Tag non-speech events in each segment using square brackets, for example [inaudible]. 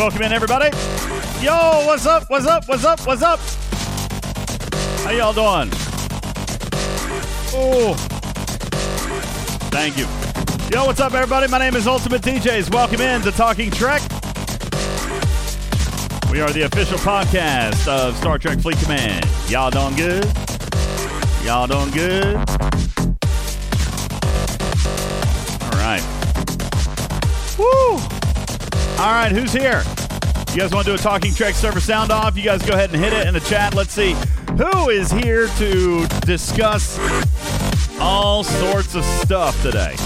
Welcome in, everybody. Yo, what's up? What's up? What's up? What's up? How y'all doing? Oh, thank you. Yo, what's up, everybody? My name is Ultimate DJs. Welcome in to Talking Trek. We are the official podcast of Star Trek Fleet Command. Y'all doing good? Y'all doing good? All right, who's here? You guys want to do a Talking Trek server sound off? You guys go ahead and hit it in the chat. Let's see who is here to discuss all sorts of stuff today.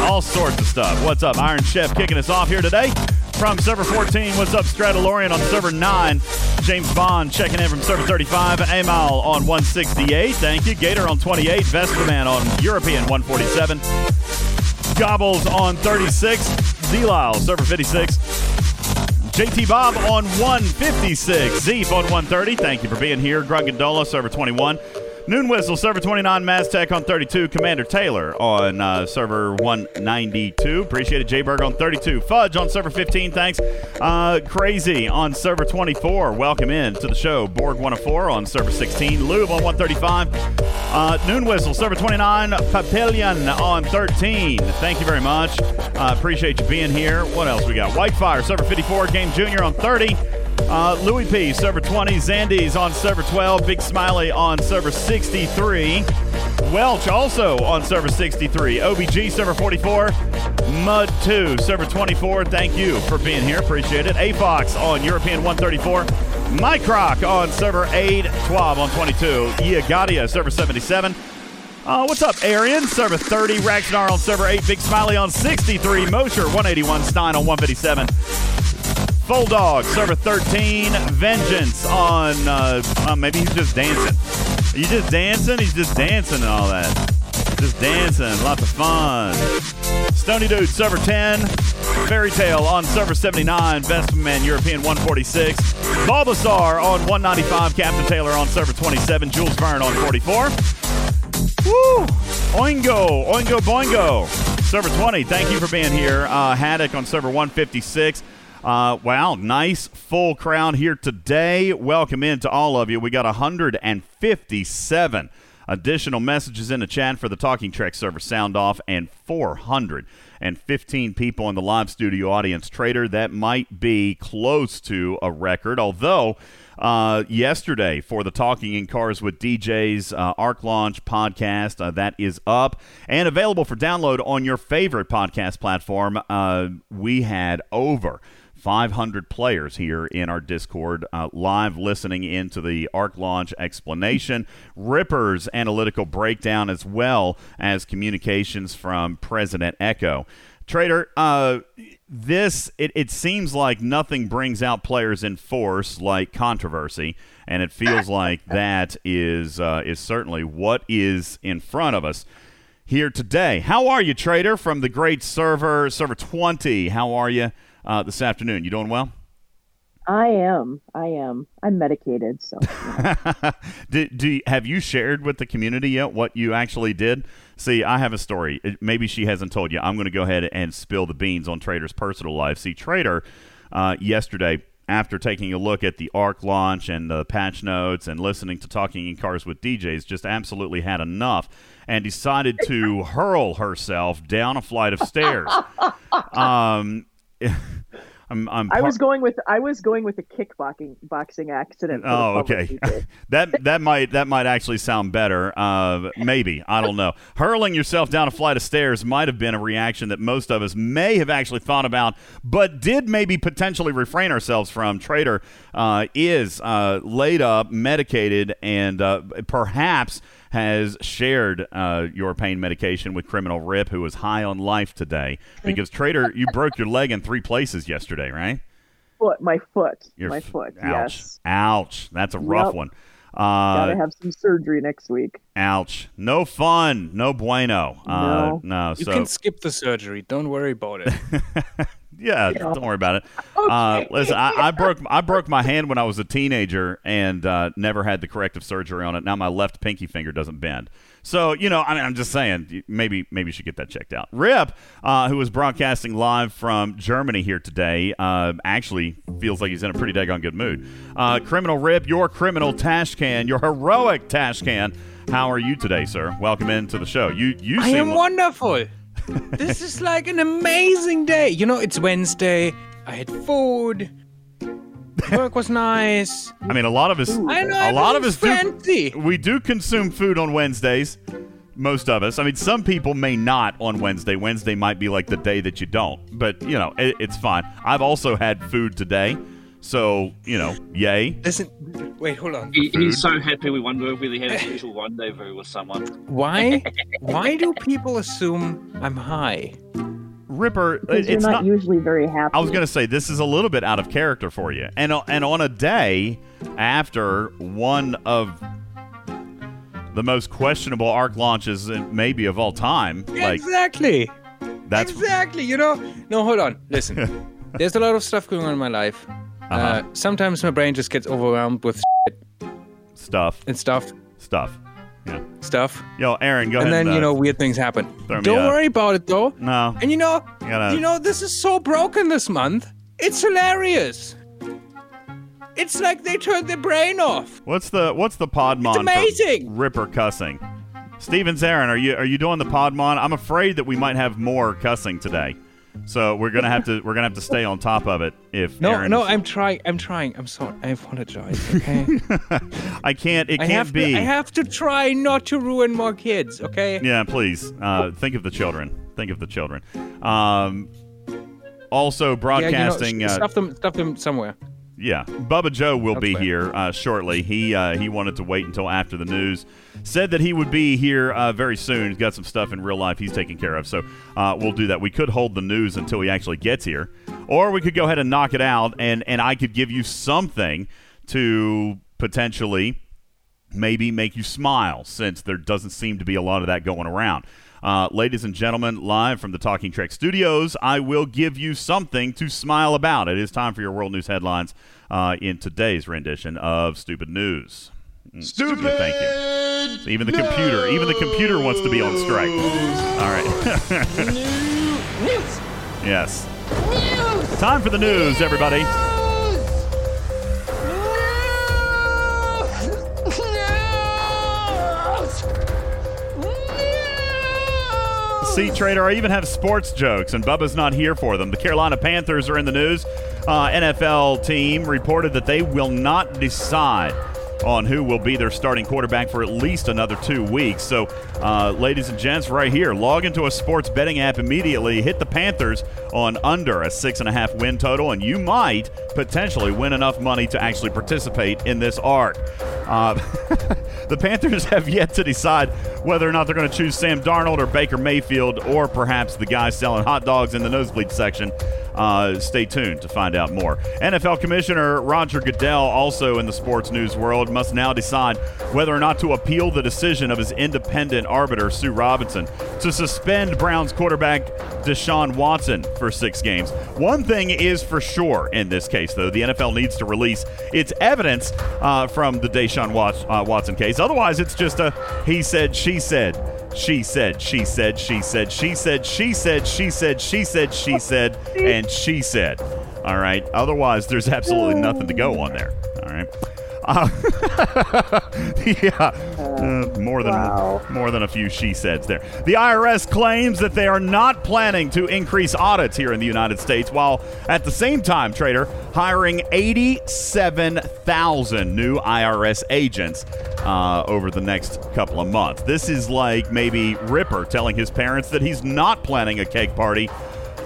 All sorts of stuff. What's up? Iron Chef kicking us off here today from server 14. What's up, Stradalorian on server 9. James Bond checking in from server 35. Amal on 168. Thank you. Gator on 28. Vesperman on European 147. Gobbles on 36. D-Lyle, server 56. JT Bob on 156. Zeep on 130. Thank you for being here. Grungandola, server 21. Noon Whistle, server 29, Maztec on 32, Commander Taylor on uh, server 192. Appreciate it. Jayberg on 32. Fudge on server 15, thanks. Uh, Crazy on server 24. Welcome in to the show. Borg 104 on server 16. Lube on 135. Uh, Noon Whistle, server 29. Papillion on 13. Thank you very much. Appreciate you being here. What else we got? Whitefire, server 54. Game Junior on 30. Uh, Louis P, server 20. Zandy's on server 12. Big Smiley on server 63. Welch also on server 63. OBG, server 44. Mud 2, server 24. Thank you for being here. Appreciate it. A Fox on European 134. Mike Rock on server 8. 12 on 22. Iagadia, server 77. Uh, what's up, Arian? Server 30. Raxnar on server 8. Big Smiley on 63. Mosher 181. Stein on 157. Full Dog, server 13. Vengeance on, uh, uh, maybe he's just dancing. You just dancing? He's just dancing and all that. Just dancing. Lots of fun. Stony Dude, server 10. Fairy Tale on server 79. Best Man European 146. Bulbasaur on 195. Captain Taylor on server 27. Jules Verne on 44. Woo! Oingo, Oingo Boingo. Server 20, thank you for being here. Uh, Haddock on server 156. Uh, wow, nice full crowd here today. Welcome in to all of you. We got 157 additional messages in the chat for the Talking Trek server sound off and 415 people in the live studio audience. Trader, that might be close to a record, although. Uh, yesterday for the Talking in Cars with DJs uh, Arc Launch podcast. Uh, that is up and available for download on your favorite podcast platform. Uh, we had over 500 players here in our Discord uh, live listening into the Arc Launch explanation, Ripper's analytical breakdown, as well as communications from President Echo. Trader, uh, this it, it seems like nothing brings out players in force like controversy, and it feels like that is uh, is certainly what is in front of us here today. How are you, Trader? From the great server server twenty, how are you uh, this afternoon? You doing well? I am. I am. I'm medicated, so. [laughs] do, do you, have you shared with the community yet what you actually did? See, I have a story. Maybe she hasn't told you. I'm going to go ahead and spill the beans on Trader's personal life. See, Trader uh, yesterday, after taking a look at the ARC launch and the patch notes and listening to Talking in Cars with DJs, just absolutely had enough and decided to hurl herself down a flight of stairs. [laughs] um, [laughs] I'm, I'm I was going with I was going with a kickboxing boxing accident. Oh, okay. [laughs] that that might that might actually sound better. Uh, maybe I don't know. [laughs] Hurling yourself down a flight of stairs might have been a reaction that most of us may have actually thought about, but did maybe potentially refrain ourselves from. Trader uh, is uh, laid up, medicated, and uh, perhaps has shared uh, your pain medication with Criminal Rip, who was high on life today. Because Trader, you broke your leg in three places yesterday, right? Foot, my foot, your my foot. Ouch, yes. ouch. That's a rough Yep. one. Gotta Uh, have some surgery next week. ouch. No fun. No bueno. Uh, No. no. You so can skip the surgery. Don't worry about it. [laughs] Yeah, don't worry about it. Uh, listen, I, I [laughs] broke I broke my hand when I was a teenager and uh, never had the corrective surgery on it. Now my left pinky finger doesn't bend. So you know, I mean, I'm just saying, maybe maybe you should get that checked out. Rip, uh, who was broadcasting live from Germany here today, uh, actually feels like he's in a pretty daggone good mood. Uh, criminal Rip, your criminal Tashcan, your heroic Tashcan. How are you today, sir? Welcome into the show. You you I seem am wonderful. [laughs] this is like an amazing day. You know, it's Wednesday. I had food. Work was nice. I mean, a lot of us, I know a lot of us everything's do. fancy. We do consume food on Wednesdays. Most of us. I mean, some people may not on Wednesday. Wednesday might be like the day that you don't. But you know, it, it's fine. I've also had food today, so you know, yay. Listen, wait, hold on. He, he's so happy we wonder if we had a special rendezvous with someone. Why? [laughs] Why do people assume I'm high? Ripper, Because you're it's not, not. usually very happy. I was going to say this is a little bit out of character for you, and and on a day after one of the most questionable arc launches, uh, maybe of all time, like exactly. that's exactly. You know. No, hold on. Listen. [laughs] There's a lot of stuff going on in my life. Uh Uh-huh. sometimes my brain just gets overwhelmed with stuff, and stuff, stuff. Yeah. stuff, Yo, Aaron, go ahead. and ahead. then you uh, know weird things happen. Don't a- worry about it though. No, And you know, you gotta. you know, this is so broken this month. It's hilarious. It's like they turned their brain off. What's the what's the Podmon? for amazing. Ripper cussing. Stevens, Aaron, are you are you doing the Podmon? I'm afraid that we might have more cussing today, so we're gonna have to we're gonna have to stay on top of it. If No, Aaron no, is- I'm trying. I'm trying. I'm sorry. I apologize. [laughs] Okay. I can't. It I can't be. to. I have to try not to ruin more kids. Okay. Yeah, please uh, think of the children. Think of the children. Um, also, Yeah, you know, broadcasting. uh, stuff them. Stuff them somewhere. Yeah, Bubba Joe will be fair. here uh, shortly. He uh, he wanted to wait until after the news. Said that he would be here uh, very soon. He's got some stuff in real life he's taking care of, so uh, we'll do that. We could hold the news until he actually gets here, or we could go ahead and knock it out, and and I could give you something to potentially maybe make you smile, since there doesn't seem to be a lot of that going around. Uh, ladies and gentlemen, live from the Talking Trek studios, I will give you something to smile about. It is time for your world news headlines uh, in today's rendition of Stupid News. Stupid. Thank you. Even the computer, even the computer wants to be on strike. All right. [laughs] News! yes. News! Time for the news, everybody. Seat Trader, I even have sports jokes, and Bubba's not here for them. The Carolina Panthers are in the news. Uh, NFL team reported that they will not decide on who will be their starting quarterback for at least another two weeks. So, uh, ladies and gents, right here, log into a sports betting app immediately, hit the Panthers on under a six and a half win total, and you might potentially win enough money to actually participate in this arc. Uh, [laughs] the Panthers have yet to decide whether or not they're going to choose Sam Darnold or Baker Mayfield or perhaps the guy selling hot dogs in the nosebleed section. Uh, stay tuned to find out more. NFL Commissioner Roger Goodell, also in the sports news world, must now decide whether or not to appeal the decision of his independent arbiter, Sue Robinson, to suspend Browns quarterback Deshaun Watson for six games. One thing is for sure in this case, though, the NFL needs to release its evidence uh, from the Deshaun uh, Watson case. Otherwise, it's just a he said, she said. She said, she said, she said, she said, she said, she said, she said, she said, and she said. All right. Otherwise, there's absolutely nothing to go on there. All right. Uh, [laughs] yeah, uh, more than Wow. more than a few she saids there. The IRS claims that they are not planning to increase audits here in the United States, while at the same time, Trader hiring 87,000 new IRS agents uh, over the next couple of months. This is like maybe Ripper telling his parents that he's not planning a cake party.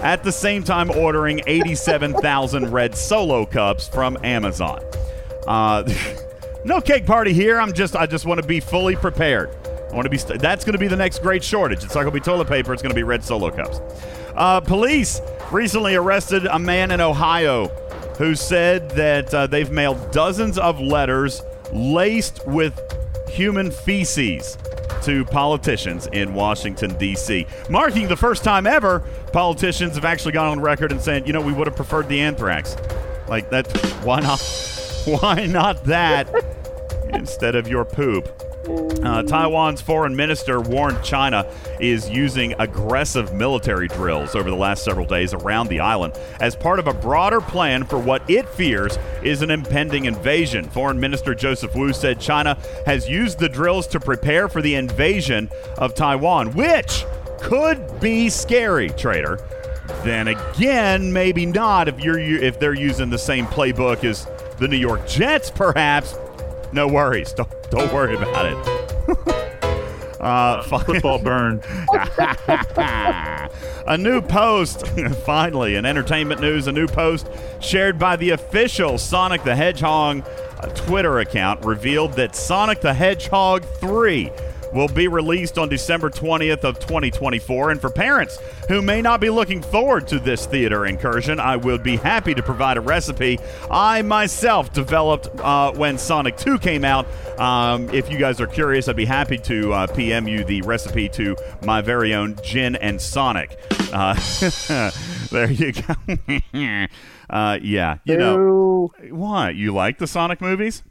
At the same time, ordering 87,000 red solo cups from Amazon. Uh, [laughs] no cake party here. I'm just I just want to be fully prepared. I want to be st- that's going to be the next great shortage. It's not going to be toilet paper. It's going to be red solo cups. Uh, police recently arrested a man in Ohio who said that uh, they've mailed dozens of letters laced with human feces to politicians in Washington, D.C., marking the first time ever politicians have actually gone on record and saying, you know, we would have preferred the anthrax. Like that, [laughs] why not? [laughs] Why not that instead of your poop? Uh, Taiwan's foreign minister warned China is using aggressive military drills over the last several days around the island as part of a broader plan for what it fears is an impending invasion. Foreign Minister Joseph Wu said China has used the drills to prepare for the invasion of Taiwan, which could be scary, trader. Then again, maybe not if you're if they're using the same playbook as the New York Jets, perhaps. No worries. Don't, don't worry about it. [laughs] uh, [laughs] Football burn. [laughs] a new post, finally, in entertainment news, a new post shared by the official Sonic the Hedgehog uh, Twitter account revealed that Sonic the Hedgehog 3 will be released on December 20th of 2024. And for parents who may not be looking forward to this theater incursion, I would be happy to provide a recipe I myself developed uh, when Sonic 2 came out. Um, if you guys are curious, I'd be happy to uh, PM you the recipe to my very own Gin and Sonic. Uh, [laughs] there you go. [laughs] uh, yeah, you know Ew. what? You like the Sonic movies?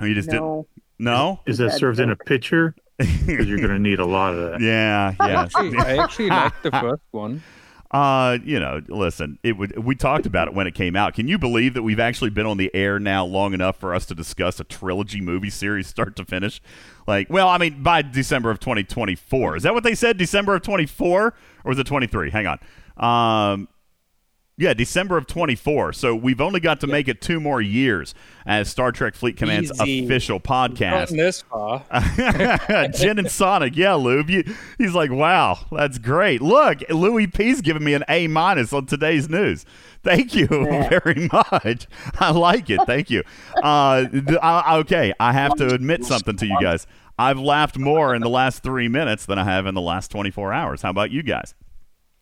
Or you just No. didn't? No. Is that served in a joke. Pitcher? Because you're going to need a lot of that. Yeah, yeah. Actually, I actually [laughs] liked the first one. Uh, you know, listen, it would. We talked about it when it came out. Can you believe that we've actually been on the air now long enough for us to discuss a trilogy movie series, [laughs] start to finish? Like, well, I mean, by December of 2024. Is that what they said? December of 24, or was it 23? Hang on. Um, yeah, December of 24. So we've only got to make it two more years as Star Trek Fleet Command's Easy. official podcast. This far. [laughs] Jen and Sonic, yeah, Lube. You, he's like, wow, that's great. Look, Louis P's giving me an A minus on today's news. Thank you [laughs] very much. I like it. Thank you. Uh, I- okay, I have to admit something to you guys. I've laughed more in the last three minutes than I have in the last 24 hours. How about you guys?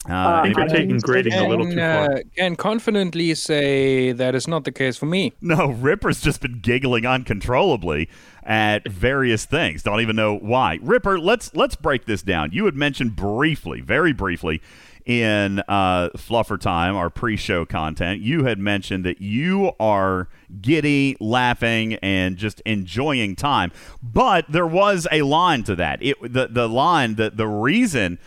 Uh, I think you're taking mean, grading a little too far. uh, can confidently say that is not the case for me. No, Ripper's just been giggling uncontrollably at various things. Don't even know why. Ripper, let's let's break this down. You had mentioned briefly, very briefly, in uh, Fluffer Time, our pre-show content. You had mentioned that you are giddy, laughing, and just enjoying time. But there was a line to that. It the the line that the reason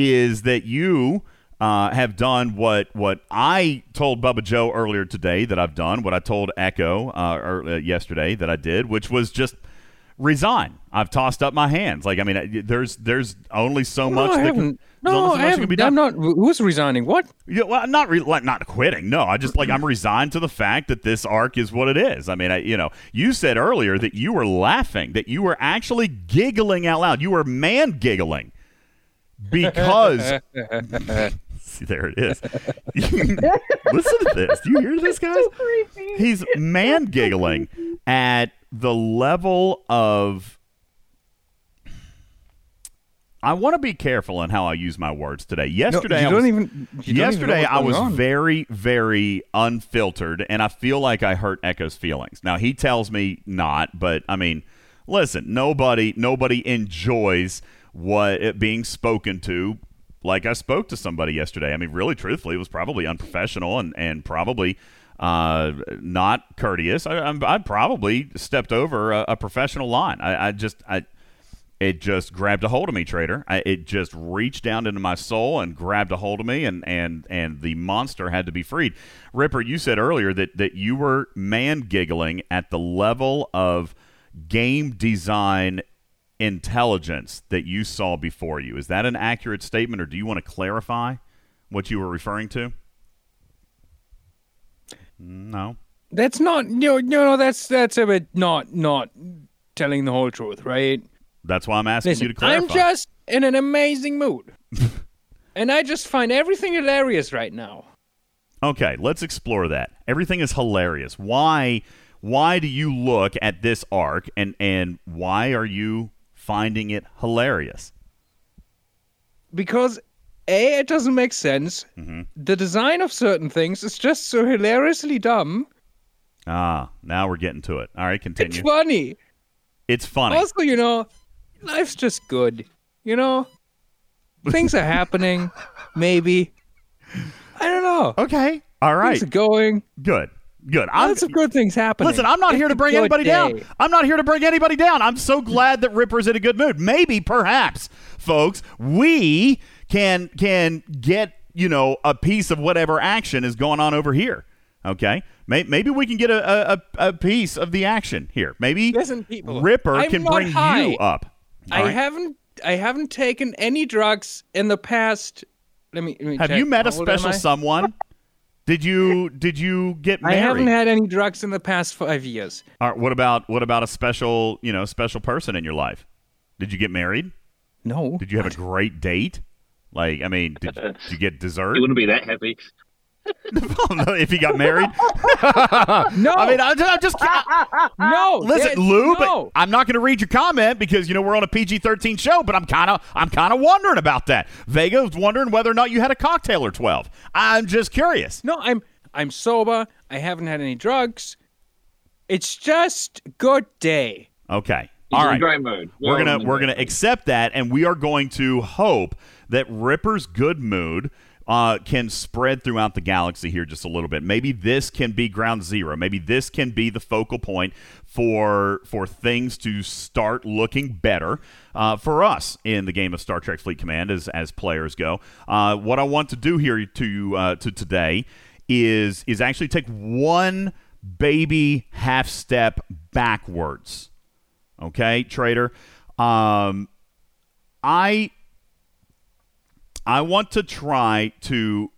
is that you uh, have done what what I told Bubba Joe earlier today that I've done, what I told Echo uh, or, uh, yesterday that I did, which was just resign. I've tossed up my hands. Like I mean, I- there's there's only so much. no, I that can. No, so I much that can be haven't. done. I'm not. Who's resigning? What? Yeah, well, not re- like not quitting. No, I just like I'm resigned to the fact that this arc is what it is. I mean, I, you know, you said earlier that you were laughing, that you were actually giggling out loud. You were man giggling because [laughs] See, there it is. [laughs] Listen to this. Do you hear this, guys? creepy. He's man giggling at the level of. I want to be careful in how I use my words today. Yesterday, you I don't was, even. You yesterday don't I even know was on. very, very unfiltered, and I feel like I hurt Echo's feelings. Now he tells me not, but I mean, listen, nobody, nobody enjoys what it being spoken to like I spoke to somebody yesterday. I mean, really, truthfully, it was probably unprofessional and and probably uh, not courteous. I, I'm- I probably stepped over a, a professional line. I, I just I. It just grabbed a hold of me, trader. I, it just reached down into my soul and grabbed a hold of me, and and and the monster had to be freed. Ripper, you said earlier that that you were man giggling at the level of game design intelligence that you saw before you. Is that an accurate statement, or do you want to clarify what you were referring to? No. That's not. No, no, no. That's that's a bit not not telling the whole truth, right? That's why I'm asking you to clarify. I'm just in an amazing mood, [laughs] and I just find everything hilarious right now. Okay, let's explore that. Everything is hilarious. Why why do you look at this arc and and why are you finding it hilarious? because a it doesn't make sense. Mm-hmm. The design of certain things is just so hilariously dumb. Ah, now we're getting to it. All right, continue. It's funny. It's funny. Also, you know, life's just good. You know, things are happening. [laughs] Maybe I don't know. Okay. All right. Things going. Good. Good. I'm, Lots of good things happening. Listen, I'm not It's here to bring anybody down. I'm not here to bring anybody down. I'm so glad that Ripper's in a good mood. Maybe, perhaps, folks, we can can get you know a piece of whatever action is going on over here. Okay, May- maybe we can get a, a, a piece of the action here. Maybe Listen, people, Ripper I'm can bring high. you up. All I right? haven't. I haven't taken any drugs in the past. Let me. Let me Have check. you met a special someone? Did you did you get married? I haven't had any drugs in the past five years. All right, what about what about a special you know special person in your life? Did you get married? No. Did you have a great date? Like, I mean, did, [laughs] did you get dessert? He wouldn't be that happy. [laughs] Oh, if he got married? [laughs] No. I mean, I'm just, I'm just I- [laughs] no. listen, Dad, Lou. No. But I'm not going to read your comment because you know we're on a PG-13 show. But I'm kind of, I'm kind of wondering about that. Vega was wondering whether or not you had a cocktail or twelve. I'm just curious. No, I'm I'm sober. I haven't had any drugs. It's just good day. Okay, He's all in a right. great mood. We're gonna we're gonna accept that, and we are going to hope that Ripper's good mood uh, can spread throughout the galaxy here just a little bit. Maybe this can be ground zero. Maybe this can be the focal point for for things to start looking better uh, for us in the game of Star Trek Fleet Command as as players go. Uh, what I want to do here to uh, to today is is actually take one baby half step backwards. Okay, trader. Um, I I want to try to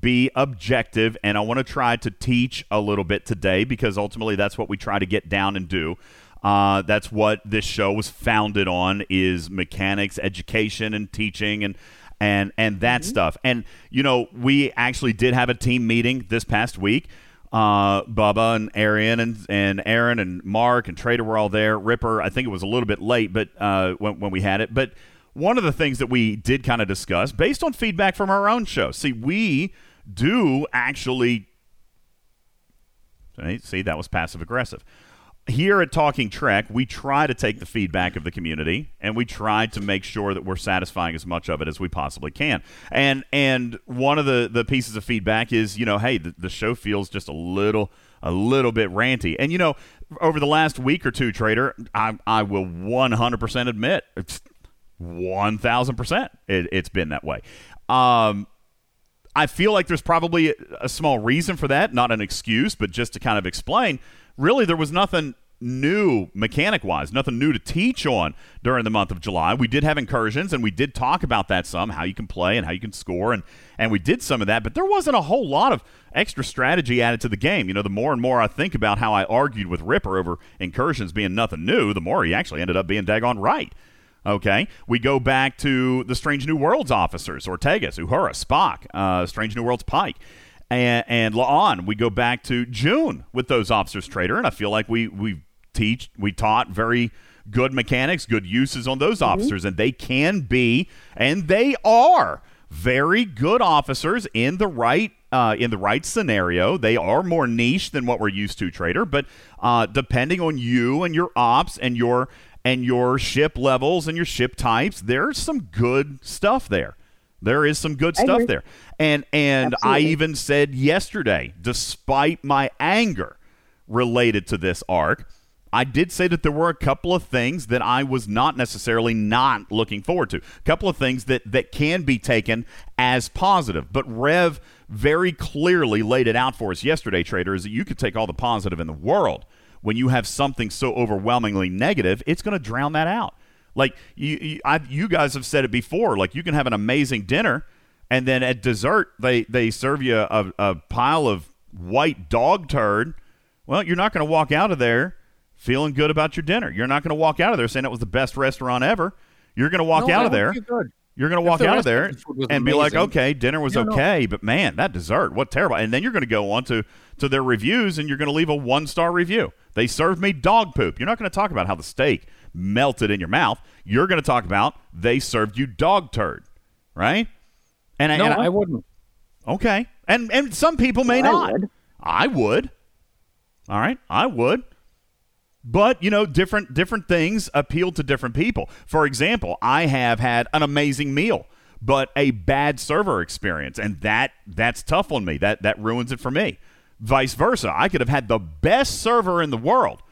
be objective and I want to try to teach a little bit today because ultimately that's what we try to get down and do. Uh, that's what this show was founded on is mechanics, education, and teaching and and and that stuff. And you know, we actually did have a team meeting this past week. Uh, Bubba and Arian and and Aaron and Mark and Trader were all there. Ripper, I think it was a little bit late, but uh, when when we had it, but one of the things that we did kind of discuss based on feedback from our own show. See, we do actually See, that was passive aggressive. Here at Talking Trek, we try to take the feedback of the community and we try to make sure that we're satisfying as much of it as we possibly can. And and one of the, the pieces of feedback is, you know, hey, the, the show feels just a little a little bit ranty. And you know, over the last week or two, Trader, I, I will 100% admit, it's 1,000% it, it's been that way. Um, I feel like there's probably a, a small reason for that, not an excuse, but just to kind of explain. Really, there was nothing new mechanic wise, nothing new to teach on during the month of July. We did have incursions and we did talk about that some, how you can play and how you can score and and we did some of that, but there wasn't a whole lot of extra strategy added to the game. You know, the more and more I think about how I argued with Ripper over incursions being nothing new, the more he actually ended up being daggone right. Okay, we go back to the Strange New Worlds officers: Ortegas, Uhura, Spock, uh, Strange New Worlds Pike, and, and La'an. We go back to June with those officers, Trader, and I feel like we we teach we taught very good mechanics, good uses on those officers, and they can be, and they are very good officers in the right uh, in the right scenario. They are more niche than what we're used to, Trader, but uh, depending on you and your ops and your and your ship levels and your ship types, there's some good stuff there. There is some good stuff there. And and I even said yesterday, despite my anger related to this arc, I did say that there were a couple of things that I was not necessarily not looking forward to. A couple of things that that can be taken as positive. But Rev very clearly laid it out for us yesterday, trader, is that you could take all the positive in the world. When you have something so overwhelmingly negative, it's going to drown that out. Like you, you, I, you guys have said it before. Like you can have an amazing dinner, and then at dessert they they serve you a, a pile of white dog turd. Well, you're not going to walk out of there feeling good about your dinner. You're not going to walk out of there saying it was the best restaurant ever. You're going to walk No, out of there. You're going to walk out of there restaurant food was and be like, okay, dinner was no. okay, but man, that dessert, what terrible. And then you're going to go on to, to their reviews and you're going to leave a one star review. They served me dog poop. You're not going to talk about how the steak melted in your mouth. You're going to talk about they served you dog turd, right? And, No, and I wouldn't. Okay. And and some people may Well, I not. would. I would. All right. I would. But you know, different different things appeal to different people. For example, I have had an amazing meal, but a bad server experience, and that that's tough on me. That that ruins it for me. Vice versa, I could have had the best server in the world,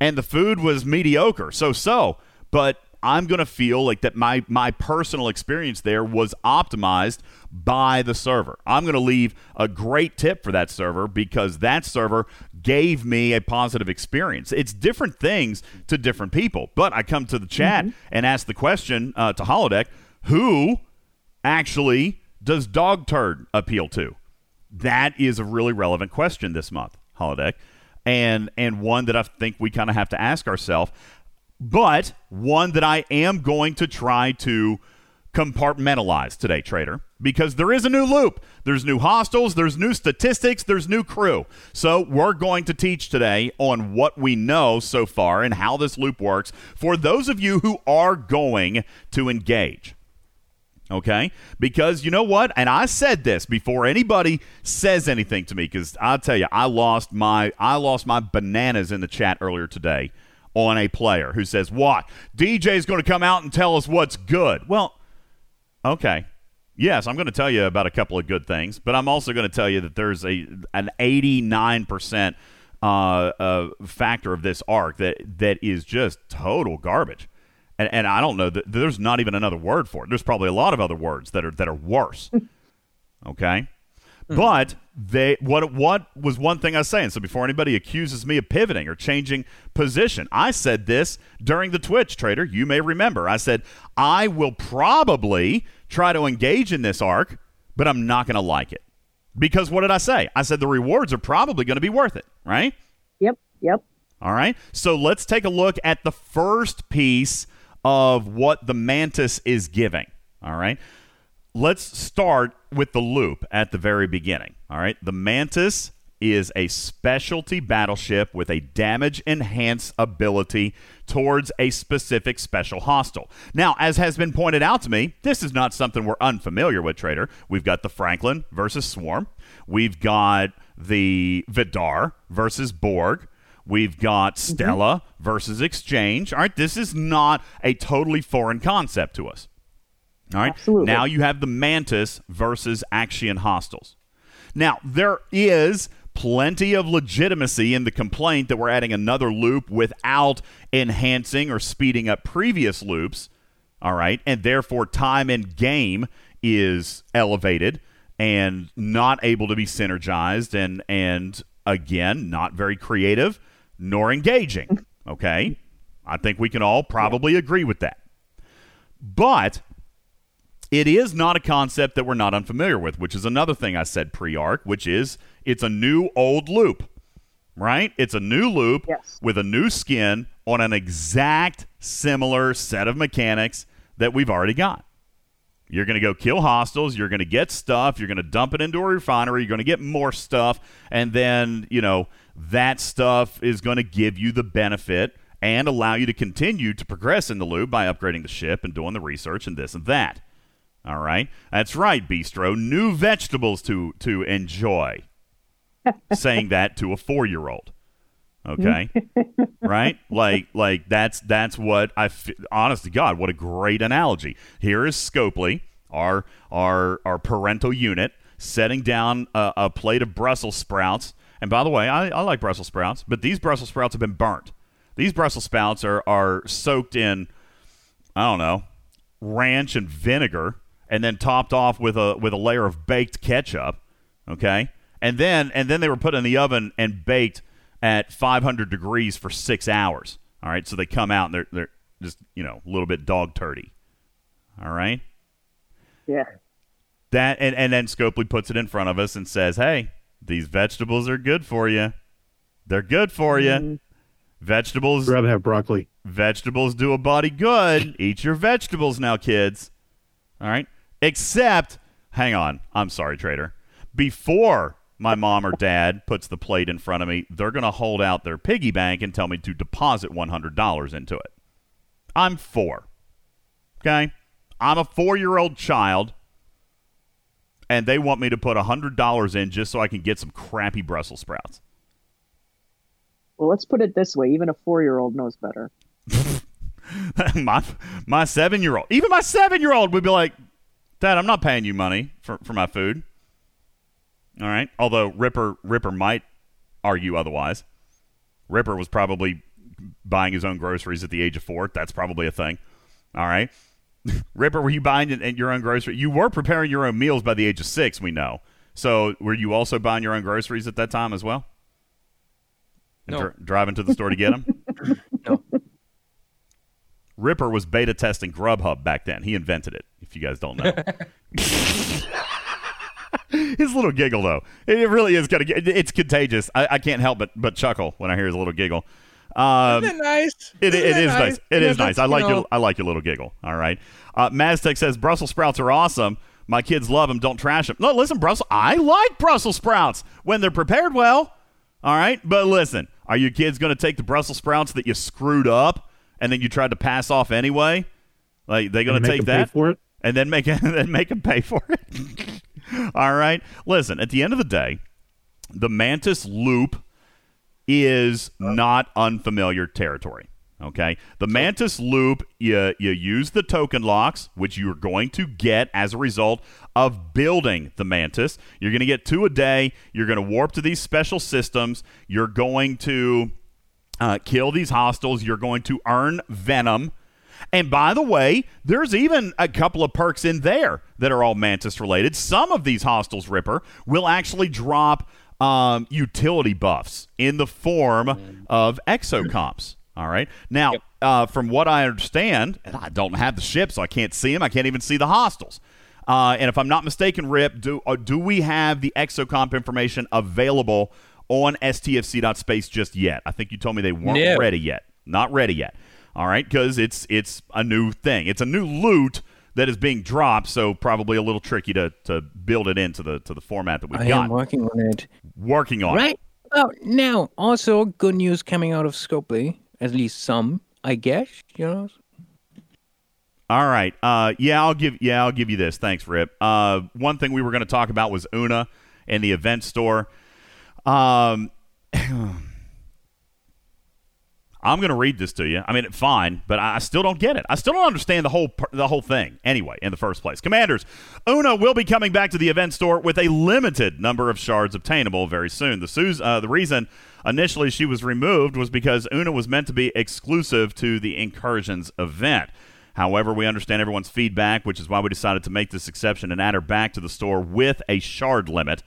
and the food was mediocre, so so. But I'm going to feel like that my my personal experience there was optimized by the server. I'm going to leave a great tip for that server because that server gave me a positive experience. It's different things to different people. But I come to the chat mm-hmm. and ask the question uh, to Holodeck, who actually does dog turd appeal to? That is a really relevant question this month, Holodeck. And and one that I think we kind of have to ask ourselves but one that I am going to try to compartmentalize today, trader, because there is a new loop. There's new hostiles, there's new statistics, there's new crew. So we're going to teach today on what we know so far and how this loop works for those of you who are going to engage. Okay? Because you know what? And I said this before anybody says anything to me, because I'll tell you, I lost my I lost my bananas in the chat earlier today on a player who says, What? DJ's going to come out and tell us what's good. Well, okay. Yes, I'm going to tell you about a couple of good things, but I'm also going to tell you that there's a an 89% uh, uh, factor of this arc that that is just total garbage. And, and I don't know that there's not even another word for it. There's probably a lot of other words that are that are worse. [laughs] okay? Mm-hmm. But they what what was one thing I was saying? So before anybody accuses me of pivoting or changing position, I said this during the Twitch trader. You may remember. I said I will probably try to engage in this arc, but I'm not going to like it. Because what did I say? I said the rewards are probably going to be worth it, right? Yep, yep. All right. So let's take a look at the first piece of what the Mantis is giving. All right let's start with the loop at the very beginning. All right. The Mantis is a specialty battleship with a damage enhance ability towards a specific special hostile. Now, as has been pointed out to me, this is not something we're unfamiliar with, Trader. We've got the Franklin versus Swarm. We've got the Vidar versus Borg. We've got mm-hmm. Stella mm-hmm. versus Exchange. All right, this is not a totally foreign concept to us. All right. Absolutely. Now you have the Mantis versus Axion hostiles. Now there is plenty of legitimacy in the complaint that we're adding another loop without enhancing or speeding up previous loops. All right, and therefore time and game is elevated and not able to be synergized and and again not very creative nor engaging. [laughs] Okay, I think we can all probably agree with that. But it is not a concept that we're not unfamiliar with, which is another thing I said pre arc, which is it's a new old loop, right? It's a new loop yes. with a new skin on an exact similar set of mechanics that we've already got. You're going to go kill hostiles. You're going to get stuff. You're going to dump it into a refinery. You're going to get more stuff. And then, you know, that stuff is going to give you the benefit and allow you to continue to progress in the loop by upgrading the ship and doing the research and this and that. All right, that's right, Bistro. New vegetables to to enjoy. [laughs] Saying that to a four year old. Okay, [laughs] right? Like like that's that's what I. F- honest to God, what a great analogy. Here is Scopely, our our our parental unit, setting down a, a plate of Brussels sprouts. And by the way, I, I like Brussels sprouts, but these Brussels sprouts have been burnt. These Brussels sprouts are are soaked in, I don't know, ranch and vinegar and then topped off with a with a layer of baked ketchup. Okay, and then and then they were put in the oven and baked at 500 degrees for six hours. All right, so they come out and they're they're just you know a little bit dog turdy. All right. Yeah. That and and then Scopely puts it in front of us and says, "Hey, these vegetables are good for you. They're good for you. Mm-hmm. Vegetables. I'd rather have broccoli. Vegetables do a body good. [laughs] Eat your vegetables now, kids. All right. Except, hang on. I'm sorry, trader. Before my mom or dad puts the plate in front of me, they're going to hold out their piggy bank and tell me to deposit $100 into it. I'm four. Okay? I'm a four year old child, and they want me to put $100 in just so I can get some crappy Brussels sprouts. Well, let's put it this way: even a four-year-old knows better. [laughs] my my seven year old, even my seven year old would be like, Dad, I'm not paying you money for, for my food. All right. Although Ripper Ripper might argue otherwise. Ripper was probably buying his own groceries at the age of four. That's probably a thing. All right. [laughs] Ripper, were you buying your own groceries? You were preparing your own meals by the age of six, we know. So were you also buying your own groceries at that time as well? No. Dr- driving to the store to get them? [laughs] No. Ripper was beta testing Grubhub back then. He invented it, if you guys don't know. [laughs] his little giggle, though, it really is kind of it's contagious. I, I, can't help but but chuckle when I hear his little giggle. Um, Isn't it nice? It, Isn't it is nice. nice. It yeah, is nice. I like know. your I like your little giggle. All right. Uh, Maztec says Brussels sprouts are awesome. My kids love them. Don't trash them. No, listen, Brussels. I like Brussels sprouts when they're prepared well. All right, but listen, are your kids going to take the Brussels sprouts that you screwed up and then you tried to pass off anyway? Like they going to take that for it? and then make [laughs] then make them pay for it? [laughs] All right. Listen, at the end of the day, the Mantis Loop is not unfamiliar territory. Okay. The Mantis Loop, you, you use the token locks, which you're going to get as a result of building the Mantis. You're going to get two a day. You're going to warp to these special systems. You're going to uh, kill these hostiles. You're going to earn Venom. And by the way, there's even a couple of perks in there that are all Mantis related. Some of these hostiles, Ripper, will actually drop um, utility buffs in the form of exocomps. All right. Now, yep. uh, from what I understand, and I don't have the ship, so I can't see them. I can't even see the hostiles. Uh, and if I'm not mistaken, Rip, do uh, do we have the exocomp information available on stfc.space just yet? I think you told me they weren't no. ready yet. Not ready yet. All right, because it's it's a new thing. It's a new loot that is being dropped, so probably a little tricky to, to build it into the to the format that we've I got. am working on it. Working on right. it. Right. Oh, now also good news coming out of Scopely at least some, I guess. You know. All right. Uh, yeah, I'll give. Yeah, I'll give you this. Thanks, Rip. Uh, one thing we were going to talk about was Una and the event store. Um, [clears throat] I'm going to read this to you. I mean, fine, but I still don't get it. I still don't understand the whole the whole thing. Anyway, in the first place, Commanders, Una will be coming back to the event store with a limited number of shards obtainable very soon. The uh, the reason initially she was removed was because Una was meant to be exclusive to the Incursions event. However, we understand everyone's feedback, which is why we decided to make this exception and add her back to the store with a shard limit.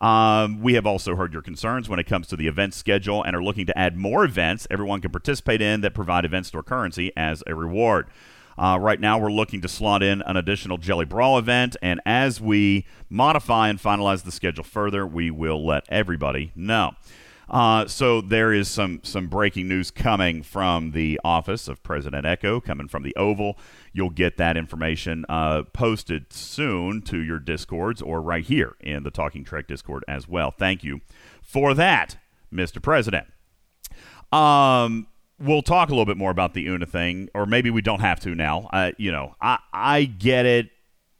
Um, we have also heard your concerns when it comes to the event schedule and are looking to add more events everyone can participate in that provide event store currency as a reward. Uh, right now, we're looking to slot in an additional Jelly Brawl event, and as we modify and finalize the schedule further, we will let everybody know. Uh, so there is some some breaking news coming from the office of President Echo, coming from the Oval. You'll get that information uh, posted soon to your discords or right here in the Talking Trek Discord as well. Thank you for that, Mr. President. Um, we'll talk a little bit more about the Una thing, or maybe we don't have to now. Uh, you know, I I get it.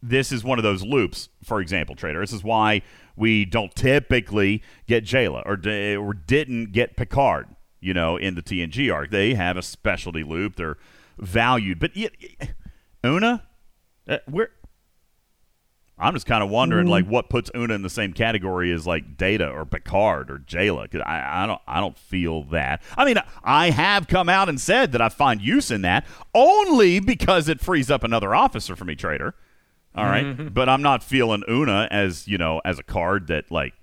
This is one of those loops, for example, Trader. This is why we don't typically get Jaylah or, or didn't get Picard, you know, in the TNG arc. They have a specialty loop. They're valued. But yet, Una, uh, we're. I'm just kind of wondering, Mm-hmm. like, what puts Una in the same category as like Data or Picard or Jaylah? Because I, I don't, I don't feel that. I mean, I have come out and said that I find use in that only because it frees up another officer for me, Trader. All right? Mm-hmm. but I'm not feeling Una as you know as a card that like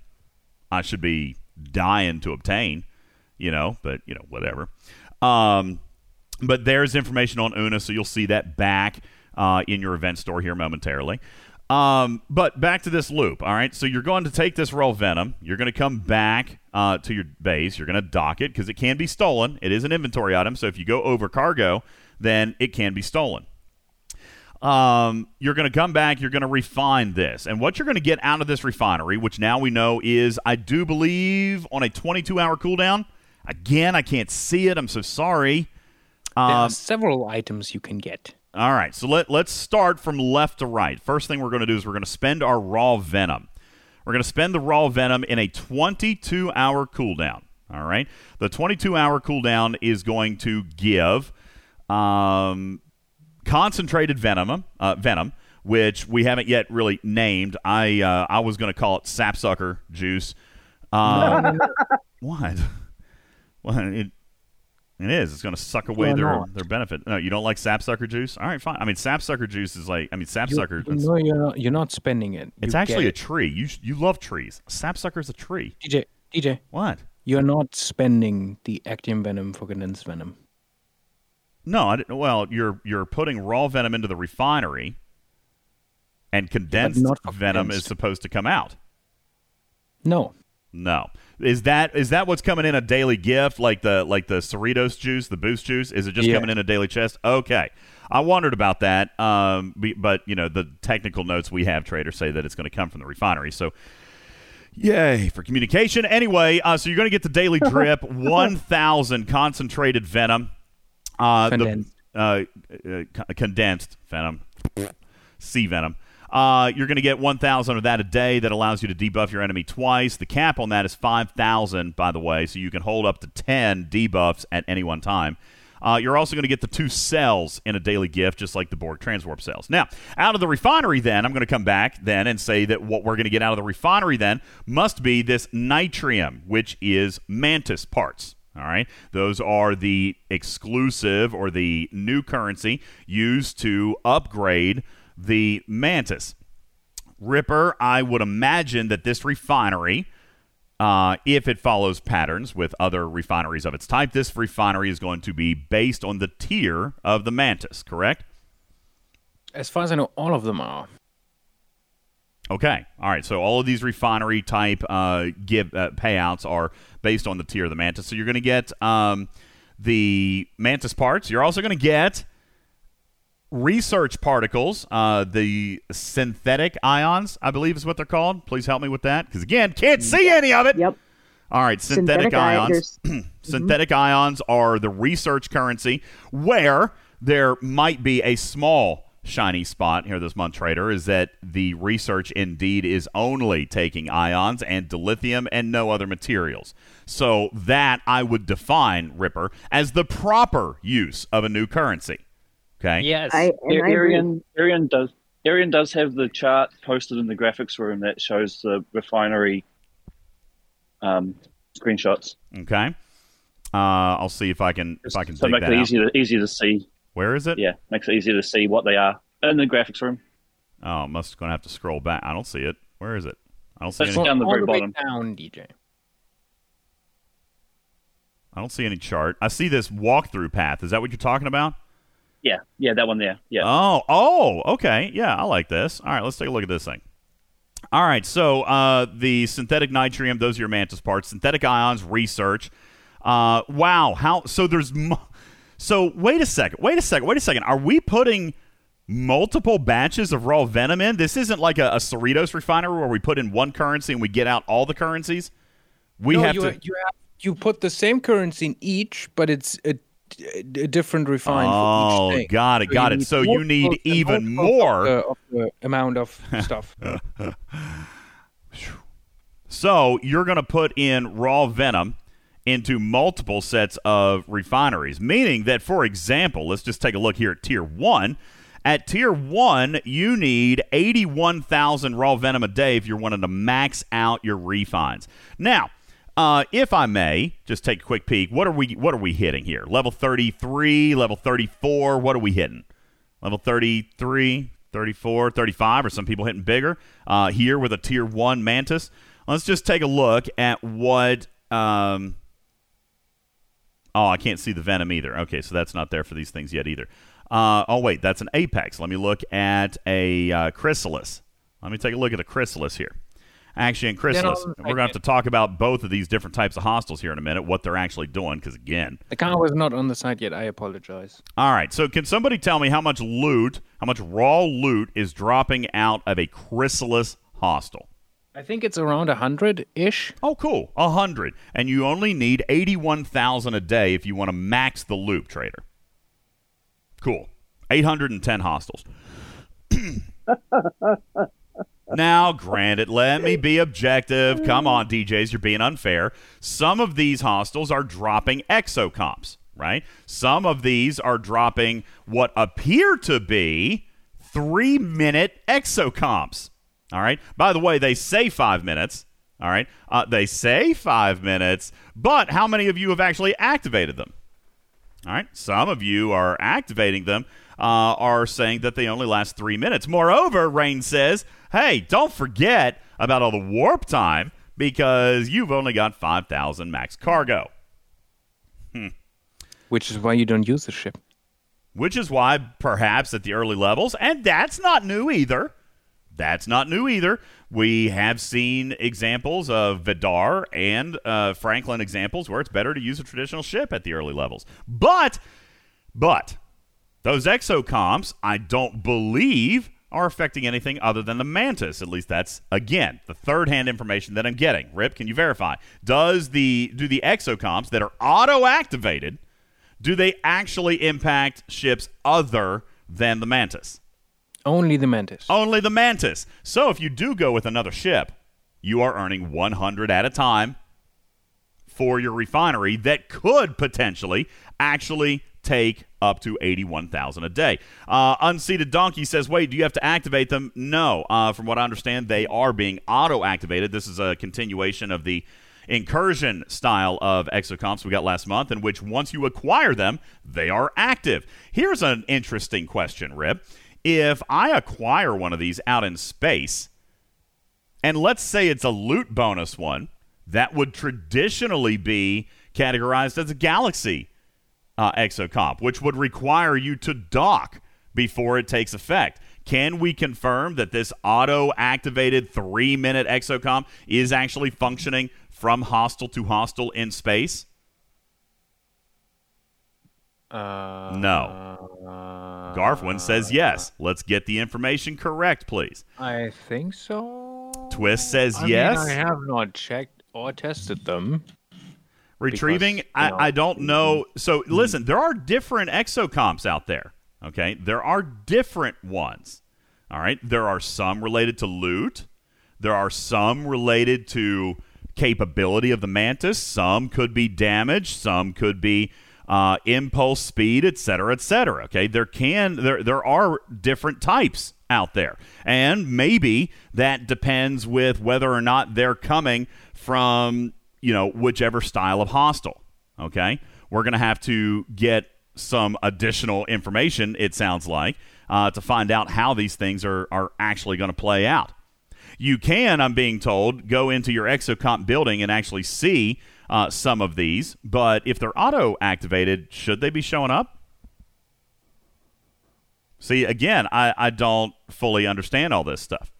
I should be dying to obtain. You know, but you know whatever. Um, but there's information on Una, so you'll see that back uh, in your event store here momentarily. Um, but back to this loop. All right, so you're going to take this raw venom. You're going to come back uh, to your base. You're going to dock it because it can be stolen. It is an inventory item, so if you go over cargo, then it can be stolen. Um, you're going to come back. You're going to refine this, and what you're going to get out of this refinery, which now we know is, I do believe, on a 22 hour cooldown. Again, I can't see it. I'm so sorry. There Um, are several items you can get. all right, so let, let's start from left to right. First thing we're going to do is we're going to spend our raw venom. We're going to spend the raw venom in a 22 hour cooldown. All right. The 22 hour cooldown is going to give um, concentrated venom, uh, venom, which we haven't yet really named. I uh, I was going to call it sapsucker juice. Um, [laughs] what? Well, it, it is. It's going to suck away Why their not? their benefit. No, you don't like sapsucker juice? All right, fine. I mean, sapsucker juice is like. I mean, You, sapsucker. you it's know you're not, you're not spending it. it's You actually a tree. You you love trees. Sapsucker is a tree. it. DJ. DJ. What? You're not spending the Actian venom for condensed venom. No, I didn't, well, you're you're putting raw venom into the refinery, and condensed venom is supposed to come out. No. No, is that is that what's coming in a daily gift, like the like the Cerritos juice, the Boost juice? Is it just Yeah. coming in a daily chest? Okay, I wondered about that. Um, but you know the technical notes we have traders say that it's going to come from the refinery. So. Yay for communication. Anyway, uh, so you're going to get the daily drip, [laughs] 1,000 concentrated venom. Uh, Condensed. The, uh, uh, con- condensed venom. Sea venom. Uh, you're going to get 1,000 of that a day. That allows you to debuff your enemy twice. The cap on that is 5,000, by the way, so you can hold up to 10 debuffs at any one time. Uh, you're also going to get the two cells in a daily gift, just like the Borg Transwarp cells. Now, out of the refinery, then, I'm going to come back then and say that what we're going to get out of the refinery then must be this nitrium, which is mantis parts. All right. Those are the exclusive or the new currency used to upgrade the mantis. Ripper, I would imagine that this refinery, uh, if it follows patterns with other refineries of its type, this refinery is going to be based on the tier of the mantis, correct? As far as I know, all of them are. Okay. All right. So all of these refinery type uh, give uh, payouts are based on the tier of the mantis. So you're going to get um, the mantis parts. You're also going to get research particles, uh, the synthetic ions, I believe is what they're called. Please help me with that, because again, can't see any of it. Yep. All right, synthetic, Synthetic ion- ions. [clears throat] synthetic ions are the research currency where there might be a small shiny spot here this month trader is that the research indeed is only taking ions and dilithium and no other materials. So that I would define Ripper as the proper use of a new currency. Okay? Yes, I- and I Arian, Arian does. Arian does have the chart posted in the graphics room that shows the refinery um, screenshots. Okay. Uh, I'll see if I can if I can so dig make that it out. easier to, easier to see. Where is it? Yeah, makes it easier to see what they are in the graphics room. Oh, I must going to have to scroll back. I don't see it. Where is it? I don't see That's any. down the all very the way bottom. down, DJ. I don't see any chart. I see this walkthrough path. Is that what you're talking about? Yeah, yeah, that one there. Yeah, Oh, oh, okay. Yeah, I like this. All right, let's take a look at this thing. All right, so uh, the synthetic nitrium, those are your mantis parts. Synthetic ions, research. Uh, wow, how? So there's. [laughs] Mo- so wait a second. Wait a second. Wait a second. Are we putting multiple batches of raw venom in? This isn't like a, a Cerritos refinery where we put in one currency and we get out all the currencies. We no, have you, to. you have you put the same currency in each, but it's a, a different refine Oh, for each oh, thing. got it, So got it. So you need even more. of the, of the amount of stuff. [laughs] So you're going to put in raw venom into multiple sets of refineries, meaning that, for example, let's just take a look here at tier one. At tier one, you need 81,000 raw venom a day if you're wanting to max out your refines. Now, uh, if I may, just take a quick peek. What are we? What are we hitting here? Level 33, level 34. What are we hitting? Level 33, 34, 35, or some people hitting bigger. Uh, here with a tier one mantis. Let's just take a look at what. Um, oh, I can't see the venom either. Okay, so that's not there for these things yet either. Uh, oh, wait, that's an apex. Let me look at a uh, chrysalis. Let me take a look at a chrysalis here. Actually, in chrysalis, we're going to have to talk about both of these different types of hostiles here in a minute, what they're actually doing, because again, The car was not on the site yet. I apologize. all right. So, can somebody tell me how much loot, how much raw loot is dropping out of a chrysalis hostile? I think it's around a hundred ish. Oh, cool. A hundred, and you only need eighty-one thousand a day if you want to max the loop, trader. Cool. Eight hundred and ten hostiles. [clears throat] now, granted, let me be objective. Come on, DJs, you're being unfair. Some of these hostiles are dropping exocomps, right? Some of these are dropping what appear to be three minute exocomps. All right. By the way, they say five minutes. All right. Uh, they say five minutes, but how many of you have actually activated them? All right. Some of you are activating them, uh, are saying that they only last three minutes. Moreover, Rain says, hey, don't forget about all the warp time because you've only got 5,000 max cargo. Hmm. Which is why you don't use the ship. Which is why, perhaps at the early levels, and that's not new either. That's not new either. We have seen examples of Vidar and uh, Franklin examples where it's better to use a traditional ship at the early levels. But, but, those exocomps, I don't believe, are affecting anything other than the Mantis. At least that's again the third-hand information that I'm getting. Rip, can you verify? Does the do the exocomps that are auto-activated do they actually impact ships other than the Mantis? Only the Mantis. Only the Mantis. So if you do go with another ship, you are earning 100 at a time for your refinery that could potentially actually take up to 81,000 a day. Uh, Unseated Donkey says, wait, do you have to activate them? No. Uh, from what I understand, they are being auto activated. This is a continuation of the incursion style of exocomps we got last month, in which once you acquire them, they are active. Here's an interesting question, Rip. If I acquire one of these out in space, and let's say it's a loot bonus one, that would traditionally be categorized as a galaxy uh, exocomp, which would require you to dock before it takes effect. Can we confirm that this auto activated three minute exocomp is actually functioning from hostile to hostile in space? Uh, No. Garfwin says yes. Let's get the information correct, please. I think so. Twist says I mean, yes. I have not checked or tested them. Retrieving, because, know- I, I don't know. So listen, there are different exocomps out there. Okay, there are different ones. All right, there are some related to loot. There are some related to capability of the mantis. Some could be damage. Some could be uh, impulse speed, et cetera, et cetera. Okay, there can there there are different types out there, and maybe that depends with whether or not they're coming from you know whichever style of hostile. Okay, we're gonna have to get some additional information. It sounds like uh, to find out how these things are are actually going to play out. You can, I'm being told, go into your exocomp building and actually see uh, some of these, but if they're auto activated, should they be showing up? See, again, I, I don't fully understand all this stuff.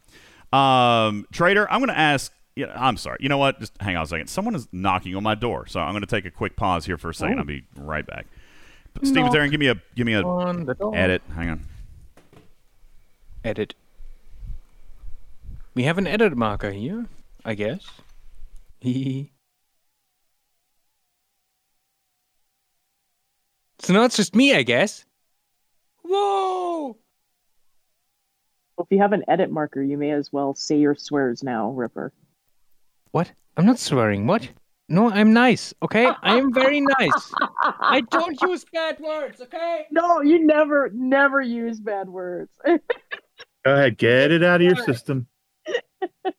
Um, Trader, I'm going to ask. Yeah, I'm sorry. You know what? Just hang on a second. Someone is knocking on my door, so I'm going to take a quick pause here for a second. Oh. I'll be right back. Steven Knock Theron, give me a give me a On edit. Hang on. Edit. We have an edit marker here, I guess. Hee. So now it's just me, I guess. Whoa! If you have an edit marker, you may as well say your swears now, Ripper. What? I'm not swearing. What? No, I'm nice. Okay, I am very nice. [laughs] I don't use bad words. Okay. No, you never, never use bad words. [laughs] Go ahead, get it out of your system.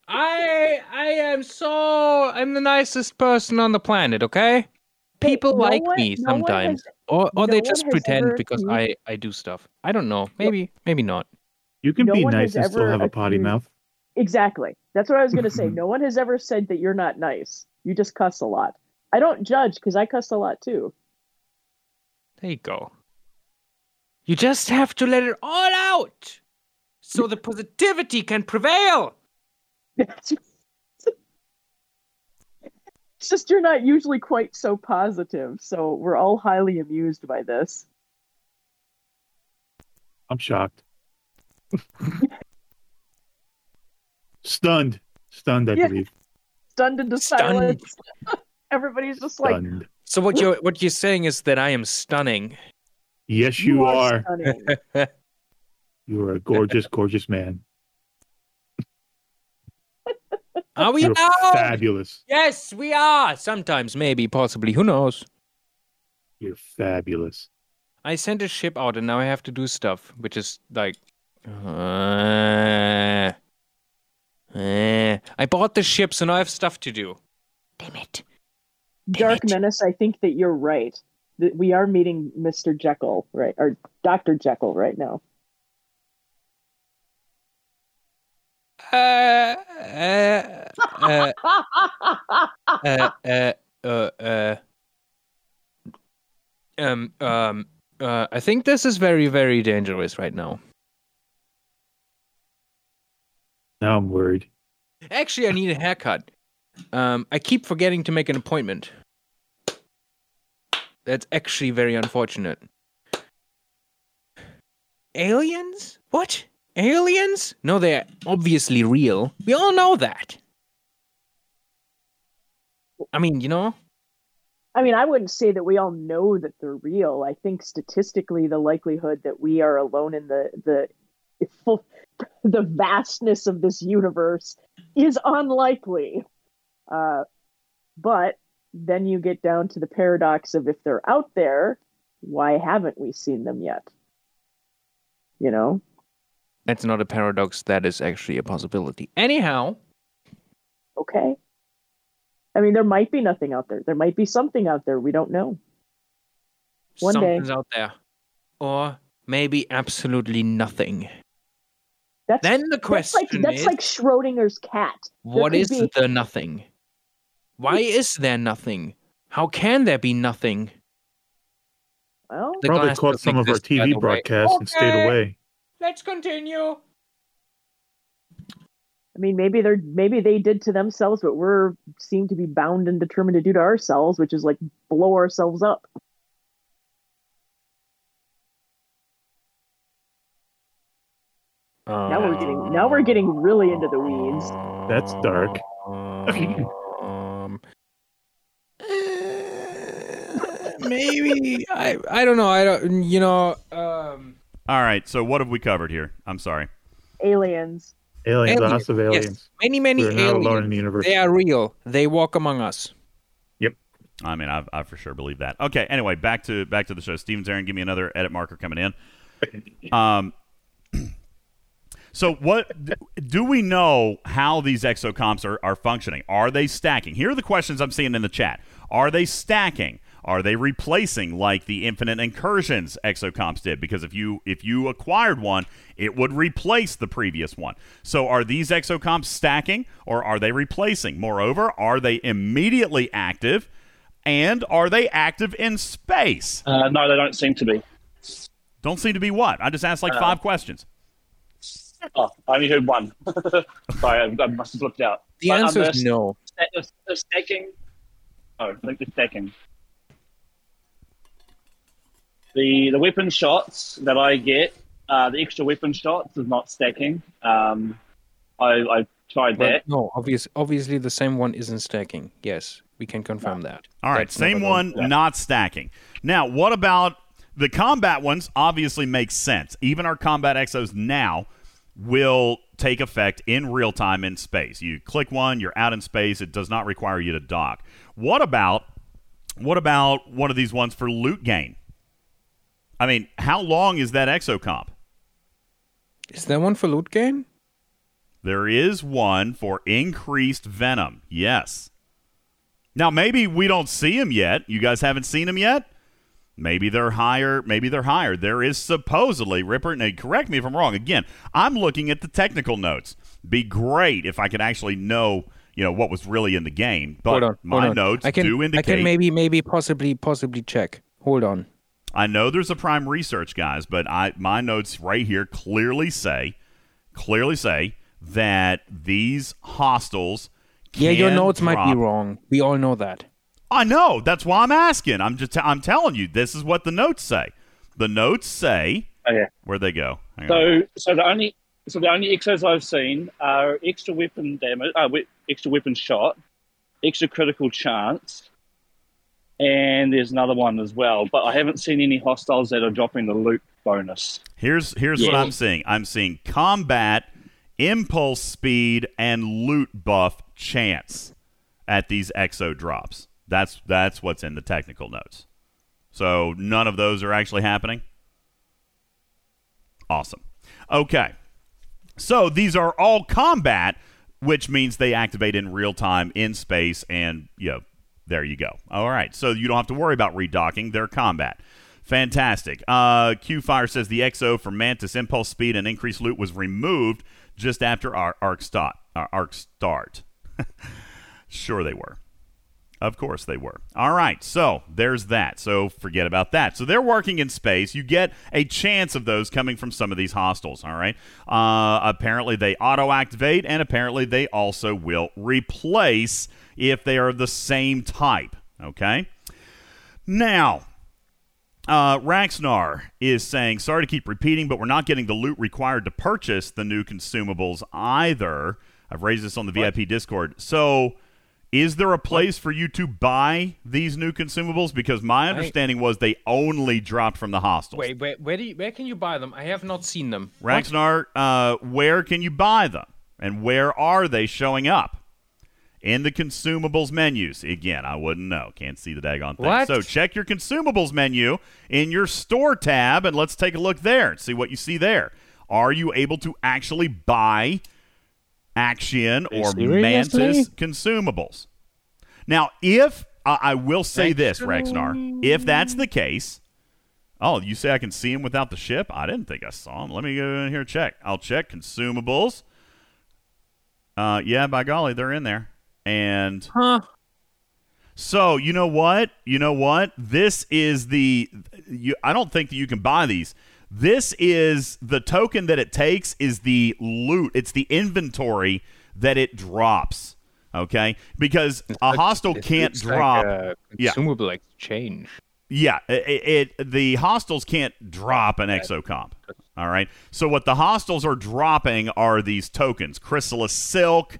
I I am so I'm the nicest person on the planet, okay? People no like one- me no sometimes. has- or or no they just pretend because used- I I do stuff. I don't know. Maybe maybe not. You can No be nice has and still ever have a potty accused- mouth. exactly. That's what I was going to say. [laughs] No one has ever said that you're not nice. You just cuss a lot. I don't judge because I cuss a lot too. There you go. You just have to let it all out so the positivity can prevail. [laughs] it's just you're not usually quite so positive, so we're all highly amused by this. I'm shocked. Stunned. Stunned, I Yeah. believe. Stunned into Stunned. silence. [laughs] Everybody's just like, So what you're what you're saying is that I am stunning. yes, you, are. stunning. [laughs] You are a gorgeous, gorgeous man. Are we You're allowed? fabulous. Yes, we are. Sometimes, maybe, possibly. Who knows? You're fabulous. I sent a ship out, and now I have to do stuff, which is like. Uh, eh. I bought the ship, so now I have stuff to do. Damn it. Dark it. Menace, I think that you're right. That we are meeting Mr. Jekyll, right? Or Dr. Jekyll right now. Um, um, uh, I think this is very, very dangerous right now. Now I'm worried. Actually, I need a haircut. Um, I keep forgetting to make an appointment. That's actually very unfortunate. Aliens? What? Aliens? No, they're obviously real. We all know that. I mean, you know, I mean, I wouldn't say that we all know that they're real. I think statistically, the likelihood that we are alone in the the full, [laughs] the vastness of this universe is unlikely. Uh, but then you get down to the paradox of if they're out there, why haven't we seen them yet? You know, that's not a paradox. That is actually a possibility. Anyhow, okay. I mean, there might be nothing out there. There might be something out there we don't know. One day. something's out there. Or maybe absolutely nothing. That's Then the that's question like that's is, like Schrodinger's cat. what could be- the nothing? Why is there nothing? How can there be nothing? Well, The Probably caught some of our TV the way. broadcasts and stayed away. Let's continue. I mean, maybe they're maybe they did to themselves what we're seem to be bound and determined to do to ourselves, which is like blow ourselves up. Now we're getting now we're getting really into the weeds. That's dark. Um, [laughs] maybe I I don't know. I don't. You know. Um, All right. So what have we covered here? I'm sorry. Aliens. Aliens, aliens, lots of aliens. Yes, many many We're not alone in aliens. the universe. They are real. They walk among us. Yep. I mean, I, I for sure believe that. Okay. Anyway, back to back to the show. Steven Aaron, give me another edit marker coming in. Um. [clears throat] So what do we know how these exocomps are, are functioning? Are they stacking? Here are the questions I'm seeing in the chat. Are they stacking? Are they replacing like the Infinite Incursions exocomps did? Because if you if you acquired one, it would replace the previous one. So are these exocomps stacking or are they replacing? Moreover, are they immediately active? And are they active in space? Uh, no, they don't seem to be. Don't seem to be what? I just asked like Uh, five questions. Oh, I only heard one. [laughs] Sorry, I, I must have looked out. The But, um, answer is no. they're, they're stacking. Oh, I think they're stacking. The the weapon shots that I get, uh, the extra weapon shots is not stacking. Um, I, I tried Well, that. no, obvious, obviously the same one isn't stacking. Yes, we can confirm that. All right, That's same one, yeah. not stacking. Now, what about the combat ones? Obviously, makes sense. Even our combat exos now will take effect in real time in space. You click one, you're out in space. It does not require you to dock. What about what about one of these ones for loot gain? I mean, how long is that exocomp? Is there one for loot gain? There is one for increased venom. Yes. Now maybe we don't see him yet. You guys haven't seen him yet. Maybe they're higher. Maybe they're higher. There is supposedly Ripper. Now correct me if I'm wrong. Again, I'm looking at the technical notes. Be great if I could actually know, you know, what was really in the game. But hold on, my notes I can, do indicate. I can maybe, maybe, possibly, possibly check. Hold on. I know there's a prime research, guys, but I my notes right here clearly say, clearly say that these hostiles. Yeah, your can notes might be wrong. We all know that. I know. That's why I'm asking. I'm just. I'm telling you. This is what the notes say. The notes say. Okay. Where'd they go? Hang on. So, so the only so the only exos I've seen are extra weapon damage, uh, extra weapon shot, extra critical chance, and there's another one as well. But I haven't seen any hostiles that are dropping the loot bonus. Here's here's what I'm seeing. I'm seeing combat, impulse speed, and loot buff chance at these exo drops. That's that's what's in the technical notes. So none of those are actually happening. Awesome. Okay. So these are all combat, which means they activate in real time in space, and you know, there you go. All right. So you don't have to worry about redocking. They're combat. Fantastic. Uh, Q Fire says the XO for Mantis impulse speed and increased loot was removed just after our arc start. Our arc start. [laughs] sure, they were. Of course they were. All right, so there's that. So forget about that. So they're working in space. You get a chance of those coming from some of these hostiles. All right. Uh, apparently they auto activate, and apparently they also will replace if they are the same type. Okay. Now, uh, Raxnar is saying, sorry to keep repeating, but we're not getting the loot required to purchase the new consumables either. I've raised this on the What? VIP Discord. So, is there a place for you to buy these new consumables? Because my understanding was they only dropped from the hostiles. Wait, where where, do you, where can you buy them? I have not seen them. Raxnar, uh, where can you buy them? And where are they showing up? In the consumables menus. Again, I wouldn't know. Can't see the daggone thing. What? So check your consumables menu in your store tab and let's take a look there and see what you see there. Are you able to actually buy Actian or Mantis consumables? Now, if I I will say this, Rexnar, if that's the case, oh, you say I can see him without the ship? I didn't think I saw him. Let me go in here and check. I'll check consumables. Uh, yeah, by golly, they're in there. And Huh? so you know what? You know what? This is the. You, I don't think that you can buy these. This is the token that it takes is the loot. It's the inventory that it drops. Okay, because a hostile can't looks like drop. a Yeah. consumable exchange. Yeah, it, it the hostiles can't drop an exocomp. All right. So what the hostiles are dropping are these tokens: chrysalis silk,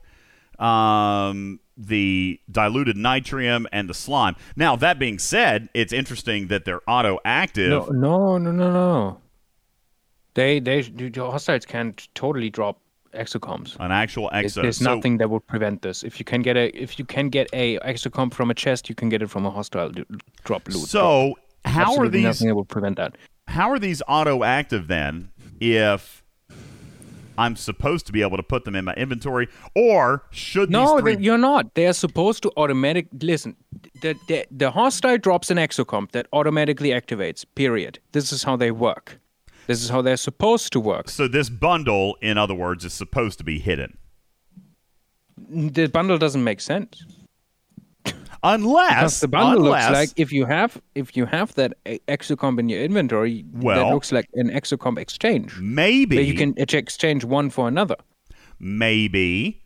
um, the diluted nitrium, and the slime. Now that being said, it's interesting that they're auto active. No, no, no, no, no. They, they, the hostiles can't totally drop exocomps. An actual exo. There's so, nothing that would prevent this. If you can get a, if you can get a exocomp from a chest, you can get it from a hostile d- drop loot. so how are these? Nothing that would prevent that. How are these auto active then? If I'm supposed to be able to put them in my inventory, or should No, these three you're not. They are supposed to automatic. Listen, the, the the hostile drops an exocomp that automatically activates. Period. This is how they work. This is how they're supposed to work. So this bundle, in other words, is supposed to be hidden. The bundle doesn't make sense. Unless Because the bundle unless, looks like if you have if you have that exocomp in your inventory, Well- that looks like an exocomp exchange. maybe you can exchange one for another. maybe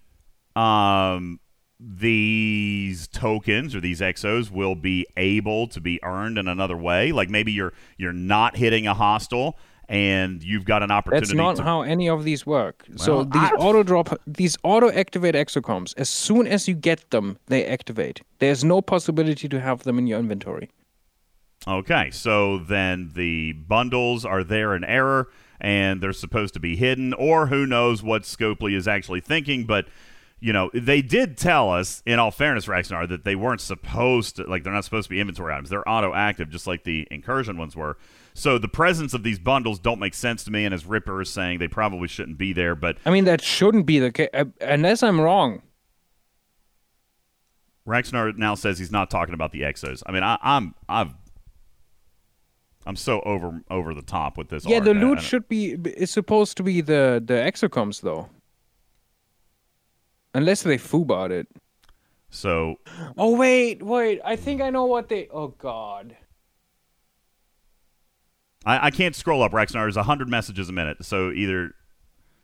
um these tokens or these exos will be able to be earned in another way. Like maybe you're you're not hitting a hostile and you've got an opportunity That's not to how any of these work. so these I- auto drop, these auto activate exocomps. As soon as you get them, they activate. There's no possibility to have them in your inventory. Okay, so then the bundles are there in error and they're supposed to be hidden, or who knows what Scopely is actually thinking, but you know, they did tell us, in all fairness, Raxnar, that they weren't supposed to like they're not supposed to be inventory items. They're auto active, just like the incursion ones were. So the presence of these bundles don't make sense to me, and as Ripper is saying, they probably shouldn't be there, but I mean, that shouldn't be the case, uh, unless I'm wrong. Raxnar now says he's not talking about the exos. I mean, I, I'm I've I'm so over over the top with this. Yeah, art. the loot I- should be is supposed to be the the exocomps though. Unless they foobarred it. So Oh wait, wait. I hmm. think I know what they. Oh god. I, I can't scroll up, Raxnar. There's hundred messages a minute, so either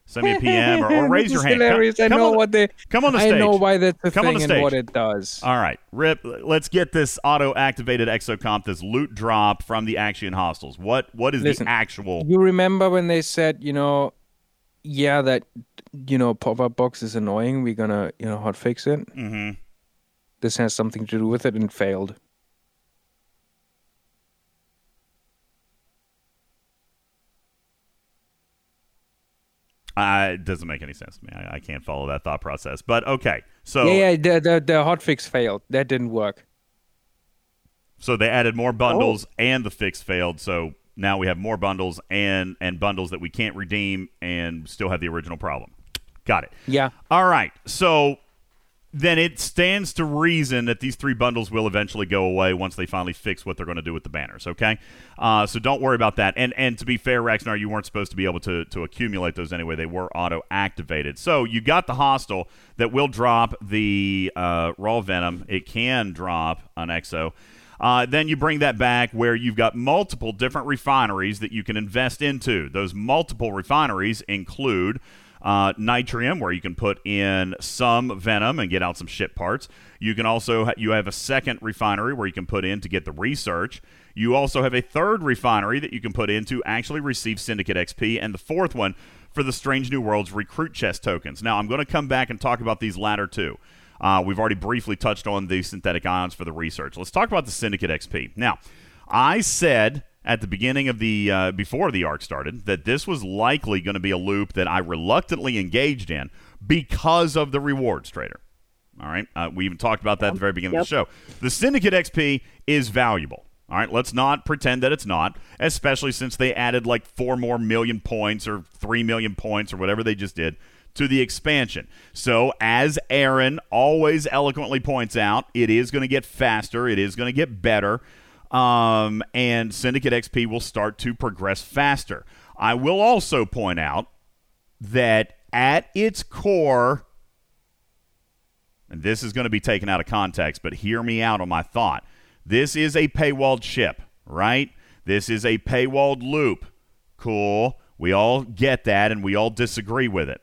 send me a [laughs] PM or, or raise your hand. Come-. I come know on the- what they. come on the I know stage. why that's the Come on thing the and what it does. All right, Rip. Let's get this auto-activated exocomp, this loot drop from the Actian Hostiles. What what is Listen, the actual? You remember when they said, you know, yeah, that you know, pop-up box is annoying. We're gonna, you know, hot fix it. hmm This has something to do with it and failed. It doesn't make any sense to me. I, I can't follow that thought process. But okay, so Yeah, yeah, the, the the hotfix failed. That didn't work. so they added more bundles Oh. and the fix failed. So now we have more bundles and and bundles that we can't redeem and still have the original problem. Got it. Yeah. All right. So then it stands to reason that these three bundles will eventually go away once they finally fix what they're going to do with the banners. Okay, uh, so don't worry about that. And and to be fair, Rexnar, you weren't supposed to be able to to accumulate those anyway. They were auto activated. So you got the hostile that will drop the uh, raw venom. It can drop an exo. Uh, then you bring that back where you've got multiple different refineries that you can invest into. Those multiple refineries include uh, Nitrium, where you can put in some venom and get out some ship parts. You can also ha- you have a second refinery where you can put in to get the research. You also have a third refinery that you can put in to actually receive Syndicate XP, and the fourth one for the Strange New Worlds recruit chest tokens. Now I'm going to come back and talk about these latter two. Uh, we've already briefly touched on the synthetic ions for the research. Let's talk about the Syndicate XP. Now, I said at the beginning of the uh, before the arc started that this was likely going to be a loop that I reluctantly engaged in because of the rewards trader. All right, uh, we even talked about that at the very beginning of the show. The Syndicate XP is valuable. All right, let's not pretend that it's not, especially since they added like four more million points or three million points or whatever they just did to the expansion. So, as Aaron always eloquently points out, it is going to get faster, it is going to get better, um, and Syndicate XP will start to progress faster. I will also point out that at its core, and this is going to be taken out of context, but hear me out on my thought. This is a paywalled ship, right? This is a paywalled loop. Cool. We all get that and we all disagree with it.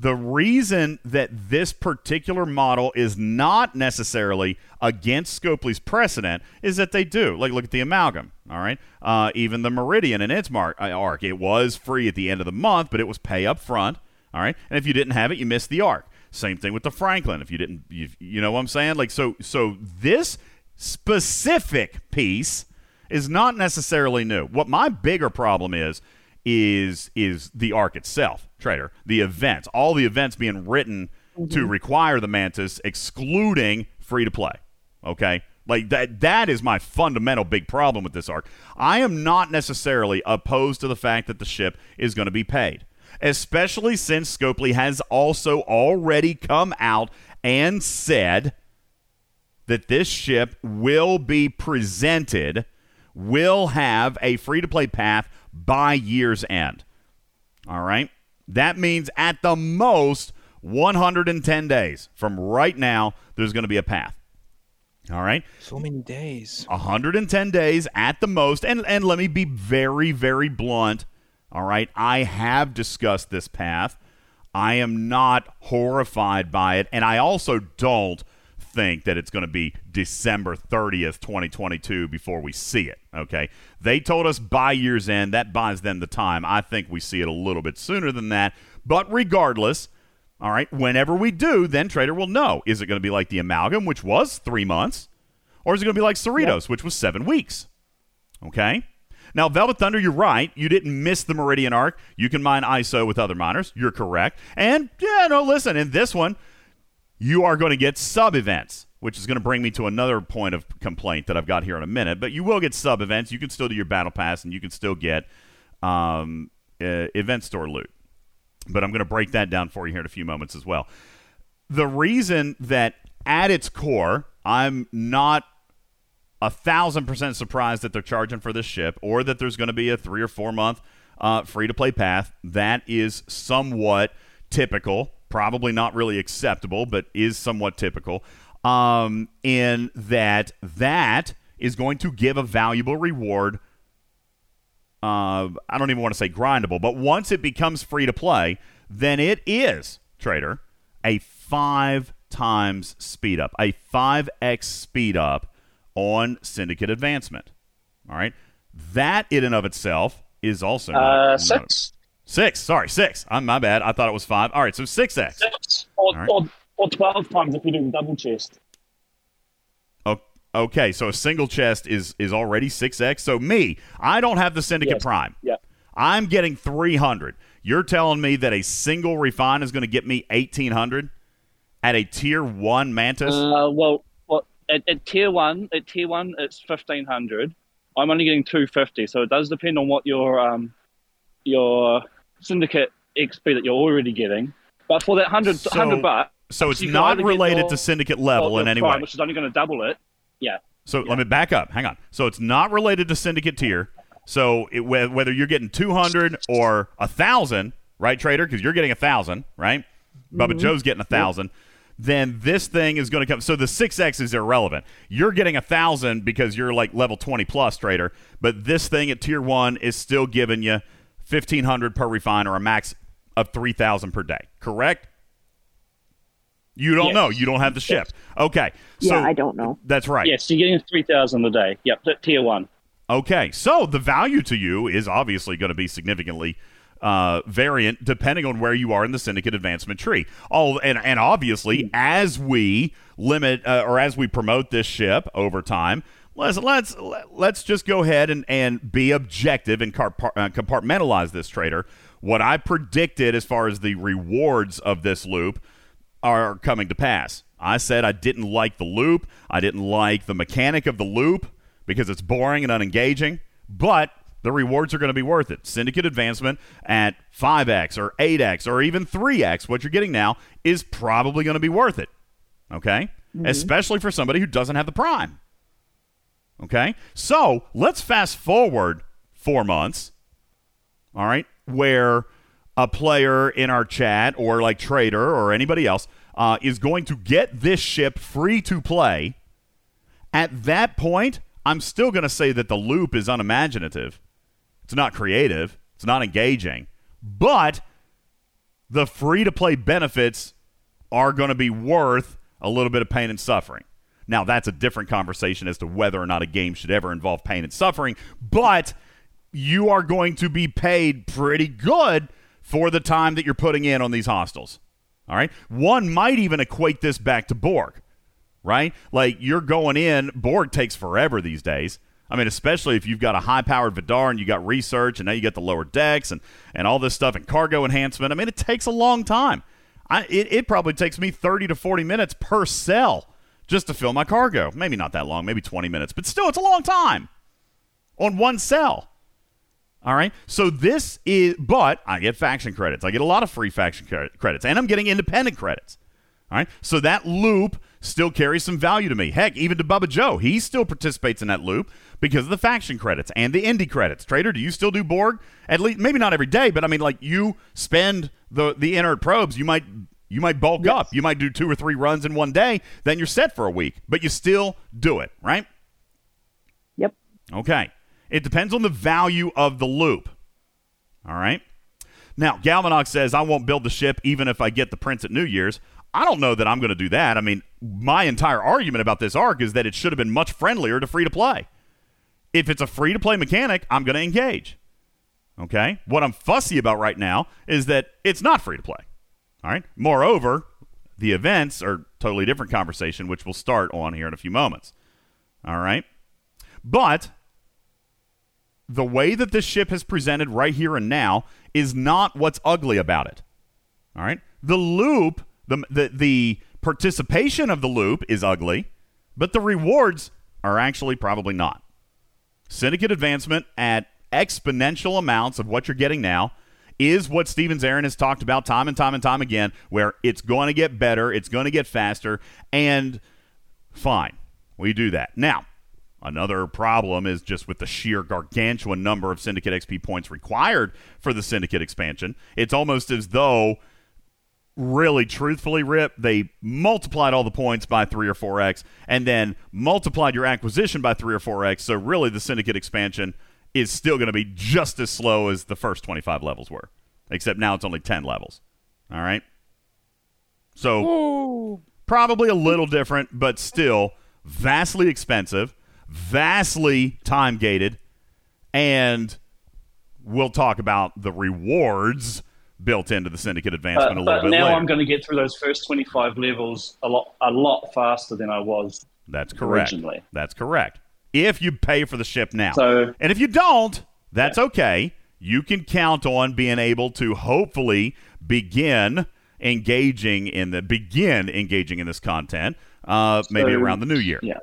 The reason that this particular model is not necessarily against Scopely's precedent is that they do. Like, look at the amalgam. All right, uh, even the Meridian and its mark, uh, arc, it was free at the end of the month, but it was pay up front. All right, and if you didn't have it, you missed the arc. Same thing with the Franklin. If you didn't, you, you know what I'm saying? Like, so, so this specific piece is not necessarily new. What my bigger problem is is is the arc itself, trader. The events, all the events being written to mm-hmm. require the mantis, excluding free to play. Okay, like that. That is my fundamental big problem with this arc. I am not necessarily opposed to the fact that the ship is going to be paid, especially since Scopely has also already come out and said that this ship will be presented, will have a free to play path by year's end. All right? That means at the most 110 days from right now, there's going to be a path. All right? So many days. 110 days at the most. And, and let me be very, very blunt. All right. I have discussed this path. I am not horrified by it. And I also don't think that it's going to be December 30th, 2022 before we see it. Okay. They told us by year's end. That buys them the time. I think we see it a little bit sooner than that. But regardless, all right, whenever we do, then Trader will know. Is it going to be like the amalgam, which was three months? Or is it going to be like Cerritos, which was seven weeks? Okay. Now, Velvet Thunder, you're right. You didn't miss the Meridian arc. You can mine ISO with other miners. You're correct. And, yeah, no, listen, in this one, you are going to get sub events, which is going to bring me to another point of complaint that I've got here in a minute. But you will get sub events. You can still do your battle pass, and you can still get um, uh, event store loot. But I'm going to break that down for you here in a few moments as well. The reason that at its core, I'm not a thousand percent surprised that they're charging for this ship or that there's going to be a three or four month uh, free to play path. That is somewhat typical, probably not really acceptable, but is somewhat typical. Um, in that that is going to give a valuable reward. Uh, I don't even want to say grindable, but once it becomes free to play, then it is trader a five times speed up, a five x speed up on syndicate advancement. All right, that in and of itself is also Uh, not- six. Six. Sorry, six. I'm my bad. I thought it was five. All right, so six x. Six. Or, right. or, or 12 times if you do double chest. O- Okay, so a single chest is is already six x. So me, I don't have the syndicate Yes. prime. Yeah. I'm getting 300. You're telling me that a single refine is going to get me 1800 at a tier 1 Mantis? Uh, well, well at, at tier one, at tier one, it's fifteen hundred. I'm only getting two fifty, so it does depend on what your um your syndicate XP that you're already getting. But for that 100, So- 100 bucks, so it's not related your- to syndicate level in any prime, way. which is only going to double it. Yeah. So let me back up. Hang on. So it's not related to syndicate tier. So it, whether you're getting 200 or a thousand, right, trader? Because you're getting a thousand, right? Bubba mm-hmm. Joe's getting a thousand. Then this thing is going to come. So the six X is irrelevant. You're getting a thousand because you're like level 20 plus trader. But this thing at tier one is still giving you 1500 per refine or a max of 3000 per day. Correct? You don't Yes. know. You don't have the ship. Okay. So Yeah, I don't know. That's right. Yes, you're getting 3,000 a day. Yep, tier one. Okay, so the value to you is obviously going to be significantly uh, variant depending on where you are in the syndicate advancement tree. Oh, and and obviously as we limit uh, or as we promote this ship over time, let's let's let's just go ahead and and be objective and uh, compartmentalize this trader. What I predicted as far as the rewards of this loop are coming to pass. I said I didn't like the loop. I didn't like the mechanic of the loop because it's boring and unengaging, but the rewards are going to be worth it. Syndicate advancement at 5x or 8x or even 3x, what you're getting now, is probably going to be worth it. Okay? Especially for somebody who doesn't have the prime. Okay? So let's fast forward four months all right, where a player in our chat or like Trader or anybody else uh, is going to get this ship free to play. At that point, I'm still going to say that the loop is unimaginative. It's not creative. It's not engaging. But the free to play benefits are going to be worth a little bit of pain and suffering. Now, that's a different conversation as to whether or not a game should ever involve pain and suffering, but you are going to be paid pretty good for the time that you're putting in on these hostiles. All right? One might even equate this back to Borg, right? Like you're going in, Borg takes forever these days. I mean, especially if you've got a high powered Vidar and you got research and now you got the lower decks and, and all this stuff and cargo enhancement. I mean, it takes a long time. I, it, it probably takes me 30 to 40 minutes per cell just to fill my cargo. Maybe not that long, maybe 20 minutes, but still, it's a long time on one cell. All right. So this is, but I get faction credits. I get a lot of free faction credits, and I'm getting independent credits. All right. So that loop still carries some value to me. Heck, even to Bubba Joe, he still participates in that loop because of the faction credits and the indie credits. Trader, do you still do Borg? At least, maybe not every day, but I mean, like you spend the the inert probes, you might you might bulk up. You might do two or three runs in one day, then you're set for a week, but you still do it, right? Yep. Okay. It depends on the value of the loop. All right. Now, Galvanox says, I won't build the ship even if I get the prince at New Year's. I don't know that I'm going to do that. I mean, my entire argument about this arc is that it should have been much friendlier to free to play. If it's a free to play mechanic, I'm going to engage. Okay. What I'm fussy about right now is that it's not free to play. All right. Moreover, the events are totally different conversation, which we'll start on here in a few moments. All right. But the way that this ship has presented right here and now is not what's ugly about it. All right? The loop, the, the, the participation of the loop is ugly, but the rewards are actually probably not. Syndicate advancement at exponential amounts of what you're getting now is what Stevens Aaron has talked about time and time and time again, where it's going to get better, it's going to get faster, and fine, we do that. Now, another problem is just with the sheer gargantuan number of Syndicate XP points required for the Syndicate expansion. It's almost as though, really truthfully, Rip, they multiplied all the points by 3 or 4x and then multiplied your acquisition by 3 or 4x. So, really, the Syndicate expansion is still going to be just as slow as the first 25 levels were, except now it's only 10 levels. All right? So, probably a little different, but still vastly expensive, vastly time gated, and we'll talk about the rewards built into the syndicate advancement But, a little but bit now later. I'm going to get through those first 25 levels a lot, a lot faster than I was. That's correct. originally. That's correct. If you pay for the ship now. So- and if you don't, that's okay. you can count on being able to hopefully begin engaging in the begin engaging in this content uh, maybe around the new year. Yeah.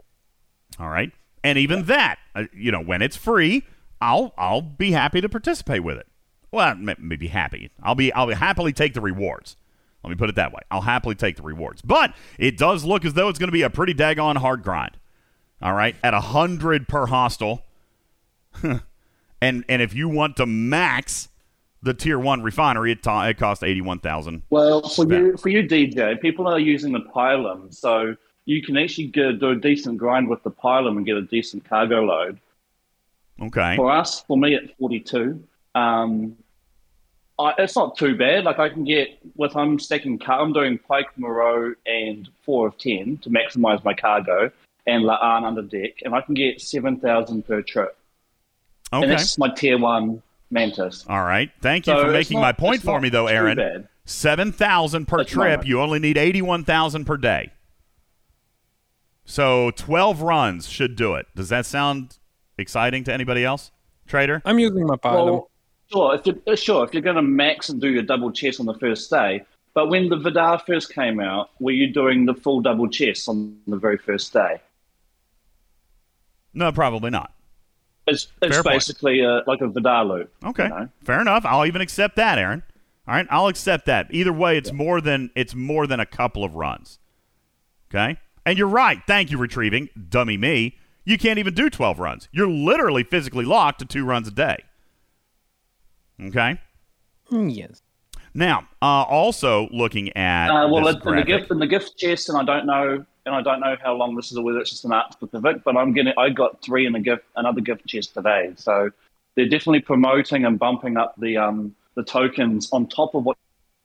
All right, and even that, uh, you know, when it's free, I'll I'll be happy to participate with it. Well, maybe happy. I'll be I'll happily take the rewards. Let me put it that way. I'll happily take the rewards. But it does look as though it's going to be a pretty daggone hard grind. All right, at a hundred per hostile, [laughs] and and if you want to max the tier one refinery, it, ta- it costs eighty one thousand. Well, for you, for you, DJ, people are using the Pilum, so you can actually get, do a decent grind with the Pilum and get a decent cargo load. Okay. For us, for me at 42, um, I, it's not too bad. Like I can get with I'm stacking car, I'm doing Pike Moreau and four of ten to maximize my cargo and La'an under deck, and I can get seven thousand per trip. And Okay. that's my tier one mantis. All right. Thank you So for making not- my point for me, though, Aaron. bad. Seven thousand per That's trip. You only need eighty-one thousand per day. So twelve runs should do it. Does that sound exciting to anybody else, Trader? I'm using my Pilum. Well, sure. If you're, uh, sure, if you're going to max and do your double chest on the first day, but when the Vidar first came out, were you doing the full double chest on the very first day? No, probably not. It's, it's basically a, like a Vidar loop. Okay, you know? fair enough. I'll even accept that, Aaron. All right, I'll accept that. Either way, it's more than it's more than a couple of runs. Okay, and you're right. Thank you, retrieving dummy me. You can't even do twelve runs. You're literally physically locked to two runs a day. Okay. Mm, yes. Now, uh, also looking at Uh, well, this in the gift in the gift chest, and I don't know, and I don't know how long this is, or whether it's just an art specific. But I'm getting, I got three in a gift, another gift chest today. So they're definitely promoting and bumping up the um the tokens on top of what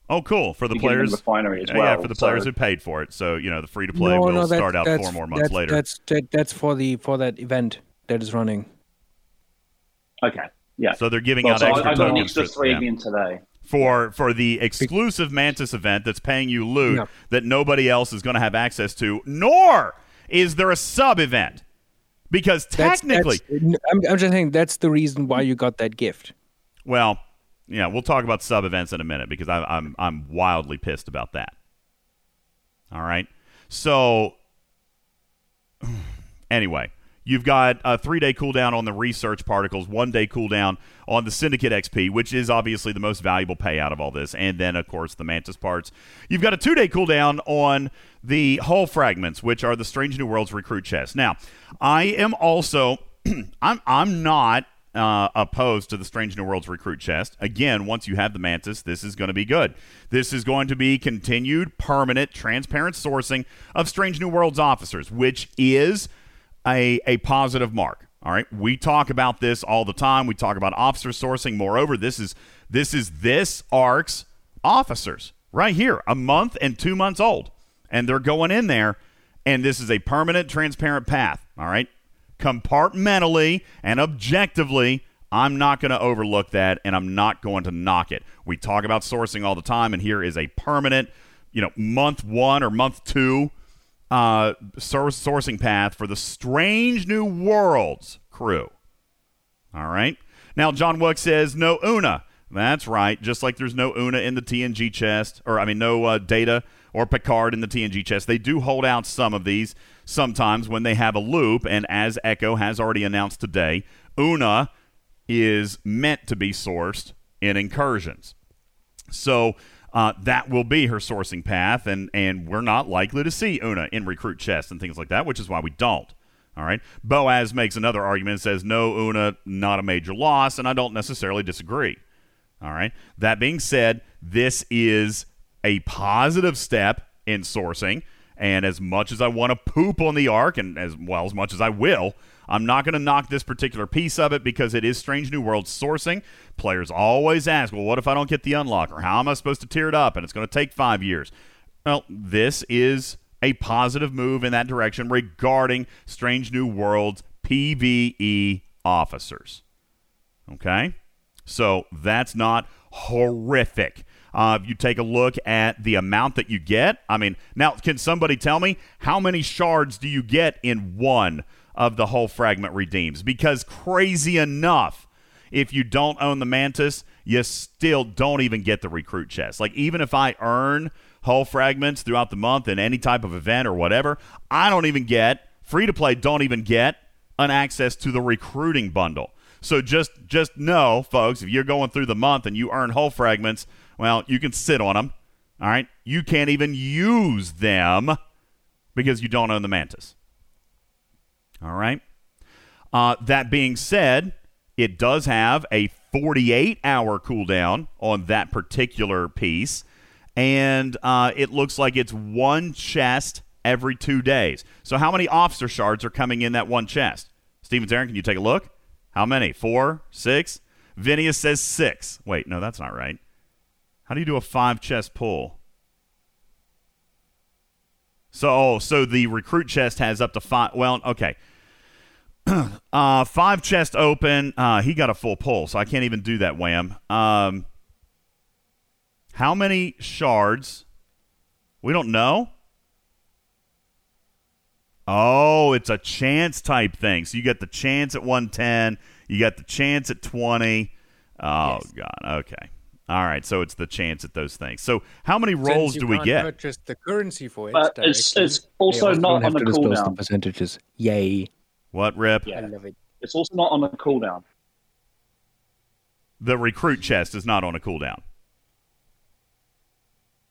Oh, cool for the you get in players. the refinery as Yeah, well. yeah, for the So- players who paid for it. So you know the free to play no, will no, that- start out four more months that's, later. That's that, that's for the for that event that is running. Okay, yeah. so they're giving Well, out so I, extra I got an extra three yeah. again today. For for the exclusive Mantis event that's paying you loot that nobody else is going to have access to. Nor is there a sub event because That's, technically, that's, I'm, I'm just saying that's the reason why you got that gift. well, yeah, we'll talk about sub events in a minute because I, I'm I'm wildly pissed about that. All right, so [sighs] anyway, you've got a three day cooldown on the research particles, one day cooldown on the syndicate XP, which is obviously the most valuable payout of all this, and then of course the mantis parts. You've got a two day cooldown on the hull fragments, which are the Strange New Worlds recruit chest. Now, I am also [clears throat] I'm I'm not uh, opposed to the Strange New Worlds recruit chest. Again, once you have the Mantis, this is going to be good. This is going to be continued, permanent, transparent sourcing of Strange New Worlds officers, which is a, a positive mark. All right, we talk about this all the time. We talk about officer sourcing. Moreover, this is this is this arc's officers right here, a month and two months old, and they're going in there, and this is a permanent, transparent path. All right, compartmentally and objectively, I'm not going to overlook that and I'm not going to knock it. We talk about sourcing all the time, and here is a permanent, you know, month one or month two uh, sourcing path for the Strange New Worlds crew. All right. Now, John Wook says no Una. That's right. Just like there's no Una in the TNG chest, or I mean, no uh, Data or Picard in the TNG chest. They do hold out some of these sometimes when they have a loop, and as Echo has already announced today, Una is meant to be sourced in incursions. So uh, that will be her sourcing path, and and we're not likely to see Una in recruit chests and things like that, which is why we don't. All right. Boaz makes another argument and says no Una, not a major loss, and I don't necessarily disagree. All right. That being said, this is a positive step in sourcing, and as much as I want to poop on the arc, and as well as much as I will, I'm not going to knock this particular piece of it because it is Strange New World sourcing. Players always ask, well, what if I don't get the unlock? Or how am I supposed to tear it up? And it's going to take five years. Well, this is a positive move in that direction regarding Strange New World's PvE officers. Okay? So that's not horrific. Uh, if you take a look at the amount that you get, I mean, now can somebody tell me how many shards do you get in one of the whole fragment redeems? Because crazy enough, if you don't own the Mantis, you still don't even get the recruit chest. Like, even if I earn hull fragments throughout the month in any type of event or whatever, I don't even get, free to play, don't even get an access to the recruiting bundle. So just just know, folks, if you're going through the month and you earn hull fragments, well, you can sit on them. All right, you can't even use them because you don't own the Mantis. All right. Uh, that being said, it does have a 48 hour cooldown on that particular piece, and uh, it looks like it's one chest every two days. So, how many officer shards are coming in that one chest? Steven Aaron, can you take a look? How many? Four? Six? Vinius says six. Wait, no, that's not right. How do you do a five chest pull? So, oh, so the recruit chest has up to five. Well, okay. [clears throat] uh, five chest open. Uh, he got a full pull, so I can't even do that. Wham. Um, how many shards? We don't know. Oh, it's a chance type thing. So you get the chance at 110, you got the chance at 20. Oh Yes. god. Okay. All right. So it's the chance at those things. So how many rolls do we get? Purchase the currency for it. But it's- it's also not don't on the disclose the cooldown. percentages. Yay! What rip? Yeah. I love it. It's also not on a cooldown. The recruit chest is not on a cooldown.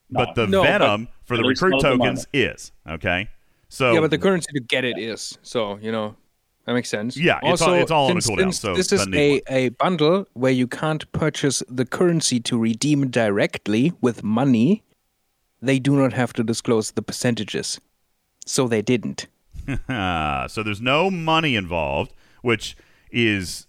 No. But the No, but- venom for the recruit not the tokens is. Okay. So yeah, but the currency to get it is so you know that makes sense. Yeah, it's all- also, it's all on a cooldown, so this is a, a bundle where you can't purchase the currency to redeem directly with money. They do not have to disclose the percentages, so they didn't. [laughs] So there's no money involved, which is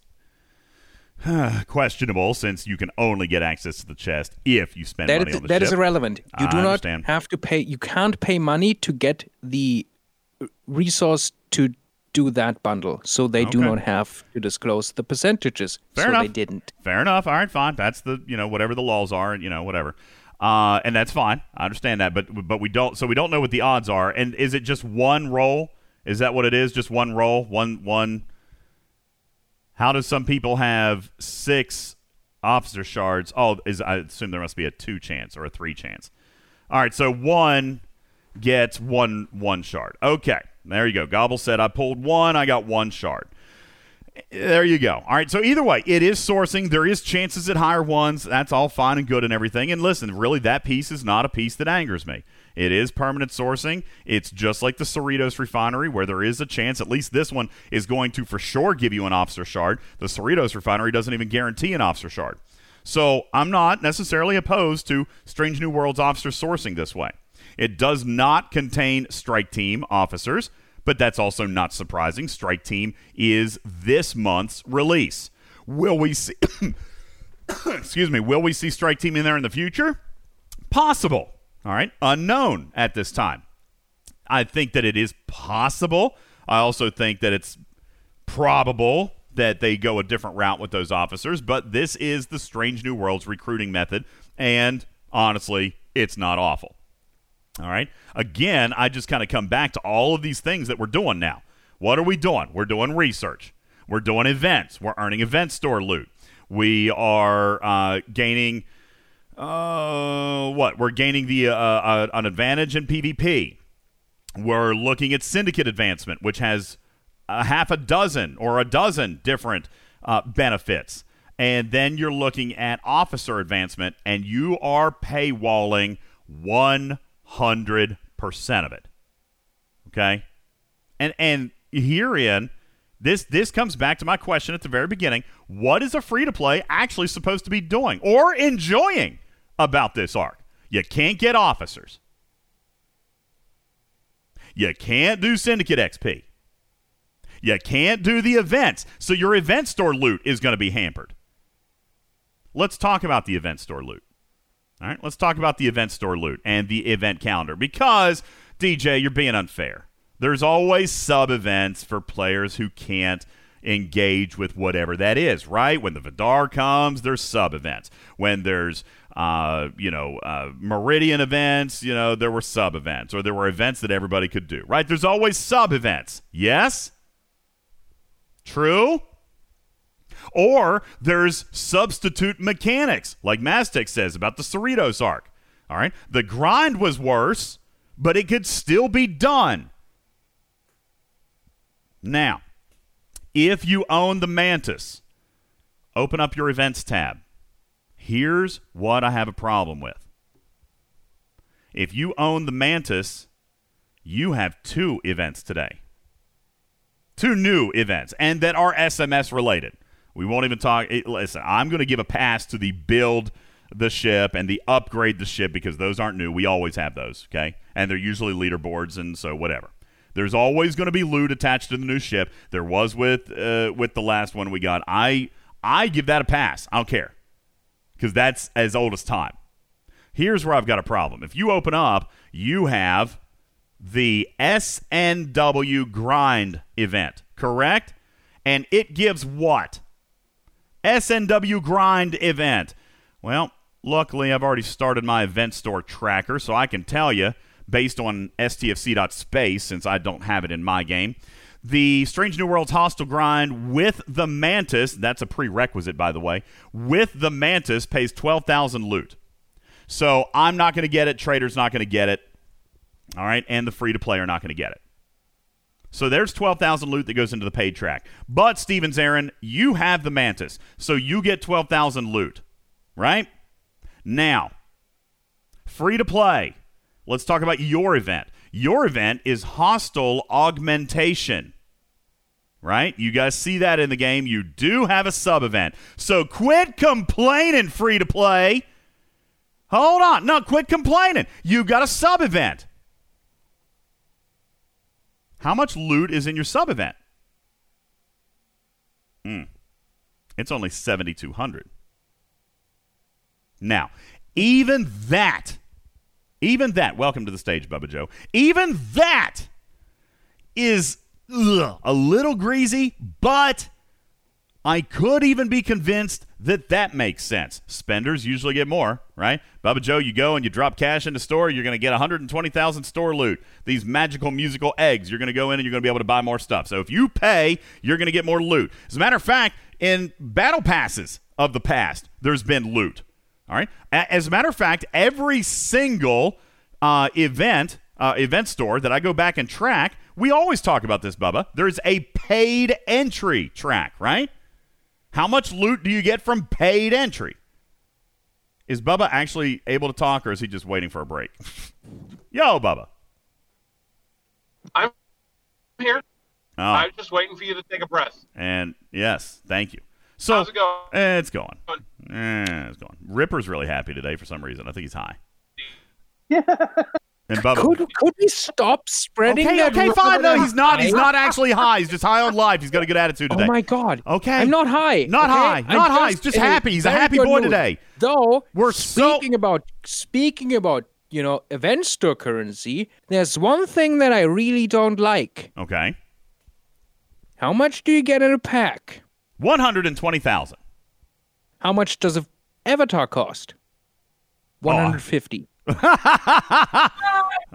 [sighs] questionable since you can only get access to the chest if you spend That money is on the that is irrelevant. You I do not have to pay. You can't pay money to get the resource to do that bundle. So they do not have to disclose the percentages. Fair so enough. they didn't. Fair enough. All right, fine. That's the you know whatever the laws are, and you know whatever, uh, and that's fine. I understand that, but but we don't. So we don't know what the odds are. And is it just one roll? Is that what it is? Just one roll? One one. How does some people have six officer shards? Oh, is I assume there must be a two chance or a three chance. All right, so one gets one one shard. Okay, there you go. Gobble said I pulled one. I got one shard. There you go. All right. So either way, it is sourcing. There is chances at higher ones. That's all fine and good and everything. And listen, really, that piece is not a piece that angers me. It is permanent sourcing. It's just like the Cerritos refinery, where there is a chance. At least this one is going to for sure give you an officer shard. The Cerritos refinery doesn't even guarantee an officer shard. So I'm not necessarily opposed to Strange New Worlds officer sourcing this way. It does not contain strike team officers, but that's also not surprising. Strike team is this month's release. Will we see [coughs] Excuse me, will we see strike team in there in the future? Possible. All right, unknown at this time. I think that it is possible. I also think that it's probable that they go a different route with those officers, but this is the Strange New Worlds recruiting method, and honestly, it's not awful. All right. Again, I just kind of come back to all of these things that we're doing now. What are we doing? We're doing research. We're doing events. We're earning event store loot. We are uh, gaining. Uh, what? We're gaining the uh, uh, an advantage in PvP. We're looking at syndicate advancement, which has a half a dozen or a dozen different uh, benefits. And then you're looking at officer advancement, and you are paywalling 100% of it. Okay? And and herein, this this comes back to my question at the very beginning. What is a free to play actually supposed to be doing or enjoying about this arc? You can't get officers. You can't do Syndicate XP. You can't do the events. So your event store loot is going to be hampered. Let's talk about the event store loot. All right, let's talk about the event store loot and the event calendar because, DJ, you're being unfair. There's always sub events for players who can't engage with whatever that is, right? When the Vidar comes, there's sub events. When there's uh, you know, uh, Meridian events, you know, there were sub events or there were events that everybody could do, right? There's always sub events. Yes? True? Or there's substitute mechanics, like Maztec says about the Cerritos arc. All right. The grind was worse, but it could still be done. Now, if you own the Mantis, open up your events tab. Here's what I have a problem with. If you own the Mantis, you have two events today. Two new events, and that are SMS related. We won't even talk. Listen, I'm going to give a pass to the build the ship and the upgrade the ship because those aren't new. We always have those, okay? And they're usually leaderboards, and so whatever. There's always going to be loot attached to the new ship. There was with uh, with the last one we got. I I give that a pass. I don't care because that's as old as time. Here's where I've got a problem. If you open up, you have the SNW grind event, correct? And it gives what? SNW grind event. Well, luckily I've already started my event store tracker, so I can tell you based on stfc.space since I don't have it in my game. The Strange New Worlds Hostile Grind with the Mantis, that's a prerequisite by the way, with the Mantis pays 12,000 loot. So I'm not going to get it, Trader's not going to get it. All right, and the free to play are not going to get it. So there's 12,000 loot that goes into the paid track. But Stevens Aaron, you have the Mantis. So you get 12,000 loot, right? Now, free to play. Let's talk about your event. Your event is hostile augmentation. Right? You guys see that in the game. You do have a sub event. So quit complaining, free to play. Hold on. No, quit complaining. You got a sub event. How much loot is in your sub event? Hmm. It's only 7,200. Now, even that, even that, welcome to the stage, Bubba Joe. Even that is ugh, a little greasy, but I could even be convinced that that makes sense. Spenders usually get more, right? Bubba Joe, you go and you drop cash in the store, you're going to get 120,000 store loot. These magical musical eggs, you're going to go in and you're going to be able to buy more stuff. So if you pay, you're going to get more loot. As a matter of fact, in battle passes of the past, there's been loot. All right. As a matter of fact, every single uh, event uh, event store that I go back and track, we always talk about this, Bubba. There's a paid entry track, right? How much loot do you get from paid entry? Is Bubba actually able to talk, or is he just waiting for a break? [laughs] Yo, Bubba. I'm here. Oh, I'm just waiting for you to take a breath. and yes, thank you. So How's it going? eh, it's going. Eh, it's going. Ripper's really happy today for some reason. I think he's high. Yeah. And Bubba. Could, could we stop spreading Okay, that okay, fine. No, he's not. He's not actually high. He's just high on life. He's got a good attitude today. Oh my god. Okay. I'm not high. Not okay? high. I'm Not high. He's just happy. He's a happy boy mood. today. Though We're so- speaking about speaking about you know event store currency. There's one thing that I really don't like. Okay. How much do you get in a pack? One hundred and twenty thousand. How much does a avatar cost? One hundred fifty. [laughs]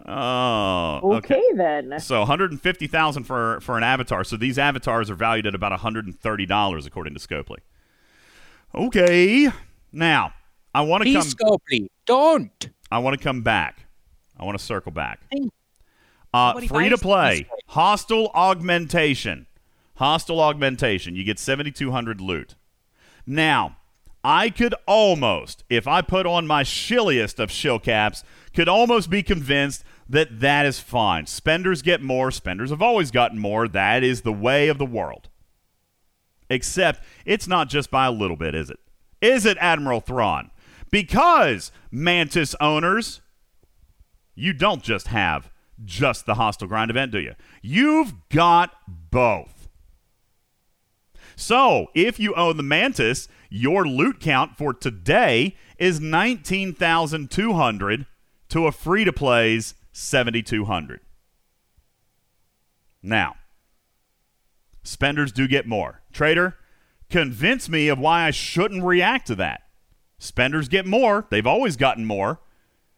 Oh. Okay. Okay, then. So one hundred and fifty thousand for for an avatar. So these avatars are valued at about one hundred and thirty dollars according to Scopely. Okay. Now I want to come. Please, Scopely, don't. I want to come back. I want to circle back. Uh, free to play. Hostile augmentation. Hostile augmentation. You get 7,200 loot. Now, I could almost, if I put on my shilliest of shill caps, could almost be convinced that that is fine. Spenders get more. Spenders have always gotten more. That is the way of the world. Except it's not just by a little bit, is it? Is it, Admiral Thrawn? Because, Mantis owners, you don't just have just the hostile grind event, do you? You've got both. So, if you own the Mantis, your loot count for today is 19,200 to a free to play's 7,200. Now, spenders do get more. Trader, convince me of why I shouldn't react to that. Spenders get more. They've always gotten more.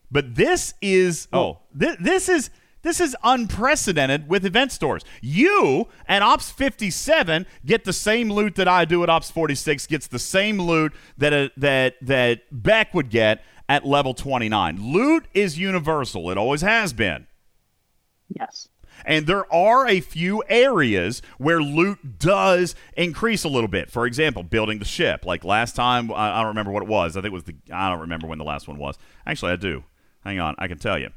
But this is oh, thi- this is This is unprecedented with event stores. You at Ops 57 get the same loot that I do at Ops 46. Gets the same loot that uh, that that Beck would get at level 29. Loot is universal. It always has been. Yes. And there are a few areas where loot does increase a little bit. For example, building the ship. Like last time, I I don't remember what it was. I think it was the. I don't remember when the last one was. Actually, I do. Hang on, I can tell you.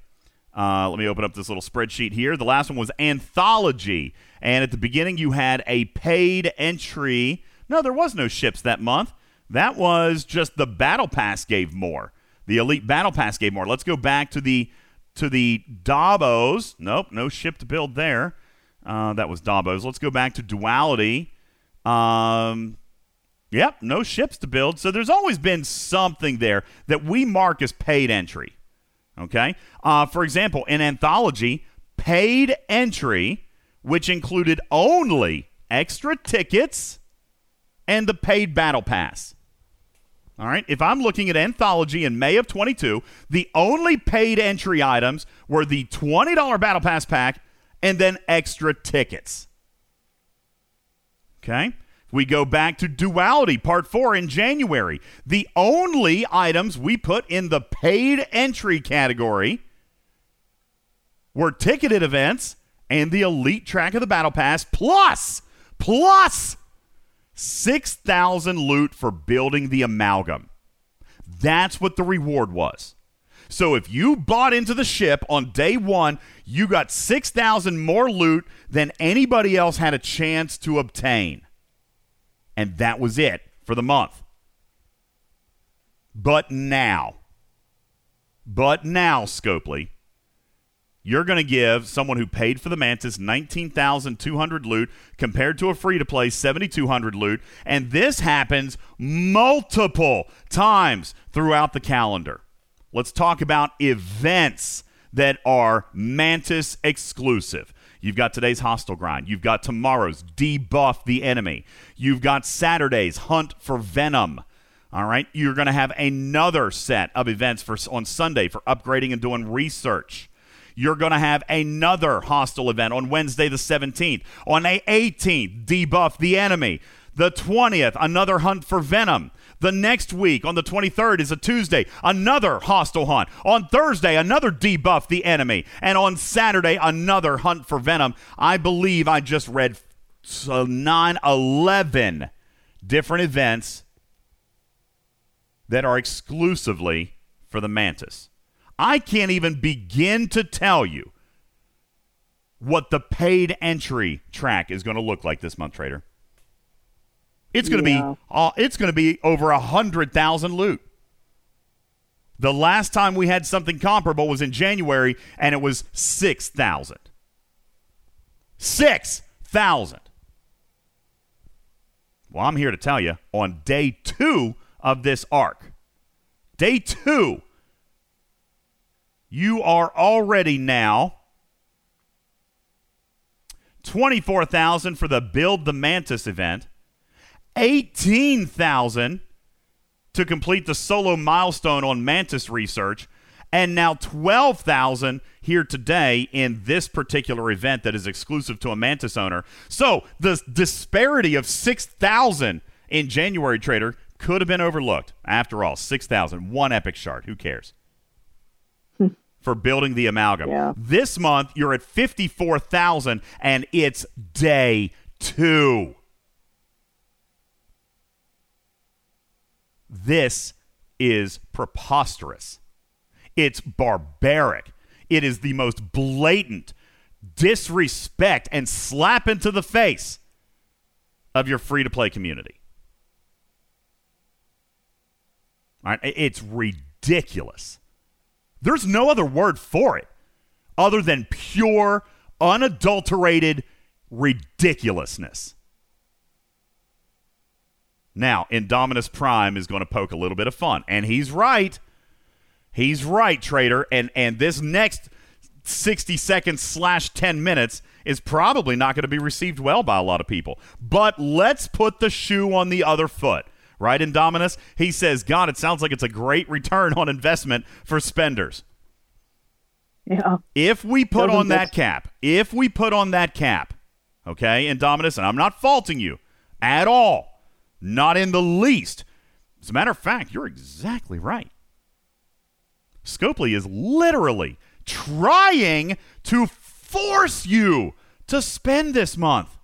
Uh, let me open up this little spreadsheet here. The last one was anthology, and at the beginning you had a paid entry. No, there was no ships that month. That was just the battle pass gave more. The elite battle pass gave more. Let's go back to the to the Davos. Nope, no ship to build there. Uh, that was Davos. Let's go back to duality. Um, yep, no ships to build. So there's always been something there that we mark as paid entry. Okay. Uh, for example, in Anthology, paid entry, which included only extra tickets and the paid battle pass. All right. If I'm looking at Anthology in May of 22, the only paid entry items were the $20 battle pass pack and then extra tickets. Okay. We go back to Duality Part 4 in January. The only items we put in the paid entry category were ticketed events and the elite track of the Battle Pass, plus, plus 6,000 loot for building the amalgam. That's what the reward was. So if you bought into the ship on day one, you got 6,000 more loot than anybody else had a chance to obtain and that was it for the month. But now, but now, Scopely, you're going to give someone who paid for the Mantis 19,200 loot compared to a free to play 7,200 loot. And this happens multiple times throughout the calendar. Let's talk about events that are Mantis exclusive. You've got today's hostile grind. You've got tomorrow's debuff the enemy. You've got Saturday's hunt for venom. All right, you're going to have another set of events for on Sunday for upgrading and doing research. You're going to have another hostile event on Wednesday the 17th. On the 18th, debuff the enemy. The 20th, another hunt for venom. The next week, on the 23rd, is a Tuesday, another hostile hunt. On Thursday, another debuff the enemy. And on Saturday, another hunt for Venom. I believe I just read so 9, 11 different events that are exclusively for the Mantis. I can't even begin to tell you what the paid entry track is going to look like this month, Trader. It's going to Yeah. be uh, it's going to be over a hundred thousand loot. The last time we had something comparable was in January, and it was six thousand. Six thousand. Well, I'm here to tell you on day two of this arc, day two, you are already now 24,000 for the Build the Mantis event, 18,000 to complete the solo milestone on Mantis research, and now 12,000 here today in this particular event that is exclusive to a Mantis owner. So the disparity of 6,000 in January Trader could have been overlooked. After all, 6,000, one epic shard. Who cares? Hmm. For building the amalgam. Yeah. This month, you're at 54,000, and it's day two. This is preposterous. It's barbaric. It is the most blatant disrespect and slap into the face of your free to play community. It's ridiculous. There's no other word for it other than pure, unadulterated ridiculousness. Now, Indominus Prime is going to poke a little bit of fun, and he's right. He's right, trader. And and this next 60 seconds slash 10 minutes is probably not going to be received well by a lot of people. But let's put the shoe on the other foot. Right, Indominus? He says, God, it sounds like it's a great return on investment for spenders. Yeah. If we put Doesn't on that cap, if we put on that cap, okay, Indominus, and I'm not faulting you at all, not in the least. As a matter of fact, you're exactly right. Scopely is literally trying to force you to spend this month.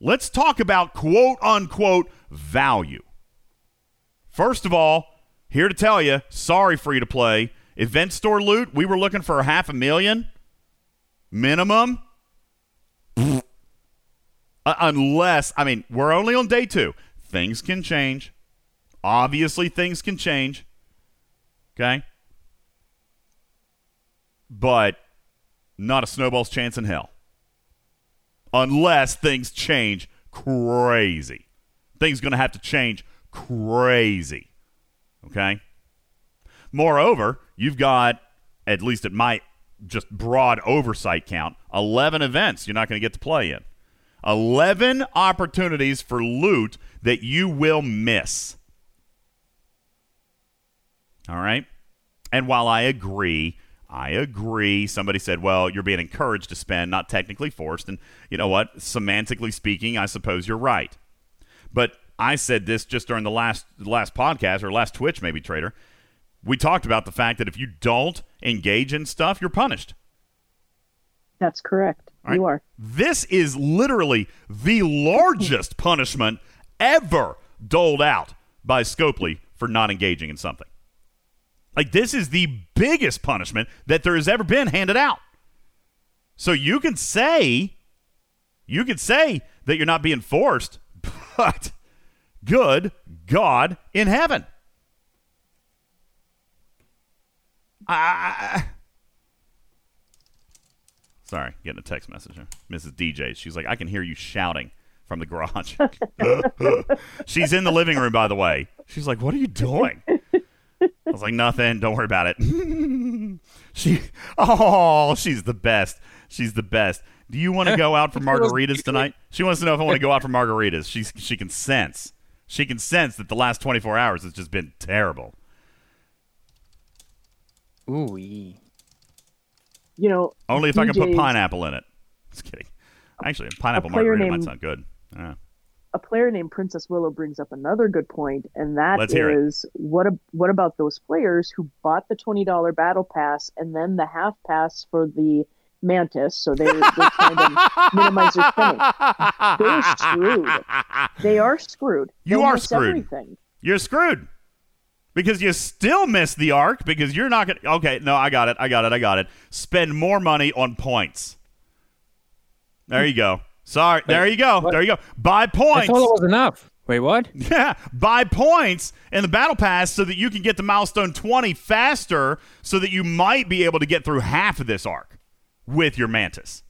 Let's talk about quote unquote value. First of all, here to tell you, sorry, free to play. Event store loot, we were looking for a half a million minimum. Uh, unless, I mean, we're only on day two. Things can change. Obviously, things can change. Okay? But not a snowball's chance in hell. Unless things change crazy. Things going to have to change crazy. Okay? Moreover, you've got, at least at my just broad oversight count, 11 events you're not going to get to play in. 11 opportunities for loot that you will miss. All right? And while I agree, I agree. Somebody said, well, you're being encouraged to spend, not technically forced. And you know what? Semantically speaking, I suppose you're right. But I said this just during the last last podcast or last Twitch, maybe, Trader. We talked about the fact that if you don't engage in stuff, you're punished. That's correct. Right? You are. This is literally the largest [laughs] punishment ever doled out by Scopely for not engaging in something. Like, this is the biggest punishment that there has ever been handed out. So you can say, you could say that you're not being forced, [laughs] but good God in heaven. I. Sorry, getting a text message. here. Mrs. DJ. She's like, I can hear you shouting from the garage. [laughs] She's in the living room, by the way. She's like, What are you doing? I was like, Nothing. Don't worry about it. [laughs] she, oh, she's the best. She's the best. Do you want to go out for [laughs] margaritas tonight? She wants to know if I want to go out for margaritas. She she can sense. She can sense that the last 24 hours has just been terrible. Ooh. You know, Only if I can put pineapple in it. Just kidding. Actually, a pineapple margarita might named- sound good. Yeah. a player named Princess Willow brings up another good point, and that Let's is what a, what about those players who bought the twenty dollar battle pass and then the half pass for the mantis, so they, they're trying to [laughs] minimize their spending. They're screwed. They are screwed. You They'll are screwed. Everything. You're screwed because you still miss the arc because you're not going to. Okay, no, I got it. I got it. I got it. Spend more money on points. There you go. Sorry. There you go. what? There you go. Buy points. I thought it was enough. Wait, what? [laughs] Yeah, buy points in the battle pass so that you can get to milestone 20 faster so that you might be able to get through half of this arc with your mantis.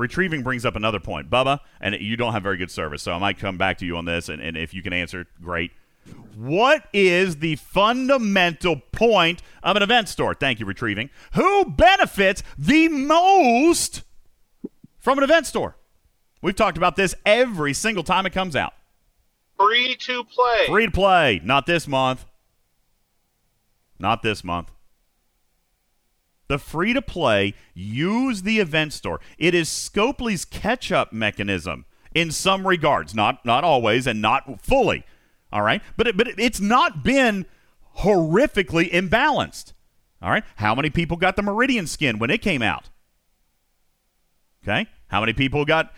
Retrieving brings up another point. Bubba, and you don't have very good service, so I might come back to you on this, and, and if you can answer, great. What is the fundamental point of an event store? Thank you, Retrieving. Who benefits the most from an event store? We've talked about this every single time it comes out. Free to play. Free to play, not this month. Not this month. The free to play use the event store. It is Scopely's catch up mechanism in some regards, not not always and not fully. All right, but it, but it, it's not been horrifically imbalanced. All right, how many people got the Meridian skin when it came out? Okay, how many people got?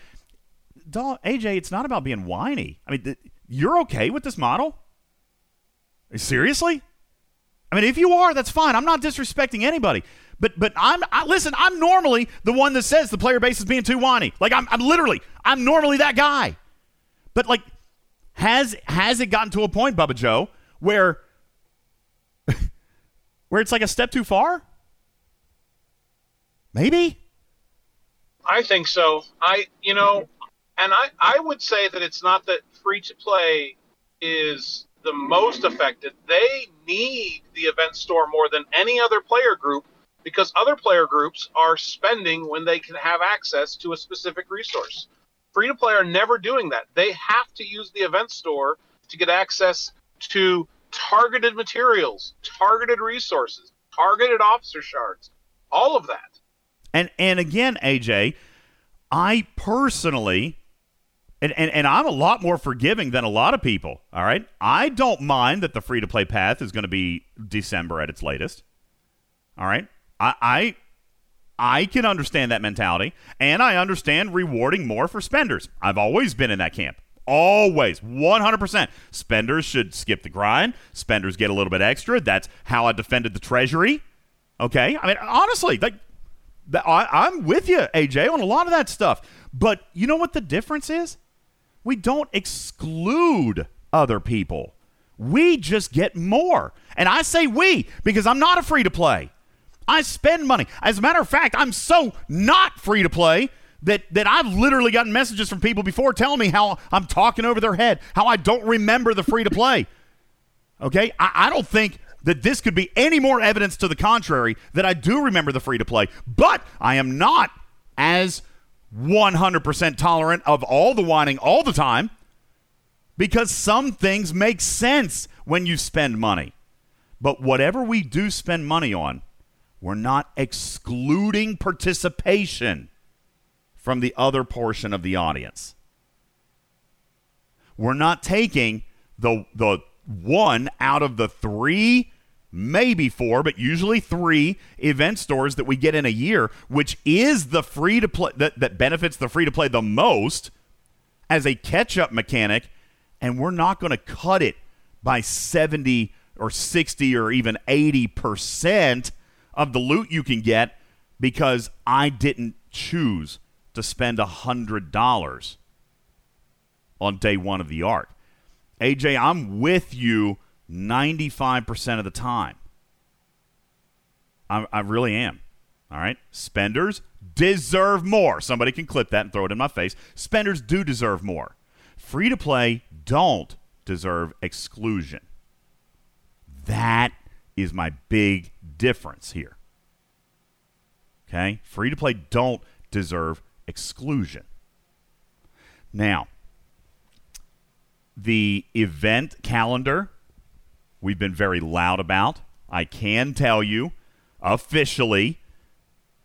AJ, it's not about being whiny. I mean, th- you're okay with this model? Seriously? I mean, if you are, that's fine. I'm not disrespecting anybody. But but I'm I, listen. I'm normally the one that says the player base is being too whiny. Like I'm I'm literally I'm normally that guy. But like, has has it gotten to a point, Bubba Joe, where [laughs] where it's like a step too far? Maybe. I think so. I, you know, and I, I would say that it's not that free to play is the most affected. They need the event store more than any other player group because other player groups are spending when they can have access to a specific resource. Free to play are never doing that. They have to use the event store to get access to targeted materials, targeted resources, targeted officer shards, all of that. And and again, AJ, I personally and, and, and I'm a lot more forgiving than a lot of people. All right. I don't mind that the free to play path is going to be December at its latest. All right. I, I I can understand that mentality, and I understand rewarding more for spenders. I've always been in that camp. Always, 100%. Spenders should skip the grind. Spenders get a little bit extra. That's how I defended the Treasury. Okay? I mean, honestly, like, I, I'm with you, AJ, on a lot of that stuff. But you know what the difference is? We don't exclude other people. We just get more. And I say we because I'm not a free to play. I spend money. As a matter of fact, I'm so not free to play that, that I've literally gotten messages from people before telling me how I'm talking over their head, how I don't remember the free to play. [laughs] Okay? I, I don't think that this could be any more evidence to the contrary that I do remember the free to play, but I am not as 100% tolerant of all the whining all the time because some things make sense when you spend money. But whatever we do spend money on, we're not excluding participation from the other portion of the audience. We're not taking the the one out of the three, maybe four, but usually three event stores that we get in a year, which is the free to play that, that benefits the free to play the most as a catch up mechanic, and we're not going to cut it by 70 or 60 or even 80 percent of the loot you can get because I didn't choose to spend a hundred dollars on day one of the arc. AJ, I'm with you 95% of the time. I, I really am. All right. Spenders deserve more. Somebody can clip that and throw it in my face. Spenders do deserve more. Free to play don't deserve exclusion. That is my big difference here. Okay? Free to play don't deserve exclusion. Now, the event calendar we've been very loud about. I can tell you officially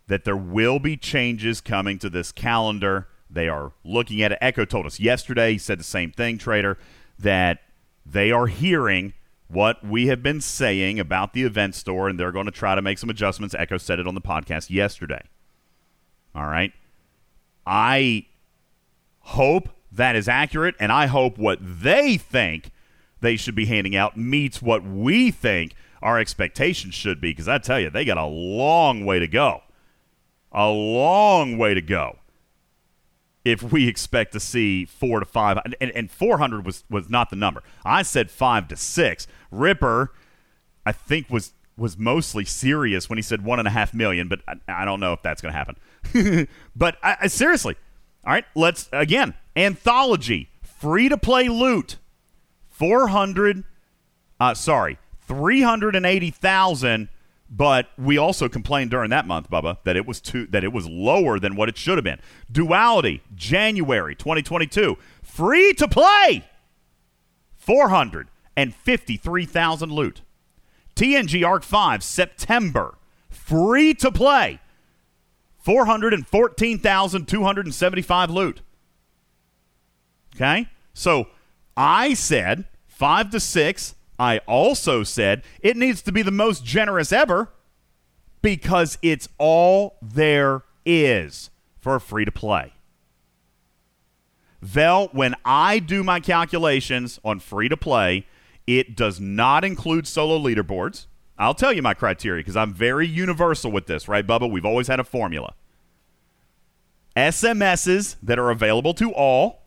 that there will be changes coming to this calendar. They are looking at it. Echo told us yesterday, he said the same thing, Trader, that they are hearing what we have been saying about the event store and they're going to try to make some adjustments. Echo said it on the podcast yesterday. All right. I hope that is accurate, and I hope what they think they should be handing out meets what we think our expectations should be. Because I tell you, they got a long way to go. A long way to go if we expect to see four to five. And, and 400 was, was not the number. I said five to six. Ripper, I think, was was mostly serious when he said one and a half million, but I, I don't know if that's going to happen. [laughs] but I, I, seriously, all right, let's again anthology free to play loot, four hundred. Uh, sorry, three hundred and eighty thousand. But we also complained during that month, Bubba, that it was too that it was lower than what it should have been. Duality, January 2022, free to play, four hundred and fifty-three thousand loot. TNG Arc 5, September, free to play. 414,275 loot. Okay? So I said 5 to 6. I also said it needs to be the most generous ever because it's all there is for free to play. Vel, when I do my calculations on free to play, it does not include solo leaderboards. I'll tell you my criteria because I'm very universal with this, right, Bubba? We've always had a formula. SMSs that are available to all,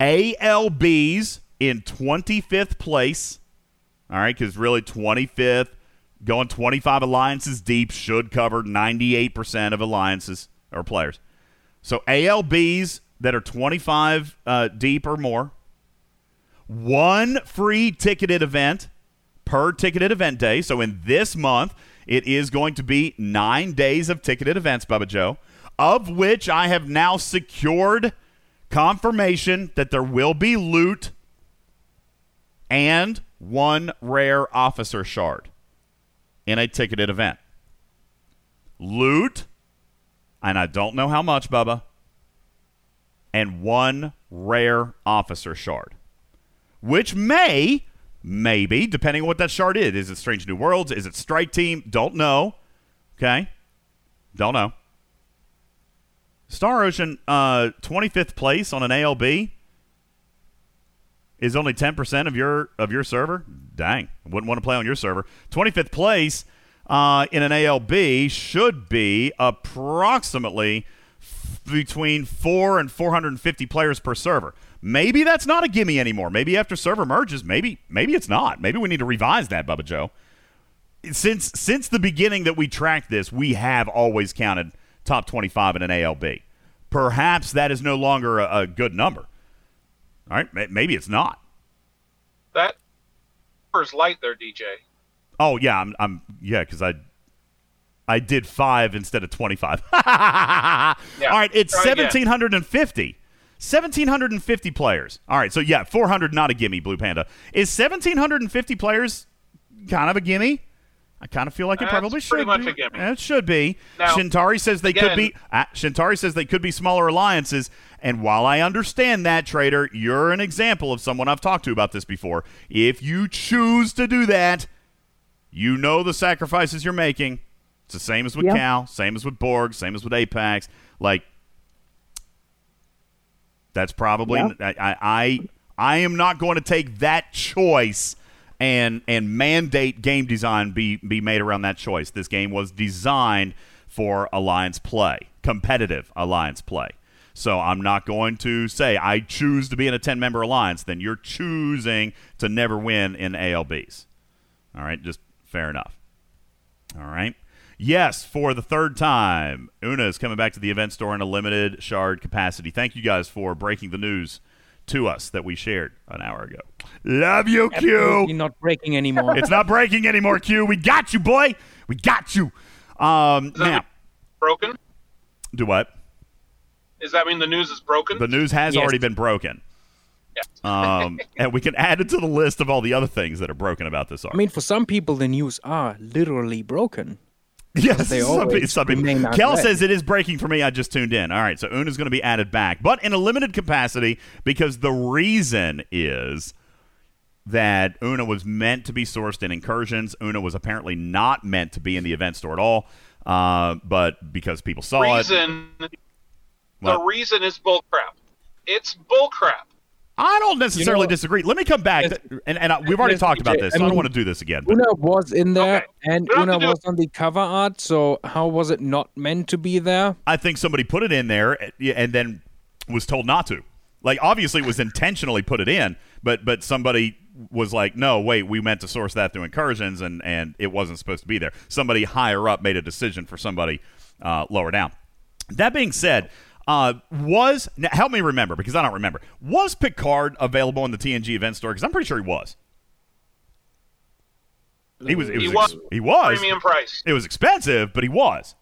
ALBs in 25th place, all right, because really 25th, going 25 alliances deep should cover 98% of alliances or players. So ALBs that are 25 uh, deep or more, one free ticketed event per ticketed event day. So in this month, it is going to be nine days of ticketed events, Bubba Joe, of which I have now secured confirmation that there will be loot and one rare officer shard in a ticketed event. Loot, and I don't know how much, Bubba, and one rare officer shard, which may, maybe, depending on what that shard is. Is it Strange New Worlds? Is it Strike Team? Don't know. Okay. Don't know. Star Ocean, uh, 25th place on an ALB is only 10% of your of your server. Dang, wouldn't want to play on your server. 25th place uh, in an ALB should be approximately f- between four and 450 players per server. Maybe that's not a gimme anymore. Maybe after server merges, maybe maybe it's not. Maybe we need to revise that, Bubba Joe. Since since the beginning that we tracked this, we have always counted top 25 in an ALB. Perhaps that is no longer a, a good number. All right, maybe it's not. That number's light there, DJ. Oh yeah, I'm, I'm yeah, because I I did five instead of 25. [laughs] All right, it's try again. 1,750. 1,750 players. All right, so yeah, 400, not a gimme, Blue Panda. Is 1,750 players kind of a gimme? I kind of feel like it That's probably should pretty much be. a gimme. It should be. Now, Shintari says they could be. Uh, Shintari says they could be smaller alliances. And while I understand that, Trader, you're an example of someone I've talked to about this before. If you choose to do that, you know the sacrifices you're making. It's the same as with Yeah. Cal, same as with Borg, same as with Apex. Like that's probably Yeah. I, I I I am not going to take that choice and and mandate game design be be made around that choice. This game was designed for alliance play, competitive alliance play. So I'm not going to say I choose to be in a 10 member alliance. Then you're choosing to never win in ALBs. All right, just fair enough. All right. Yes, for the third time, Una is coming back to the event store in a limited shard capacity. Thank you guys for breaking the news to us that we shared an hour ago. Love you, Q. Absolutely Q. not breaking anymore. It's not breaking anymore, Q. We got you, boy. We got you. Um, now, Broken? do what? Does that mean the news is broken? The news has Yes. already been broken. Um, [laughs] and we can add it to the list of all the other things that are broken about this I mean, for some people, the news are literally broken. [laughs] Yes, they some, pe- always some people. remain Kel unread. says it is breaking for me. I just tuned in. All right, so Una's going to be added back, but in a limited capacity because the reason is that Una was meant to be sourced in incursions. Una was apparently not meant to be in the event store at all, uh, but because people saw it. the What? reason is bullcrap. It's bullcrap. I don't necessarily You know- disagree. Let me come back, Yes. and, and I, we've already Yes, talked about DJ, this, I so I don't want to do this again. But Una was in there, Okay. and We don't have Una to do was on the cover art. So how was it not meant to be there? I think somebody put it in there eh, and then was told not to. Like obviously it was intentionally put it in, but but somebody was like, "No, wait, we meant to source that through incursions and and it wasn't supposed to be there." Somebody higher up made a decision for somebody uh, lower down. That being said, uh, was now help me remember because I don't remember. Was Picard available in the TNG event store? Because I'm pretty sure he was. He was. He was. was. ex- he was. Premium price. It was expensive, but he was.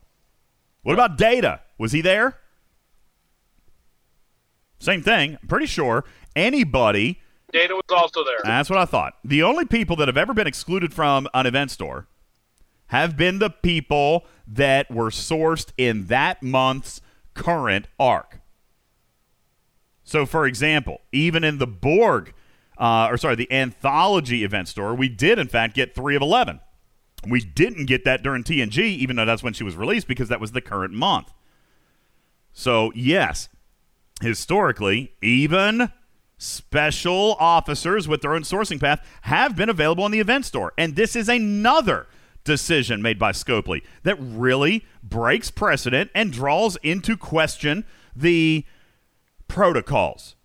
What about Data? Was he there? Same thing. I'm pretty sure anybody. Data was also there. That's what I thought. The only people that have ever been excluded from an event store have been the people that were sourced in that month's current arc. So, for example, even in the Borg, uh, or sorry, the Anthology event store, we did in fact get three of eleven. We didn't get that during TNG, even though that's when she was released, because that was the current month. So, yes, historically, even special officers with their own sourcing path have been available in the event store. And this is another decision made by Scopely that really breaks precedent and draws into question the protocols,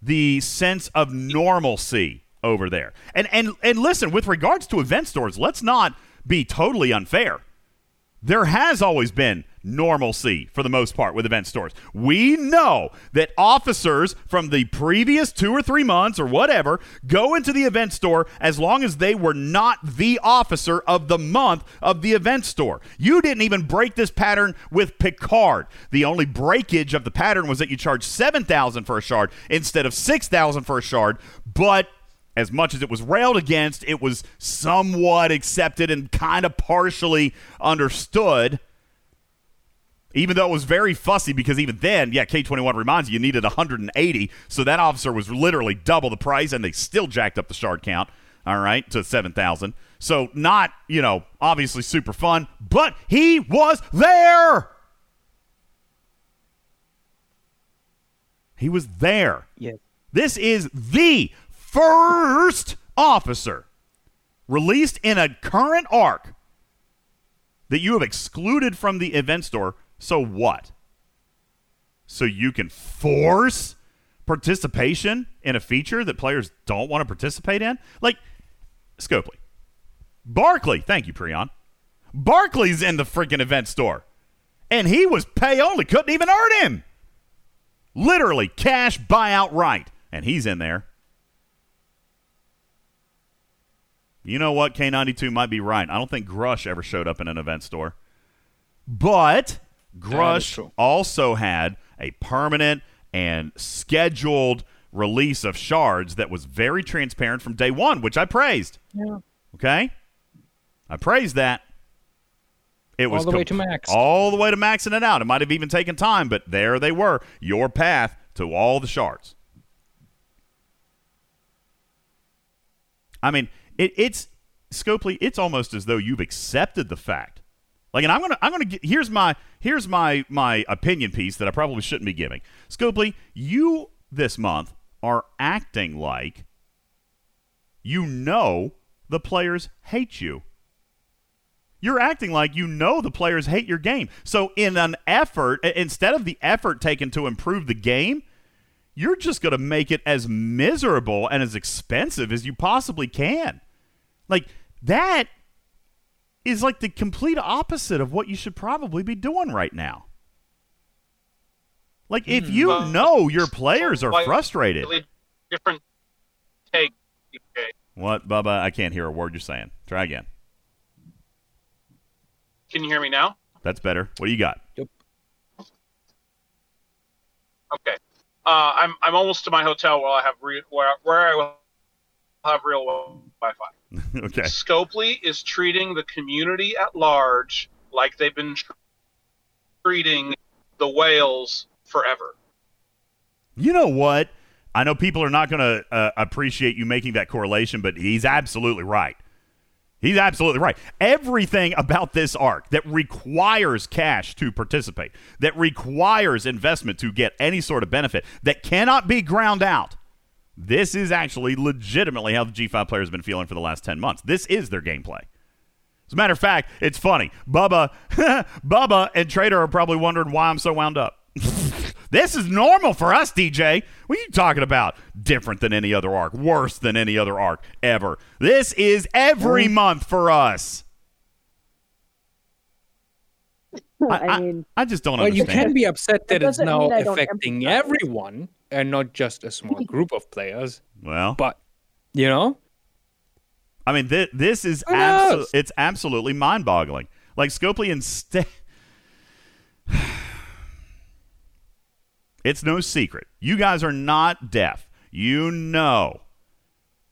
the sense of normalcy over there. And and and listen, with regards to event stores, let's not be totally unfair. There has always been normalcy for the most part with event stores. We know that officers from the previous two or three months or whatever go into the event store as long as they were not the officer of the month of the event store. You didn't even break this pattern with Picard. The only breakage of the pattern was that you charged 7000 for a shard instead of 6000 for a shard, but as much as it was railed against, it was somewhat accepted and kind of partially understood. Even though it was very fussy, because even then, yeah, K21 reminds you, you needed 180. So that officer was literally double the price, and they still jacked up the shard count, all right, to 7,000. So not, you know, obviously super fun, but he was there. He was there. Yeah. This is the first officer released in a current arc that you have excluded from the event store. So what? So you can force participation in a feature that players don't want to participate in? Like, Scopely. Barkley, thank you, Prion. Barkley's in the freaking event store. And he was pay only, couldn't even earn him. Literally cash buyout right. And he's in there. You know what? K92 might be right. I don't think Grush ever showed up in an event store. But Grush also had a permanent and scheduled release of shards that was very transparent from day one, which I praised. Yeah. Okay? I praised that. It All was the way to max. All the way to maxing it out. It might have even taken time, but there they were. Your path to all the shards. I mean, it, it's Scopely. It's almost as though you've accepted the fact. Like, and I'm gonna, I'm gonna. Get, here's my, here's my, my opinion piece that I probably shouldn't be giving. Scopely, you this month are acting like you know the players hate you. You're acting like you know the players hate your game. So, in an effort, instead of the effort taken to improve the game, you're just going to make it as miserable and as expensive as you possibly can. Like, that is like the complete opposite of what you should probably be doing right now. Like, if you Well, know your players are frustrated. Really different take. Okay. What, Bubba? I can't hear a word you're saying. Try again. Can you hear me now? That's better. What do you got? Yep. Okay. Uh, I'm I'm almost to my hotel where I have re- where where I will have real Wi-Fi. [laughs] okay. Scopely is treating the community at large like they've been treating the whales forever. You know what? I know people are not going to uh, appreciate you making that correlation, but he's absolutely right. He's absolutely right. Everything about this arc that requires cash to participate, that requires investment to get any sort of benefit, that cannot be ground out. This is actually legitimately how the G5 players have been feeling for the last 10 months. This is their gameplay. As a matter of fact, it's funny. Bubba, [laughs] Bubba and Trader are probably wondering why I'm so wound up. [laughs] this is normal for us, DJ. What are you talking about? Different than any other arc, worse than any other arc ever. This is every month for us. I, mean, I just don't Well, you can be upset that That it's now mean I don't affecting everyone and not just a small [laughs] group of players. well, But you know, I mean, th- this is abso- it's absolutely mind-boggling. Like Scopely instead, [sighs] it's no secret. You guys are not deaf. You know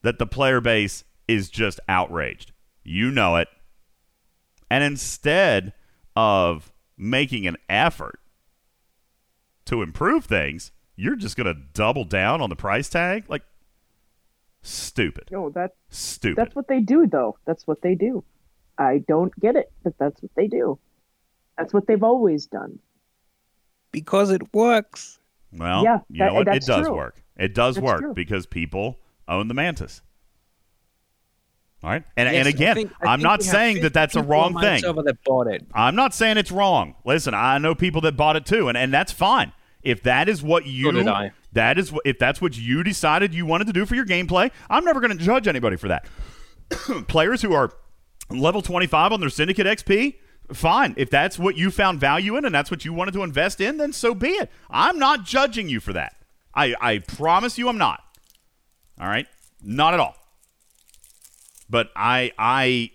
that the player base is just outraged. You know it. And instead of making an effort to improve things, you're just going to double down on the price tag? Like, stupid. no, that Stupid. that's what they do, though. That's what they do. I don't get it, but that's what they do. That's what they've always done. because it works. Well, Yeah, you know what? It does true. work. It does That's work true. because people own the mantis. All right, and Yes, and I again, think- I I'm not saying that that's a wrong thing. Server that bought it. I'm not saying it's wrong. Listen, I know people that bought it too, and, and that's fine. If that is what you did I. that is if that's what you decided you wanted to do for your gameplay, I'm never going to judge anybody for that. [coughs] Players who are level 25 on their Syndicate XP, fine. If that's what you found value in and that's what you wanted to invest in, then so be it. I'm not judging you for that. I, I promise you I'm not. All right? Not at all. But I I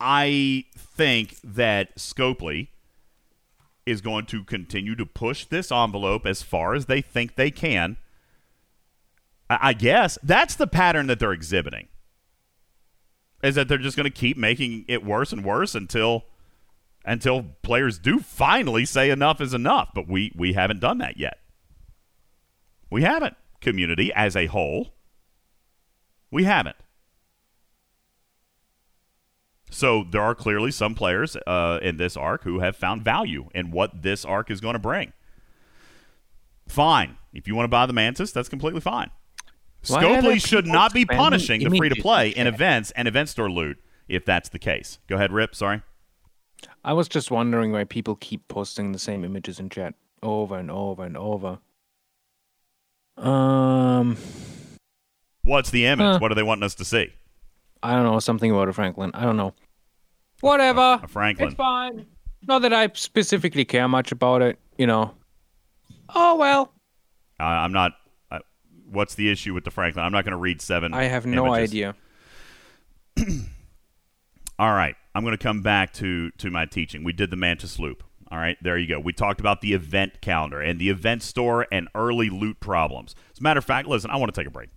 I think that Scopely is going to continue to push this envelope as far as they think they can I, I guess that's the pattern that they're exhibiting. Is that they're just going to keep making it worse and worse until until players do finally say enough is enough. But we we haven't done that yet. We haven't. Community as a whole, we haven't. So there are clearly some players uh, in this arc who have found value in what this arc is going to bring. Fine. If you want to buy the Mantis, that's completely fine. Why Scopely should not be punishing the free to play in events and event store loot if that's the case. Go ahead, Rip. Sorry. I was just wondering why people keep posting the same images in chat over and over and over. Um, What's the image? Huh. What are they wanting us to see? I don't know something about a Franklin. I don't know. Whatever. A Franklin. It's fine. Not that I specifically care much about it. You know. Oh well. Uh, I'm not. Uh, what's the issue with the Franklin? I'm not going to read seven. I have no images. idea. [clears throat] All right, I'm going to come back to to my teaching. We did the Mantis Loop. All right, there you go. We talked about the event calendar and the event store and early loot problems. As a matter of fact, listen, I want to take a break.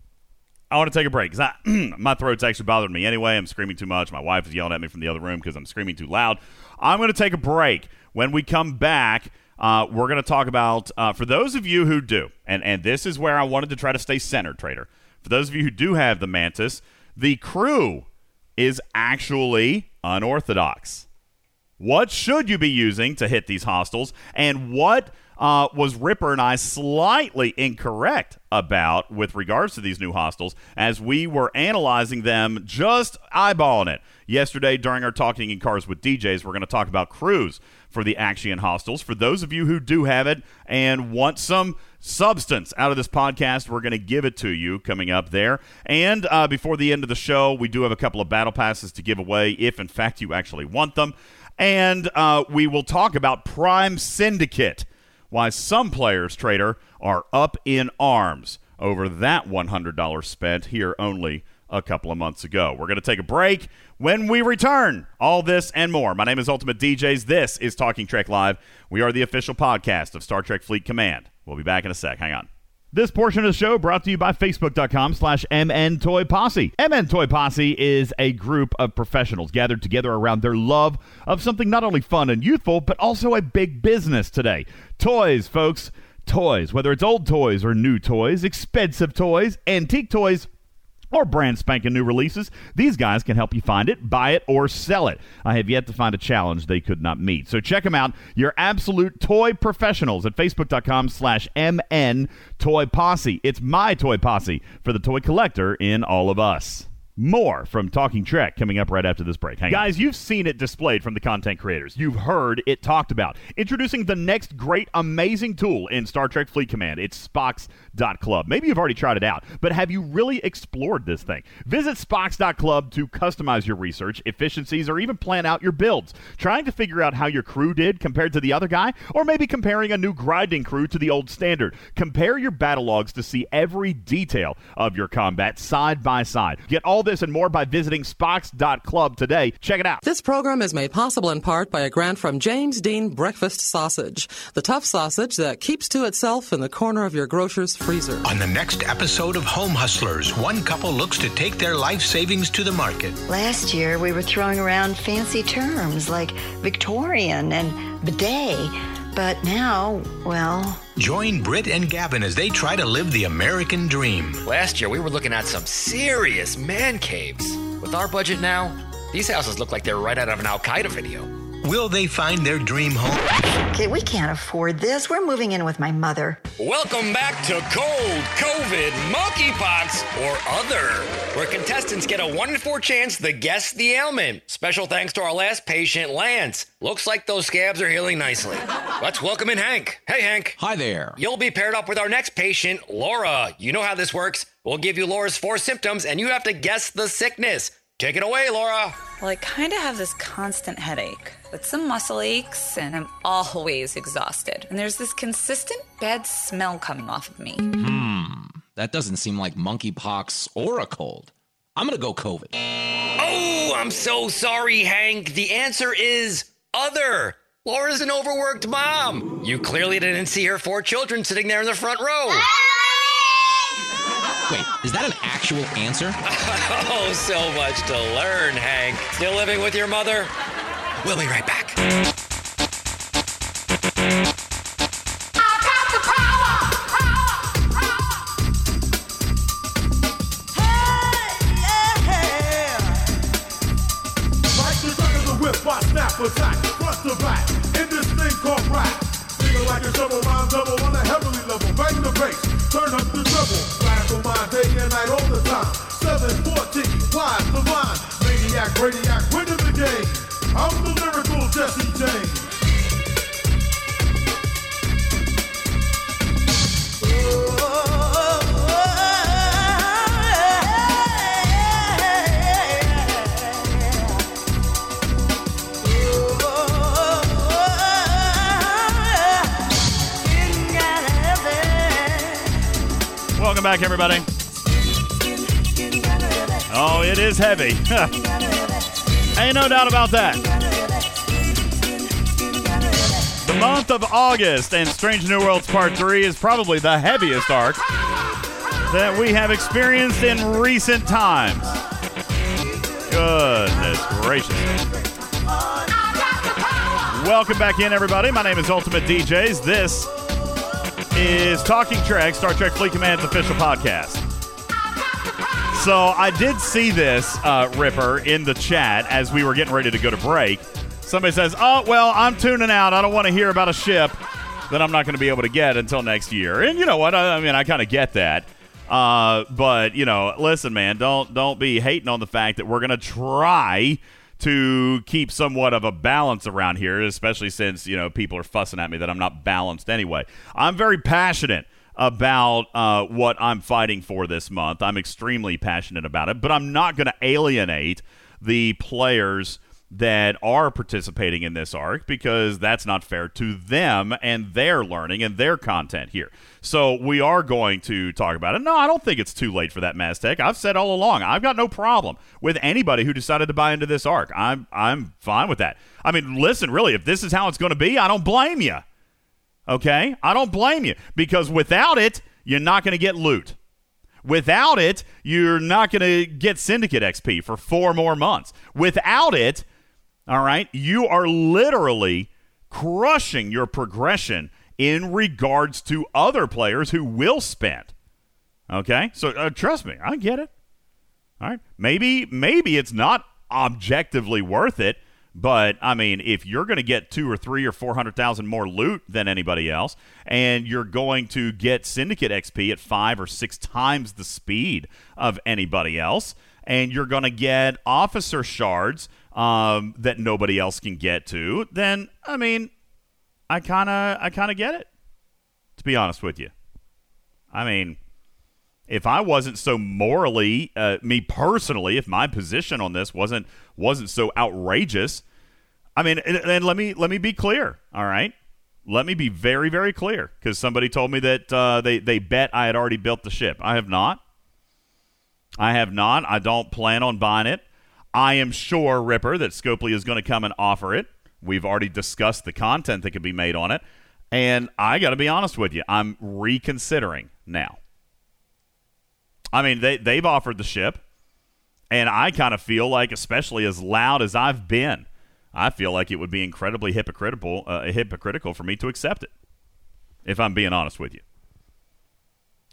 I want to take a break because [clears throat] my throat's actually bothering me anyway. I'm screaming too much. My wife is yelling at me from the other room because I'm screaming too loud. I'm going to take a break. When we come back, uh, we're going to talk about uh, for those of you who do, and and this is where I wanted to try to stay centered, trader. For those of you who do have the Mantis, the crew is actually unorthodox. What should you be using to hit these hostiles? And what uh, was Ripper and I slightly incorrect about with regards to these new hostiles as we were analyzing them, just eyeballing it. Yesterday, during our Talking in Cars with DJs, we're going to talk about crews for the Actian hostiles. For those of you who do have it and want some substance out of this podcast, we're going to give it to you coming up there. And uh, before the end of the show, we do have a couple of battle passes to give away if, in fact, you actually want them. And uh, we will talk about Prime Syndicate, why some players, Trader, are up in arms over that $100 spent here only a couple of months ago. We're going to take a break. When we return, all this and more. My name is Ultimate DJs. This is Talking Trek Live. We are the official podcast of Star Trek Fleet Command. We'll be back in a sec. Hang on. This portion of the show brought to you by Facebook.com slash MN Toy Posse. MN Toy Posse is a group of professionals gathered together around their love of something not only fun and youthful, but also a big business today. Toys, folks. Toys. Whether it's old toys or new toys, expensive toys, antique toys, or brand spanking new releases, these guys can help you find it, buy it, or sell it. I have yet to find a challenge they could not meet. So check them out. Your absolute toy professionals at facebook.com slash MN Toy Posse. It's my toy posse for the toy collector in all of us. More from Talking Trek coming up right after this break. Hang Guys, you've seen it displayed from the content creators. You've heard it talked about. Introducing the next great, amazing tool in Star Trek Fleet Command. It's spocks.club. Maybe you've already tried it out, but have you really explored this thing? Visit spocks.club to customize your research, efficiencies, or even plan out your builds. Trying to figure out how your crew did compared to the other guy, or maybe comparing a new grinding crew to the old standard. Compare your battle logs to see every detail of your combat side by side. Get all this and more by visiting spocks.club today. Check it out. This program is made possible in part by a grant from James Dean Breakfast Sausage, the tough sausage that keeps to itself in the corner of your grocer's freezer. On the next episode of Home Hustlers, one couple looks to take their life savings to the market. Last year, we were throwing around fancy terms like Victorian and bidet. But now, well, Join Britt and Gavin as they try to live the American dream. Last year, we were looking at some serious man caves. With our budget now, these houses look like they're right out of an Al Qaeda video. Will they find their dream home? okay, we can't afford this. We're moving in with my mother. Welcome back to Cold, COVID, Monkeypox, or Other, where contestants get a 1 in 4 chance to guess the ailment. Special thanks to our last patient, Lance. Looks like those scabs are healing nicely. Let's welcome in Hank. Hey, Hank. Hi there. You'll be paired up with our next patient, Laura. You know how this works. We'll give you Laura's four symptoms, and you have to guess the sickness. Take it away, Laura. Well, I kind of have this constant headache with some muscle aches, and I'm always exhausted. And there's this consistent bad smell coming off of me. Hmm. That doesn't seem like monkeypox or a cold. I'm gonna go COVID. Oh, I'm so sorry, Hank. The answer is other. Laura's an overworked mom. You clearly didn't see her four children sitting there in the front row. [laughs] Wait, is that an actual answer? [laughs] Oh, so much to learn, Hank. Still living with your mother? We'll be right back. Like the turn of the whip, I snap attack, front to back, in this thing called rap. Feeling like a shovel, rhyme double on a heavily level. Bang the bass, turn up the treble. Blast on my day and night all the time. 714, wise the line. Maniac, radiac, winning the game. I'm the lyrical Jesse James. Welcome back, everybody. Oh, it is heavy. [laughs] [laughs] Ain't no doubt about that. The month of August and Strange New Worlds Part 3 is probably the heaviest arc that we have experienced in recent times. Goodness gracious. Welcome back in, everybody. My name is Ultimate DJs. This is Talking Trek, Star Trek Fleet Command's official podcast. So I did see this, uh, Ripper, in the chat as we were getting ready to go to break. Somebody says, Oh, well, I'm tuning out. I don't want to hear about a ship that I'm not going to be able to get until next year. And you know what? I, I mean, I kind of get that. Uh, but, you know, listen, man, don't, don't be hating on the fact that we're going to try to keep somewhat of a balance around here, especially since, you know, people are fussing at me that I'm not balanced anyway. I'm very passionate about uh, what I'm fighting for this month. I'm extremely passionate about it, but I'm not going to alienate the players that are participating in this arc because that's not fair to them and their learning and their content here. So we are going to talk about it. No, I don't think it's too late for that Maztec. I've said all along, I've got no problem with anybody who decided to buy into this arc. I'm I'm fine with that. I mean, listen, really, if this is how it's going to be, I don't blame you. Okay? I don't blame you because without it, you're not going to get loot. Without it, you're not going to get Syndicate XP for four more months. Without it, all right, you are literally crushing your progression in regards to other players who will spend. Okay? So uh, trust me, I get it. All right. Maybe maybe it's not objectively worth it, but I mean, if you're going to get two or three or four hundred thousand more loot than anybody else, and you're going to get Syndicate XP at five or six times the speed of anybody else, and you're going to get officer shards um, that nobody else can get to, then I mean, I kind of I kind of get it. To be honest with you, I mean, if I wasn't so morally, uh, me personally, if my position on this wasn't wasn't so outrageous, I mean, and, and let me let me be clear. All right, let me be very very clear because somebody told me that uh, they they bet I had already built the ship. I have not. I have not. I don't plan on buying it. I am sure, Ripper, that Scopely is going to come and offer it. We've already discussed the content that could be made on it. And I got to be honest with you, I'm reconsidering now. I mean, they, they've offered the ship, and I kind of feel like, especially as loud as I've been, I feel like it would be incredibly hypocritical, uh, hypocritical for me to accept it, if I'm being honest with you.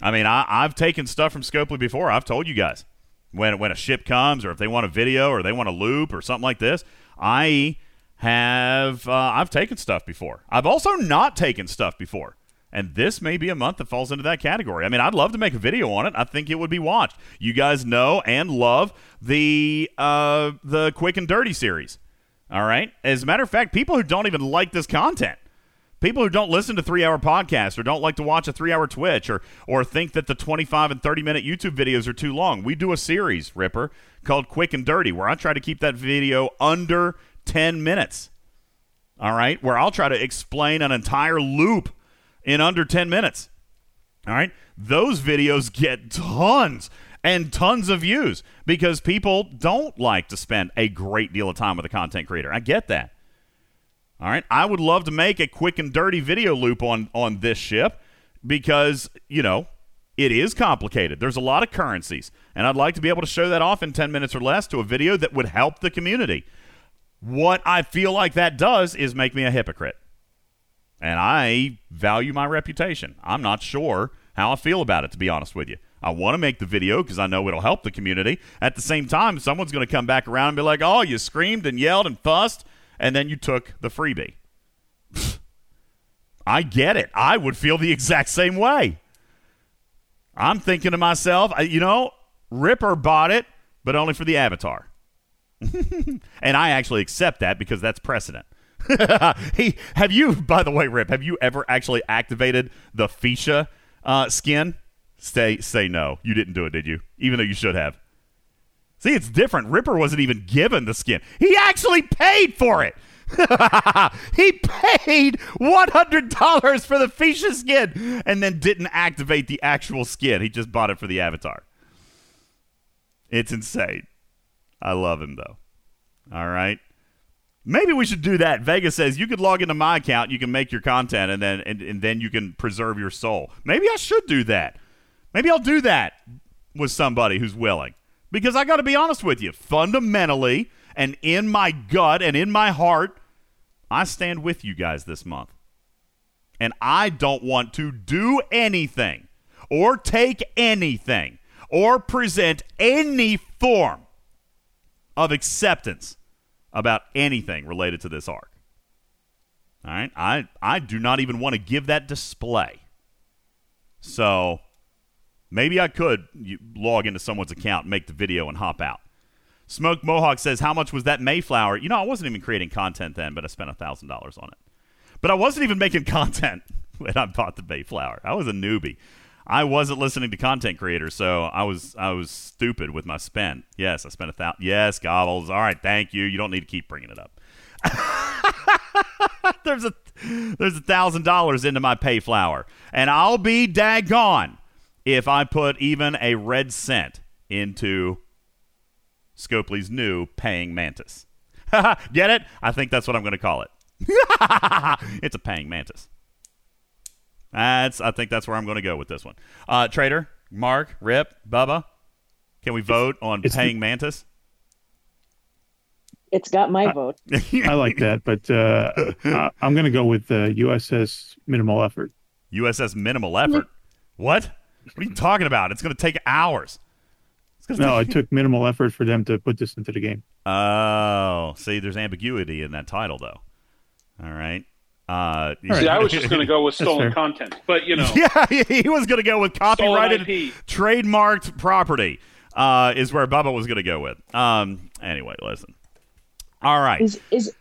I mean, I, I've taken stuff from Scopely before. I've told you guys when when a ship comes, or if they want a video, or they want a loop, or something like this. I have uh, I've taken stuff before. I've also not taken stuff before, and this may be a month that falls into that category. I mean, I'd love to make a video on it. I think it would be watched. You guys know and love the uh, the Quick and Dirty series. All right. As a matter of fact, people who don't even like this content people who don't listen to three hour podcasts or don't like to watch a three hour Twitch or or think that the 25 and 30 minute YouTube videos are too long. We do a series, Ripper, called Quick and Dirty, where I try to keep that video under 10 minutes. All right? Where I'll try to explain an entire loop in under 10 minutes. All right? Those videos get tons and tons of views because people don't like to spend a great deal of time with a content creator. I get that. All right. I would love to make a quick and dirty video loop on on this ship because, you know, It is complicated. There's a lot of currencies, and I'd like to be able to show that off in 10 minutes or less to a video that would help the community. What I feel like that does is make me a hypocrite. And I value my reputation. I'm not sure how I feel about it, to be honest with you. I want to make the video because I know it'll help the community. At the same time, someone's going to come back around and be like, oh, you screamed and yelled and fussed, and then you took the freebie. [laughs] I get it. I would feel the exact same way. I'm thinking to myself, you know, Ripper bought it, but only for the avatar. [laughs] and I actually accept that because that's precedent. [laughs] he have you by the way, Rip, have you ever actually activated the Fisha uh, skin? Say say no. You didn't do it, did you? Even though you should have. See, it's different. Ripper wasn't even given the skin. He actually paid for it. [laughs] he paid $100 for the Fisha skin and then didn't activate the actual skin. He just bought it for the avatar. It's insane. I love him, though. All right. Maybe we should do that. Vegas says you could log into my account, you can make your content, and then and, and then you can preserve your soul. Maybe I should do that. Maybe I'll do that with somebody who's willing. Because I got to be honest with you, fundamentally and in my gut and in my heart, I stand with you guys this month. And I don't want to do anything or take anything or present any form of acceptance about anything related to this arc. All right? I, I do not even want to give that display. So maybe I could log into someone's account, make the video, and hop out. Smoke Mohawk says, How much was that Mayflower? You know, I wasn't even creating content then, but I spent $1,000 on it. But I wasn't even making [laughs] content when I bought the Mayflower. I was a newbie. I wasn't listening to content creators, so I was I was stupid with my spend. Yes, I spent a thousand. Yes, gobbles. All right, thank you. You don't need to keep bringing it up. [laughs] there's a there's a thousand dollars into my pay flower, and I'll be daggone if I put even a red cent into Scopely's new paying mantis. [laughs] Get it? I think that's what I'm going to call it. [laughs] it's a paying mantis. That's. I think that's where I'm going to go with this one. Uh, Trader, Mark, Rip, Bubba, can we vote on it's the- paying mantis? It's got my vote. [laughs] I like that, but uh, [laughs] uh, I'm going to go with uh, USS Minimal Effort. USS minimal effort. What? What are you talking about? It's going to take hours. No, it took minimal effort for them to put this into the game. Oh, see, there's ambiguity in that title, though. All right. Uh, See, I was just going to go with [laughs] stolen content, but you know, [laughs] Yeah, he was going to go with copyrighted, trademarked property. Uh, is where Bubba was going to go with. Um. Anyway, listen. All right. Is is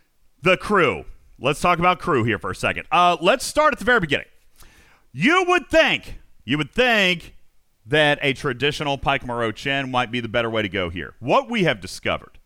the crew? Let's talk about crew here for a second. Uh, let's start at the very beginning. You would think, you would think that a traditional Pike Moreau Chen might be the better way to go here. What we have discovered,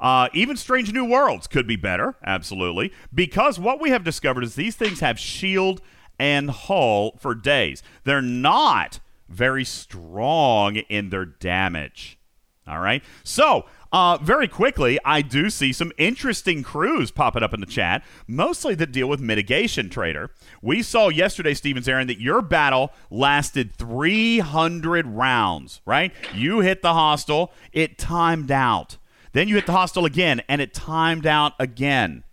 uh, even Strange New Worlds could be better, absolutely, because what we have discovered is these things have shield and hull for days. They're not very strong in their damage. All right. So, uh, very quickly, I do see some interesting crews popping up in the chat, mostly that deal with mitigation, Trader. We saw yesterday, Stevens Aaron, that your battle lasted 300 rounds, right? You hit the hostile, it timed out. Then you hit the hostile again, and it timed out again.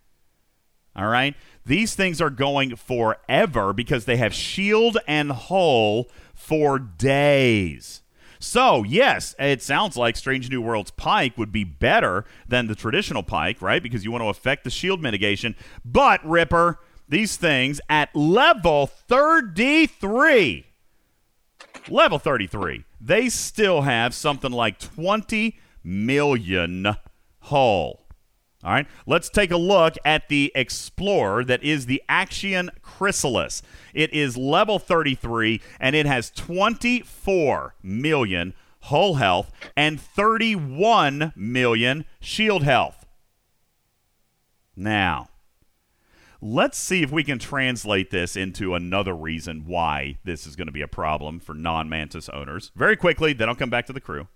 All right? These things are going forever because they have shield and hull for days. So, yes, it sounds like Strange New Worlds Pike would be better than the traditional Pike, right? Because you want to affect the shield mitigation. But, Ripper, these things at level 33, level 33, they still have something like 20 million hull. All right, let's take a look at the Explorer that is the Actian Chrysalis. It is level 33 and it has 24 million hull health and 31 million shield health. Now, let's see if we can translate this into another reason why this is going to be a problem for non Mantis owners. Very quickly, then I'll come back to the crew.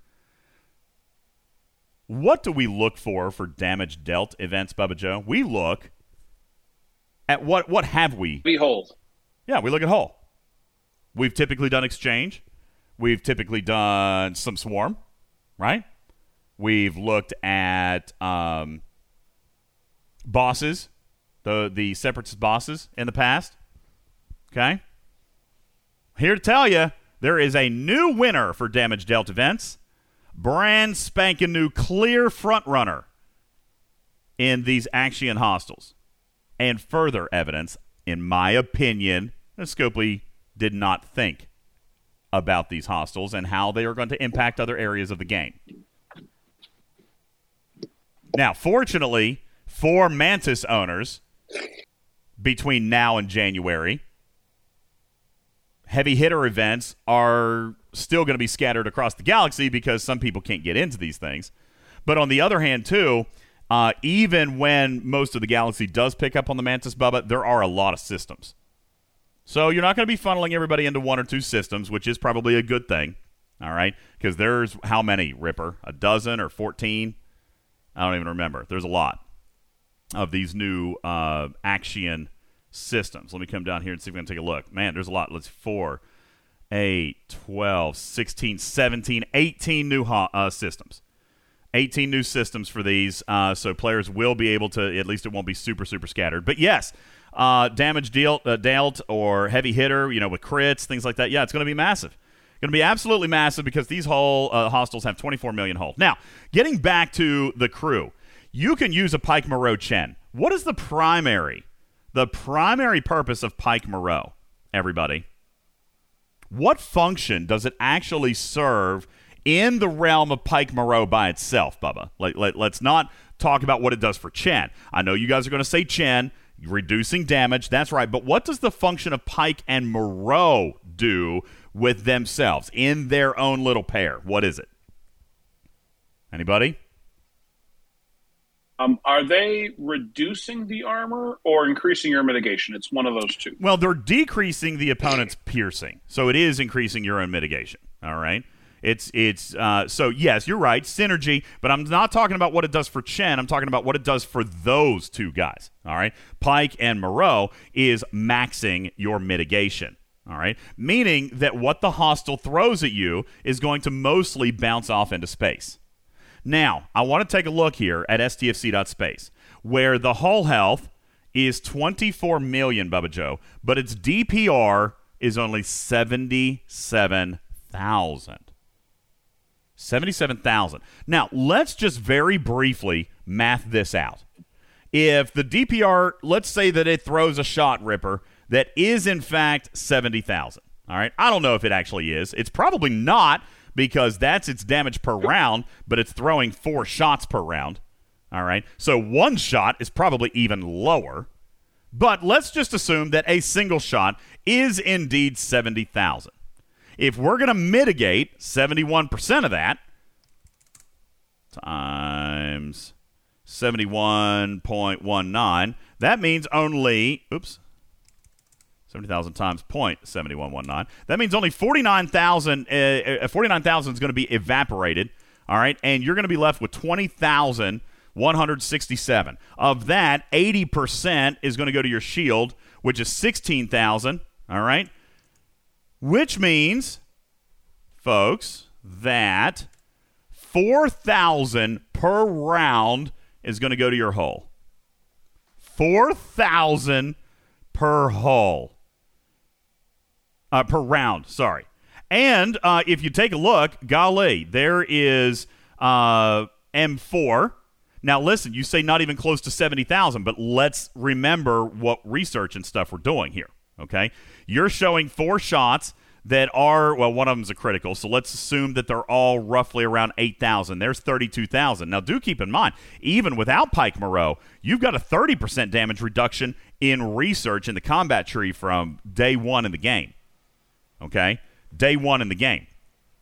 What do we look for for damage dealt events, Bubba Joe? We look at what what have we? behold. Yeah, we look at hull. We've typically done exchange. we've typically done some swarm, right? We've looked at um, bosses, the the separatist bosses in the past. Okay. Here to tell you, there is a new winner for damage dealt events. Brand spanking new clear front runner in these Actian hostiles. And further evidence, in my opinion, that Scopely did not think about these hostiles and how they are going to impact other areas of the game. Now, fortunately for Mantis owners, between now and January, heavy hitter events are still going to be scattered across the galaxy because some people can't get into these things. But on the other hand, too, uh, even when most of the galaxy does pick up on the Mantis Bubba, there are a lot of systems. So you're not going to be funneling everybody into one or two systems, which is probably a good thing. All right, because there's how many Ripper? A dozen or fourteen? I don't even remember. There's a lot of these new uh, Actian systems. Let me come down here and see if we can take a look. Man, there's a lot. Let's four, eight, 12, 16, 17, 18 new uh, systems. 18 new systems for these, uh, so players will be able to. At least it won't be super super scattered. But yes, uh, damage dealt, uh, dealt or heavy hitter, you know, with crits, things like that. Yeah, it's going to be massive. Going to be absolutely massive because these whole uh, hostiles have 24 million hull. Now, getting back to the crew, you can use a Pike Moreau Chen. What is the primary, the primary purpose of Pike Moreau? Everybody, what function does it actually serve in the realm of Pike Moreau by itself, Bubba? Let, let, let's not talk about what it does for Chen. I know you guys are going to say Chen, reducing damage. That's right. But what does the function of Pike and Moreau do with themselves in their own little pair? What is it? Anybody? Um, are they reducing the armor or increasing your mitigation? It's one of those two. Well, they're decreasing the opponent's piercing, so it is increasing your own mitigation. All right. It's it's uh, so yes, you're right, synergy. But I'm not talking about what it does for Chen. I'm talking about what it does for those two guys. All right, Pike and Moreau is maxing your mitigation. All right, meaning that what the hostile throws at you is going to mostly bounce off into space. Now, I want to take a look here at stfc.space, where the hull health is 24 million, Bubba Joe, but its DPR is only 77,000. 77,000. Now, let's just very briefly math this out. If the DPR, let's say that it throws a shot ripper that is in fact 70,000. All right. I don't know if it actually is. It's probably not because that's its damage per round, but it's throwing four shots per round. All right. So one shot is probably even lower. But let's just assume that a single shot is indeed 70,000. If we're going to mitigate 71% of that times 71.19, that means only, oops, 70,000 times 0.7119. That means only 49,000 uh, uh, 49,000 is going to be evaporated, all right? And you're going to be left with 20,167. Of that, 80% is going to go to your shield, which is 16,000, all right? Which means folks that 4,000 per round is going to go to your hull. 4,000 per hull uh, per round. Sorry. And uh, if you take a look, golly, there is uh, M4. Now, listen, you say not even close to 70,000, but let's remember what research and stuff we're doing here, okay? You're showing four shots that are, well, one of them's a critical, so let's assume that they're all roughly around 8,000. There's 32,000. Now, do keep in mind, even without Pike Moreau, you've got a 30% damage reduction in research in the combat tree from day one in the game okay? Day one in the game.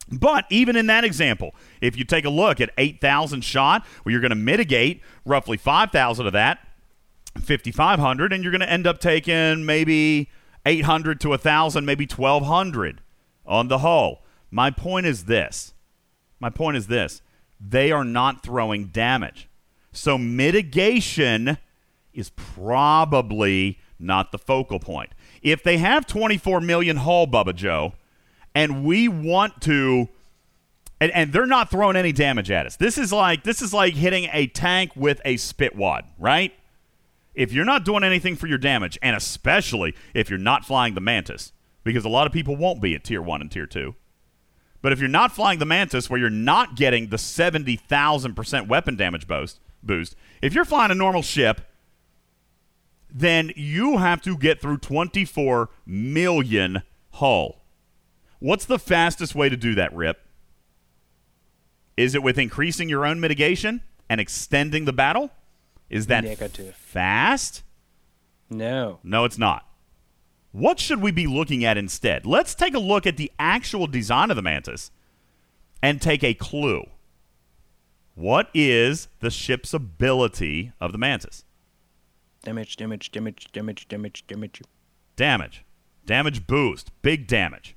But even in that example, if you take a look at 8,000 shot, well, you're going to mitigate roughly 5,000 of that, 5,500, and you're going to end up taking maybe 800 to 1,000, maybe 1,200 on the hull. My point is this. My point is this. They are not throwing damage. So mitigation is probably not the focal point if they have 24 million hull, Bubba Joe, and we want to and, and they're not throwing any damage at us. This is like this is like hitting a tank with a spit wad, right? If you're not doing anything for your damage, and especially if you're not flying the Mantis, because a lot of people won't be at tier one and tier two. But if you're not flying the Mantis, where you're not getting the seventy thousand percent weapon damage boost, boost, if you're flying a normal ship, then you have to get through twenty four million hull. What's the fastest way to do that, Rip? Is it with increasing your own mitigation and extending the battle? Is that Negative. fast? No. No, it's not. What should we be looking at instead? Let's take a look at the actual design of the Mantis and take a clue. What is the ship's ability of the Mantis? Damage, damage, damage, damage, damage, damage. Damage. Damage boost. Big damage.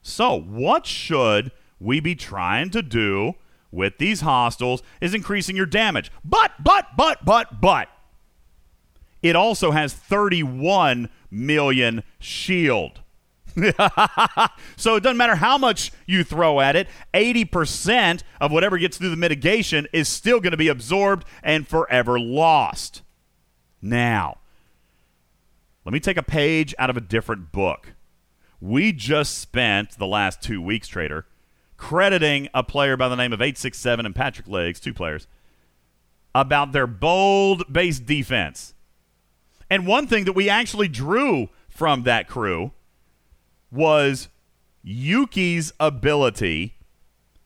So, what should we be trying to do with these hostiles is increasing your damage. But, but, but, but, but, it also has 31 million shield. [laughs] so it doesn't matter how much you throw at it, 80% of whatever gets through the mitigation is still going to be absorbed and forever lost. Now, let me take a page out of a different book. We just spent the last two weeks, Trader, crediting a player by the name of 867 and Patrick Legs, two players, about their bold base defense. And one thing that we actually drew from that crew was Yuki's ability,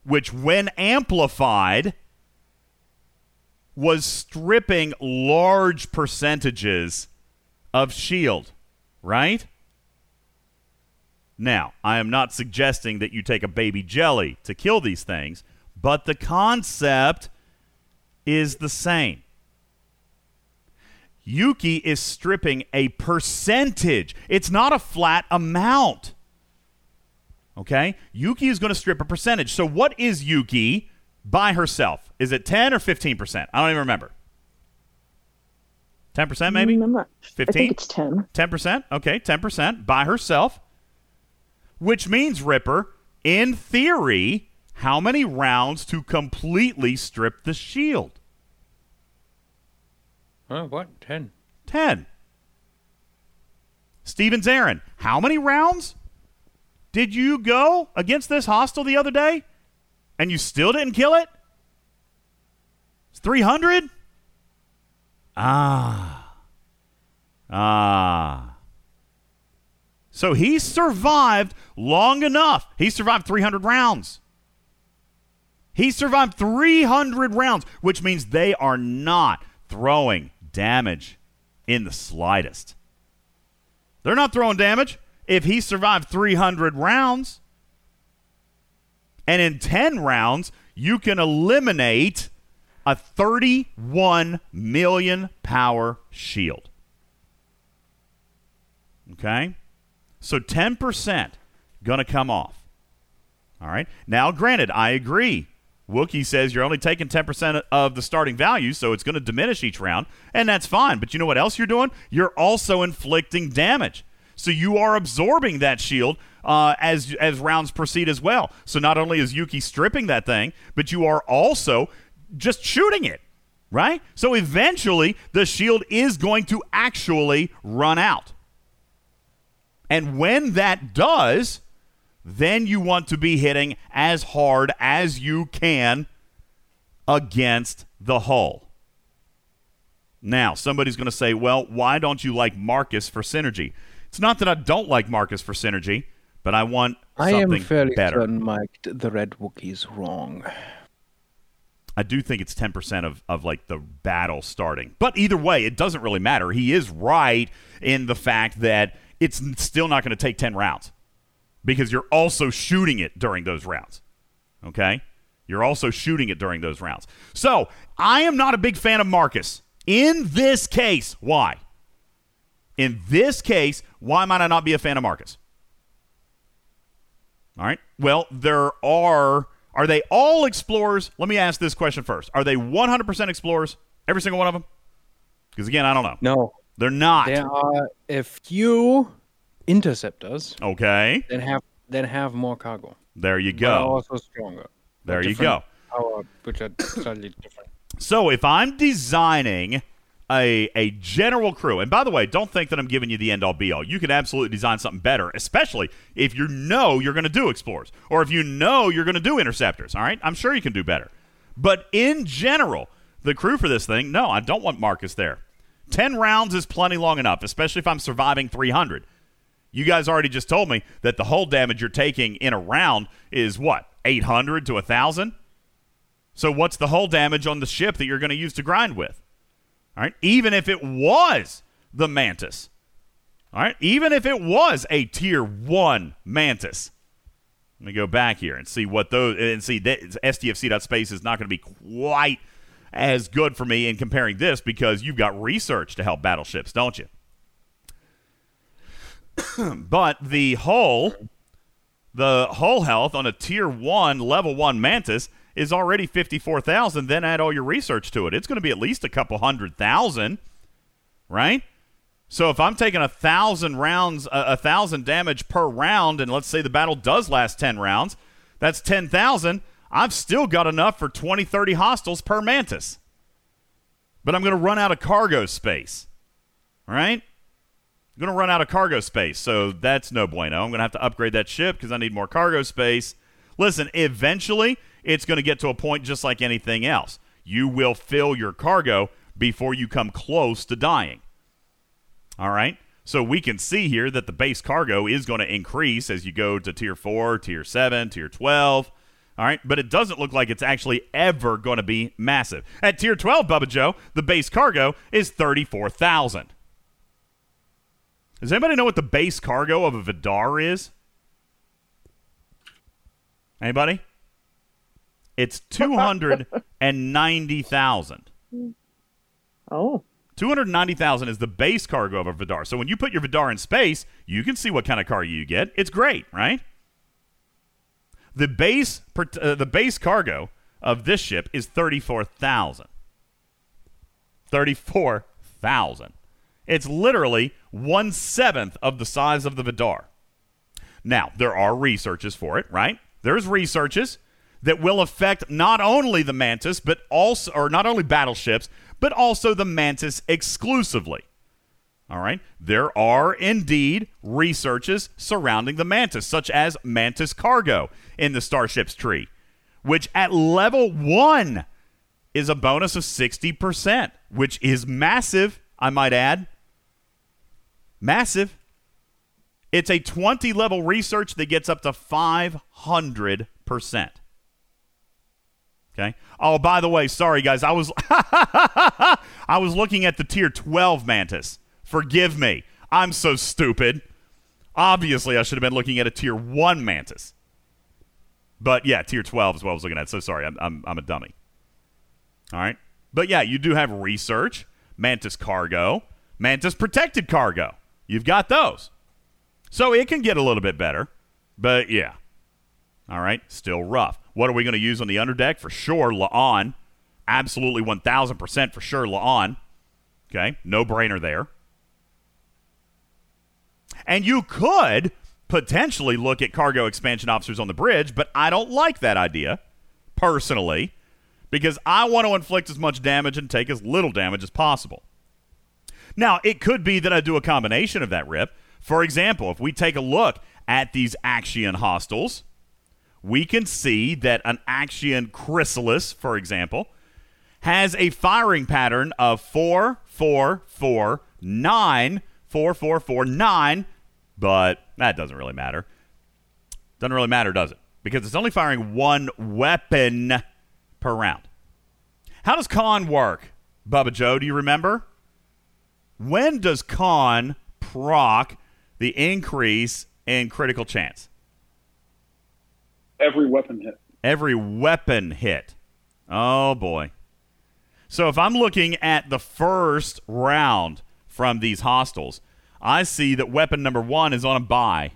which, when amplified, was stripping large percentages of shield, right? Now, I am not suggesting that you take a baby jelly to kill these things, but the concept is the same. Yuki is stripping a percentage. It's not a flat amount. Okay? Yuki is going to strip a percentage. So what is Yuki by herself? Is it 10 or 15%? I don't even remember. 10% maybe? Mm, I'm not- 15? I think it's 10. 10%? Okay, 10% by herself. Which means, Ripper, in theory, how many rounds to completely strip the shield? Oh, what? Ten. 10. Stevens Aaron, how many rounds did you go against this hostile the other day and you still didn't kill it? It's 300? Ah. Ah. So he survived long enough. He survived 300 rounds. He survived 300 rounds, which means they are not throwing damage in the slightest. They're not throwing damage if he survived 300 rounds. And in 10 rounds, you can eliminate a 31 million power shield. Okay? So 10% going to come off. All right. Now, granted, I agree. Wookie says you're only taking 10% of the starting value, so it's going to diminish each round, and that's fine. But you know what else you're doing? You're also inflicting damage. So you are absorbing that shield uh, as as rounds proceed as well. So not only is Yuki stripping that thing, but you are also just shooting it, right? So eventually the shield is going to actually run out. And when that does, then you want to be hitting as hard as you can against the hull. Now, somebody's going to say, well, why don't you like Marcus for synergy? It's not that I don't like Marcus for synergy, but I want something I am fairly better. certain, Mike, the Red Wookiee's wrong. I do think it's 10% of, of like the battle starting. But either way, it doesn't really matter. He is right in the fact that it's still not going to take 10 rounds because you're also shooting it during those rounds. Okay? You're also shooting it during those rounds. So I am not a big fan of Marcus in this case. Why? In this case, why might I not be a fan of Marcus? All right. Well, there are. Are they all explorers? Let me ask this question first. Are they 100% explorers? Every single one of them? Because again, I don't know. No. They're not. There are a few interceptors Okay. that have then have more cargo. There you go. also stronger. There you go. Power, which are slightly different. So if I'm designing a a general crew, and by the way, don't think that I'm giving you the end all be all. You can absolutely design something better, especially if you know you're going to do explorers or if you know you're going to do interceptors. All right, I'm sure you can do better. But in general, the crew for this thing, no, I don't want Marcus there. Ten rounds is plenty long enough, especially if I'm surviving 300. You guys already just told me that the whole damage you're taking in a round is what 800 to 1,000. So what's the hull damage on the ship that you're going to use to grind with? All right, even if it was the Mantis. All right, even if it was a tier 1 Mantis. Let me go back here and see what those and see that STFC.space is not going to be quite as good for me in comparing this because you've got research to help battleships, don't you? [coughs] but the hull the hull health on a tier 1 level 1 mantis is already 54,000 then add all your research to it it's going to be at least a couple hundred thousand right so if i'm taking a thousand rounds a, thousand damage per round and let's say the battle does last 10 rounds that's 10,000 i've still got enough for 20 30 hostiles per mantis but i'm going to run out of cargo space right? I'm going to run out of cargo space, so that's no bueno. I'm going to have to upgrade that ship because I need more cargo space. Listen, eventually, it's going to get to a point just like anything else. You will fill your cargo before you come close to dying. All right? So we can see here that the base cargo is going to increase as you go to tier 4, tier 7, tier 12. All right, but it doesn't look like it's actually ever going to be massive. At tier 12, Bubba Joe, the base cargo is 34,000. Does anybody know what the base cargo of a Vidar is? Anybody? It's 290,000. [laughs] Oh. 290,000 is the base cargo of a Vidar. So when you put your Vidar in space, you can see what kind of cargo you get. It's great, right? The base uh, the base cargo of this ship is 34,000. 34,000. It's literally one seventh of the size of the Vidar. Now, there are researches for it, right? There's researches that will affect not only the Mantis, but also, or not only battleships, but also the Mantis exclusively. All right? There are indeed researches surrounding the Mantis, such as Mantis Cargo in the Starships tree, which at level one is a bonus of 60%, which is massive, I might add. Massive. It's a 20 level research that gets up to 500%. Okay. Oh, by the way, sorry guys. I was [laughs] I was looking at the tier 12 mantis. Forgive me. I'm so stupid. Obviously, I should have been looking at a tier 1 mantis. But yeah, tier 12 is what I was looking at. So sorry. I'm I'm, I'm a dummy. All right. But yeah, you do have research, mantis cargo, mantis protected cargo. You've got those. So it can get a little bit better. But yeah. All right. Still rough. What are we going to use on the underdeck? For sure, La'an. Absolutely 1,000% for sure, La'an. Okay. No brainer there. And you could potentially look at cargo expansion officers on the bridge, but I don't like that idea, personally, because I want to inflict as much damage and take as little damage as possible. Now, it could be that I do a combination of that rip. For example, if we take a look at these Actian hostiles, we can see that an Actian Chrysalis, for example, has a firing pattern of 4, 4, 4, 9, 4, 4, 4, 9, but that doesn't really matter. Doesn't really matter, does it? Because it's only firing one weapon per round. How does Khan work, Bubba Joe? Do you remember? When does Khan proc the increase in critical chance? Every weapon hit. Every weapon hit. Oh boy. So if I'm looking at the first round from these hostiles, I see that weapon number one is on a buy.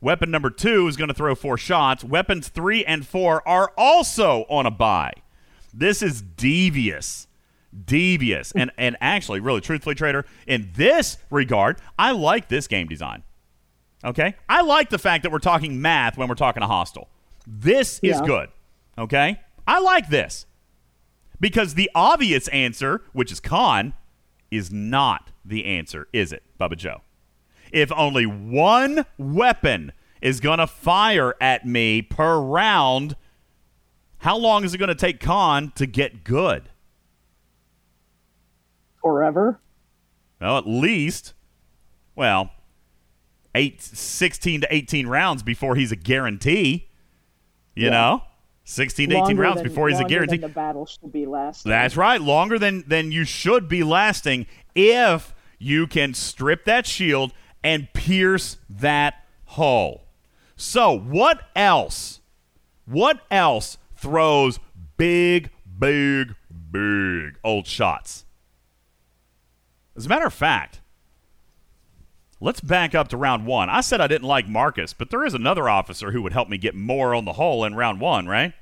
Weapon number two is going to throw four shots. Weapons three and four are also on a buy. This is devious. Devious. and and actually, really truthfully, Trader, in this regard, I like this game design. Okay? I like the fact that we're talking math when we're talking a hostile. This is good. Okay? I like this. Because the obvious answer, which is Khan, is not the answer, is it, Bubba Joe? If only one weapon is going to fire at me per round, how long is it going to take Khan to get good? Forever. Well, at least, well, eight, 16 to 18 rounds before he's a guarantee. You Yeah. know? 16 to 18 Longer rounds than- before he's a guarantee. than the battle should be lasting. That's right. Longer than than you should be lasting if you can strip that shield and pierce that hull. So, what else? What else throws big, big, big old shots? As a matter of fact, let's back up to round one. I said I didn't like Marcus, but there is another officer who would help me get more on the hull in round one, right?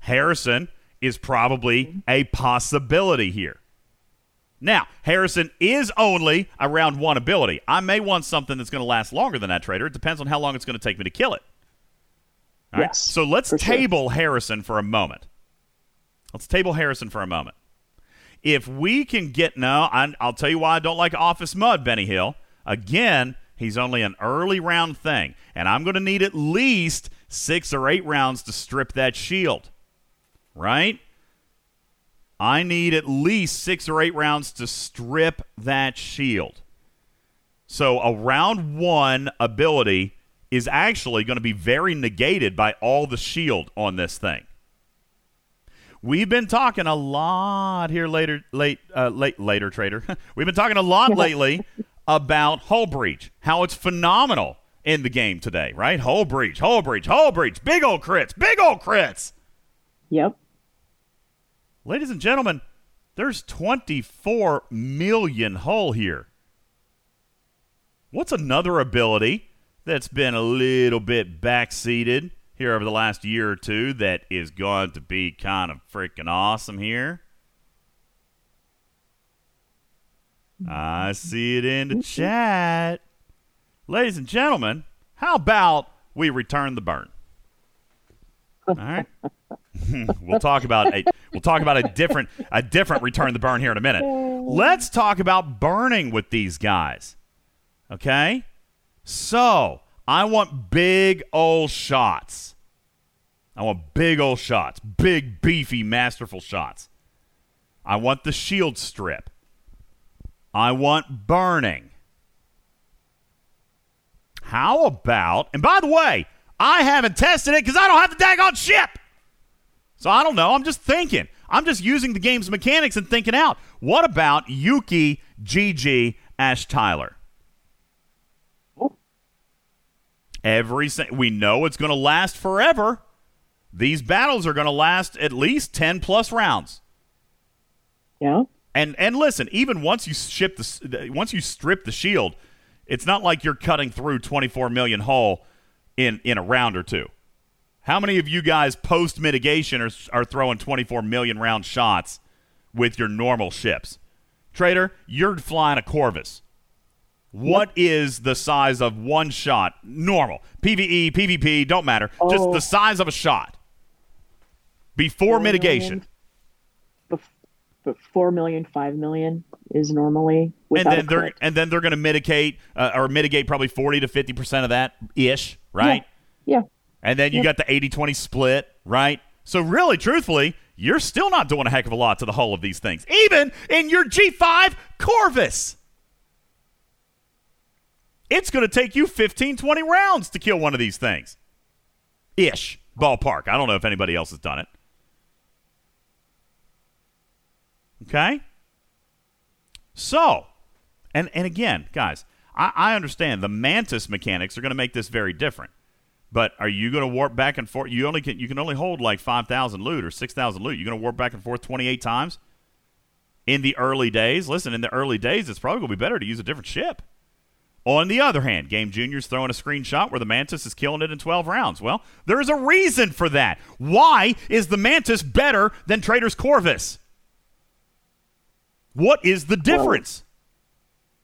Harrison is probably a possibility here. Now, Harrison is only a round one ability. I may want something that's going to last longer than that trader. It depends on how long it's going to take me to kill it. All right? Yes, So let's for sure. table Harrison for a moment. Let's table Harrison for a moment. If we can get no, I, I'll tell you why I don't like Office Mud, Benny Hill. Again, he's only an early round thing, and I'm going to need at least six or eight rounds to strip that shield. Right? I need at least six or eight rounds to strip that shield. So a round one ability is actually going to be very negated by all the shield on this thing. We've been talking a lot here later, late, uh, late, later, trader. [laughs] We've been talking a lot lately about hull breach, how it's phenomenal in the game today, right? Hull breach, hull breach, hull breach, big old crits, big old crits. Yep. Ladies and gentlemen, there's 24 million hull here. What's another ability that's been a little bit backseated here over the last year or two that is going to be kind of freaking awesome here? I see it in the chat. Ladies and gentlemen, how about we return the burn? All right. [laughs] we'll talk about a we'll talk about a different a different return the burn here in a minute. Let's talk about burning with these guys. Okay? So, I want big old shots. I want big old shots, big beefy masterful shots. I want the shield strip. I want burning. How about, and by the way, I haven't tested it because I don't have the daggone ship. So I don't know. I'm just thinking. I'm just using the game's mechanics and thinking out. What about Yuki, GG, Ash Tyler? Every we know it's going to last forever. These battles are going to last at least 10 plus rounds. Yeah. And and listen, even once you ship the once you strip the shield, it's not like you're cutting through 24 million hull in in a round or two. How many of you guys post mitigation are are throwing 24 million round shots with your normal ships? Trader, you're flying a Corvus. What is the size of one shot? Normal. PvE, PvP, don't matter. Just Oh. the size of a shot. Before mitigation. But four million, five million is normally and then they're and then they're going to mitigate uh, or mitigate probably 40 to 50 percent of that ish right Yeah. yeah. and then you Yep. got the 80-20 split right so really truthfully you're still not doing a heck of a lot to the hull of these things even in your g5 corvus it's going to take you 15 20 rounds to kill one of these things ish ballpark i don't know if anybody else has done it okay so, and and again, guys, I, I understand the mantis mechanics are going to make this very different. But are you going to warp back and forth? You only can you can only hold like five thousand loot or six thousand loot. You're going to warp back and forth twenty eight times in the early days. Listen, in the early days, it's probably going to be better to use a different ship. On the other hand, Game Junior's throwing a screenshot where the Mantis is killing it in 12 rounds. Well, there's a reason for that. Why is the Mantis better than Trader's Corvus? What is the difference?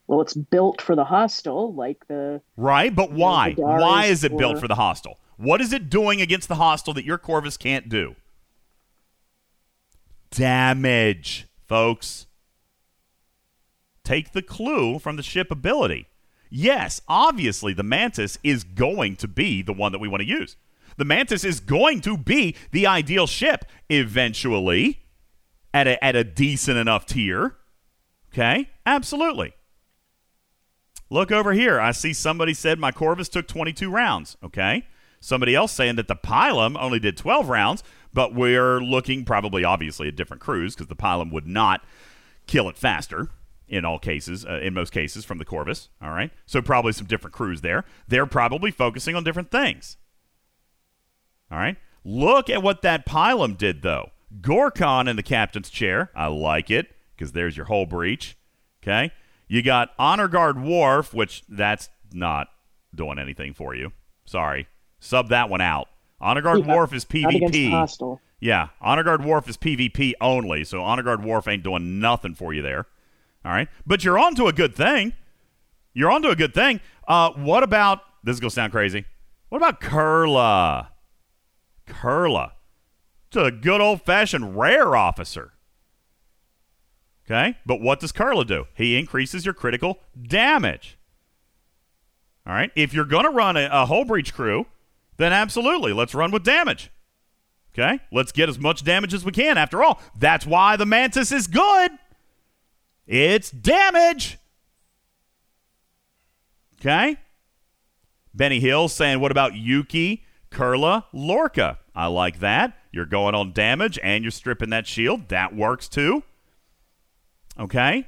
Well, it's built for the hostile, like the Right, but why? Dars Why is it built for the hostile? What is it doing against the hostile that your Corvus can't do? Damage, folks. Take the clue from the ship ability. Yes, obviously the Mantis is going to be the one that we want to use. The Mantis is going to be the ideal ship eventually at a, at a decent enough tier. Okay? Absolutely. Look over here. I see somebody said my Corvus took 22 rounds. Okay. Somebody else saying that the Pilum only did 12 rounds, but we're looking probably obviously at different crews because the Pilum would not kill it faster in all cases, uh, in most cases from the Corvus. All right. So probably some different crews there. They're probably focusing on different things. All right. Look at what that Pilum did, though. Gorkon in the captain's chair. I like it because there's your hull breach. Okay. You got Honor Guard Worf, which that's not doing anything for you. Sorry. Sub that one out. Honor Guard Yeah, Worf is not against the PvP. Yeah. Honor Guard Worf is PvP only, so Honor Guard Worf ain't doing nothing for you there. All right. But you're on to a good thing. You're on to a good thing. Uh, what about this is gonna sound crazy. What about Kerla? Kerla. It's a good old fashioned rare officer. Okay? But what does Kerla do? He increases your critical damage. All right? If you're going to run a, a hull breach crew, then absolutely, let's run with damage. Okay? Let's get as much damage as we can. After all, that's why the Mantis is good. It's damage. Okay? Benny Hill saying, what about Yuki, Kerla, Lorca? I like that. You're going on damage and you're stripping that shield. That works too. Okay?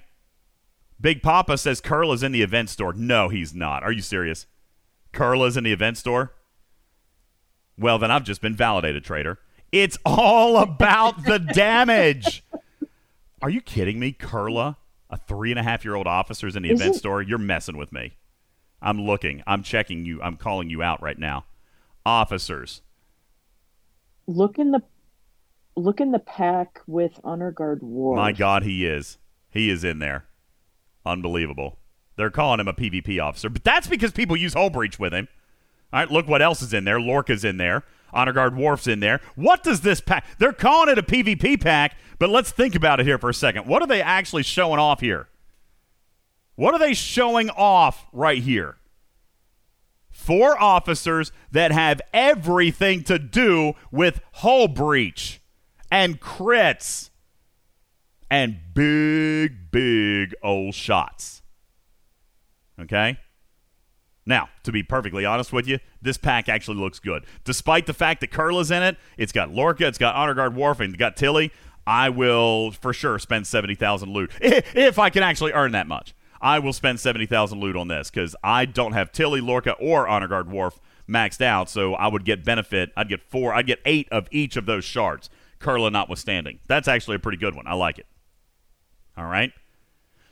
Big Papa says Kerla's in the event store. No, he's not. Are you serious? Kerla's in the event store? Well, then I've just been validated, trader. It's all about the damage. Are you kidding me? Kerla, a three and a half year old officer's in the event Isn't- store? You're messing with me. I'm looking. I'm checking you. I'm calling you out right now. Officers. look in the look in the pack with Honor Guard War. My God, he is. He is in there. Unbelievable. They're calling him a PvP officer, but that's because people use Hull Breach with him. All right, look what else is in there. Lorca's in there. Honor Guard Worf's in there. What does this pack? They're calling it a PvP pack, but let's think about it here for a second. What are they actually showing off here? What are they showing off right here? Four officers that have everything to do with hull breach and crits and big, big old shots. Okay? Now, to be perfectly honest with you, this pack actually looks good. Despite the fact that Kerla's in it, it's got Lorca, it's got Honor Guard Worf, and it's got Tilly. I will for sure spend 70,000 loot. [laughs] If I can actually earn that much. I will spend 70,000 loot on this because I don't have Tilly, Lorca, or Honor Guard Worf maxed out, so I would get benefit. I'd get four, I'd get eight of each of those shards, Kerla notwithstanding. That's actually a pretty good one. I like it. All right?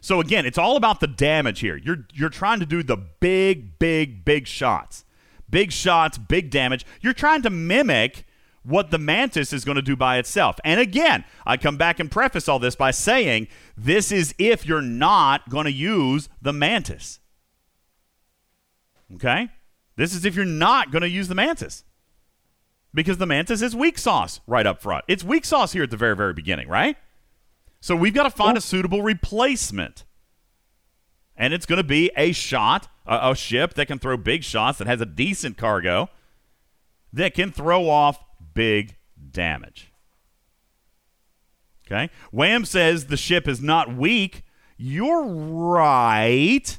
So again, it's all about the damage here. You're you're trying to do the big, big, big shots. Big shots, big damage. You're trying to mimic what the Mantis is going to do by itself. And again, I come back and preface all this by saying this is if you're not going to use the Mantis. Okay? This is if you're not going to use the Mantis. Because the Mantis is weak sauce right up front. It's weak sauce here at the very, very beginning, right? So we've got to find a suitable replacement. And it's going to be a shot, a, a ship that can throw big shots, that has a decent cargo, that can throw off big damage. Okay? Wham says the ship is not weak. You're right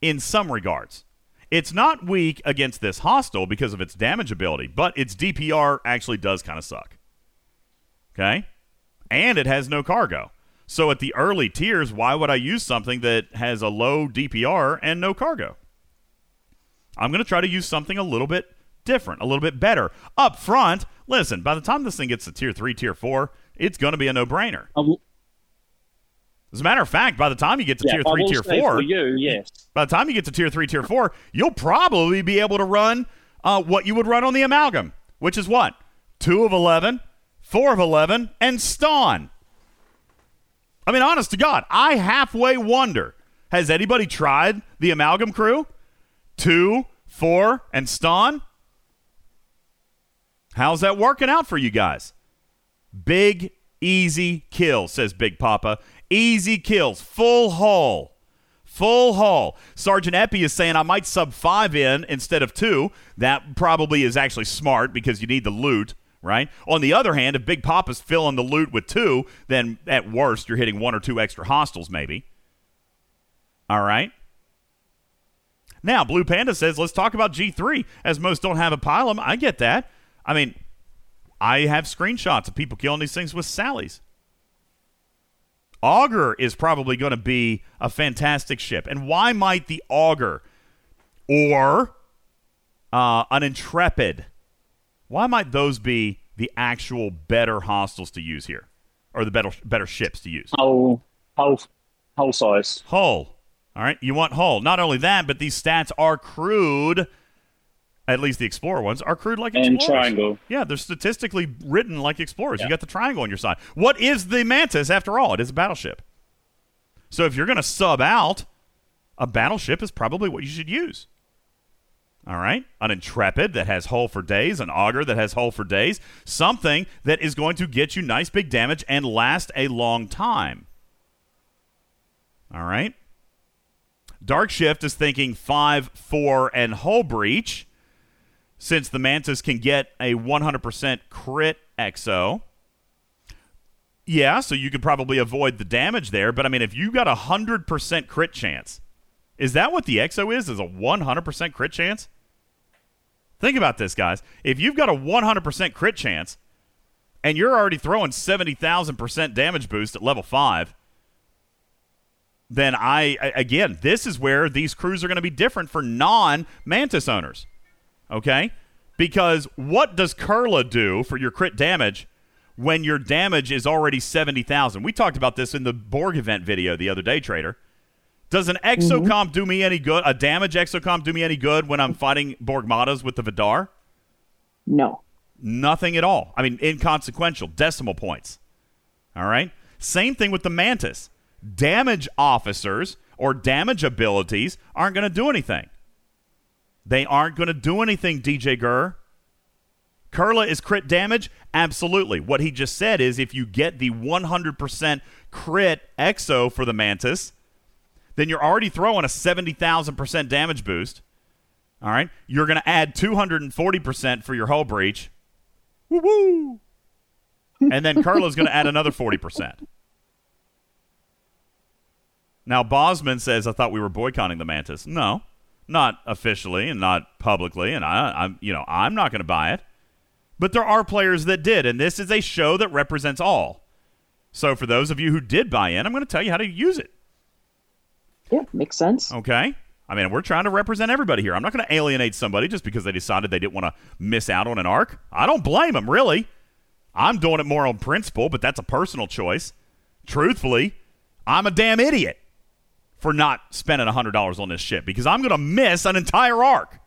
in some regards. It's not weak against this hostile because of its damage ability, but its DPR actually does kind of suck. Okay? And it has no cargo. So at the early tiers, why would I use something that has a low DPR and no cargo? I'm going to try to use something a little bit different, a little bit better. Up front, listen, by the time this thing gets to tier 3, tier 4, it's going to be a no brainer. As a matter of fact, by the time you get to Yeah, tier 3, tier 4, for you, yes. by the time you get to tier 3, tier 4, you'll probably be able to run uh, what you would run on the amalgam, which is what? 2 of 11, 4 of 11, and Stonn. I mean, honest to God, I halfway wonder Has anybody tried the Amalgam Crew? Two, four, and Stonn? How's that working out for you guys? Big, easy kills, says Big Papa. Easy kills, full haul. Full haul. Sergeant Epi is saying I might sub five in instead of two. That probably is actually smart because you need the loot, right? On the other hand, if Big Papa's filling the loot with two, then at worst you're hitting one or two extra hostiles, maybe. All right. Now, Blue Panda says, let's talk about G3, as most don't have a Pilum. I get that. I mean, I have screenshots of people killing these things with Sallies. Augur is probably going to be a fantastic ship. And why might the Augur or uh, an Intrepid, why might those be the actual better hostels to use here? Or the better, better ships to use? Hull, hull, hull size. Hull. All right, you want hull. Not only that, but these stats are crude. At least the Explorer ones are crude like And Explorers. triangle. Yeah, they're statistically written like Explorers. You got the triangle on your side. What is the Mantis after all? It is a battleship. So if you're going to sub out, a battleship is probably what you should use. All right? An Intrepid that has hull for days, an Augur that has hull for days, something that is going to get you nice big damage and last a long time. All right? Dark Shift is thinking 5, 4, and hull breach since the Mantis can get a 100% crit exo. Yeah, so you could probably avoid the damage there, but I mean, if you got a 100% crit chance, is that what the exo is? Is a 100% crit chance? Think about this, guys. If you've got a 100% crit chance and you're already throwing 70,000% damage boost at level 5, then I, again, this is where these crews are going to be different for non Mantis owners. Okay? Because what does Kerla do for your crit damage when your damage is already 70,000? We talked about this in the Borg event video the other day, Trader. Does an mm-hmm. exocomp do me any good? A damage exocomp do me any good when I'm fighting Borgmatas with the Vidar? No. Nothing at all. I mean, inconsequential, decimal points. All right? Same thing with the Mantis. Damage officers or damage abilities aren't going to do anything. They aren't going to do anything, DJ Gurr. Kerla is crit damage? Absolutely. What he just said is if you get the 100% crit exo for the Mantis, then you're already throwing a 70,000% damage boost. All right? You're going to add 240% for your hull breach. Woo woo! And then Kerla's going to add another 40%. Now, Bosman says, I thought we were boycotting the Mantis. No, not officially and not publicly. And I, I'm, you know, I'm not going to buy it. But there are players that did. And this is a show that represents all. So for those of you who did buy in, I'm going to tell you how to use it. Yeah, makes sense. Okay. I mean, we're trying to represent everybody here. I'm not going to alienate somebody just because they decided they didn't want to miss out on an arc. I don't blame them, really. I'm doing it more on principle, but that's a personal choice. Truthfully, I'm a damn idiot for not spending $100 on this shit because I'm going to miss an entire arc.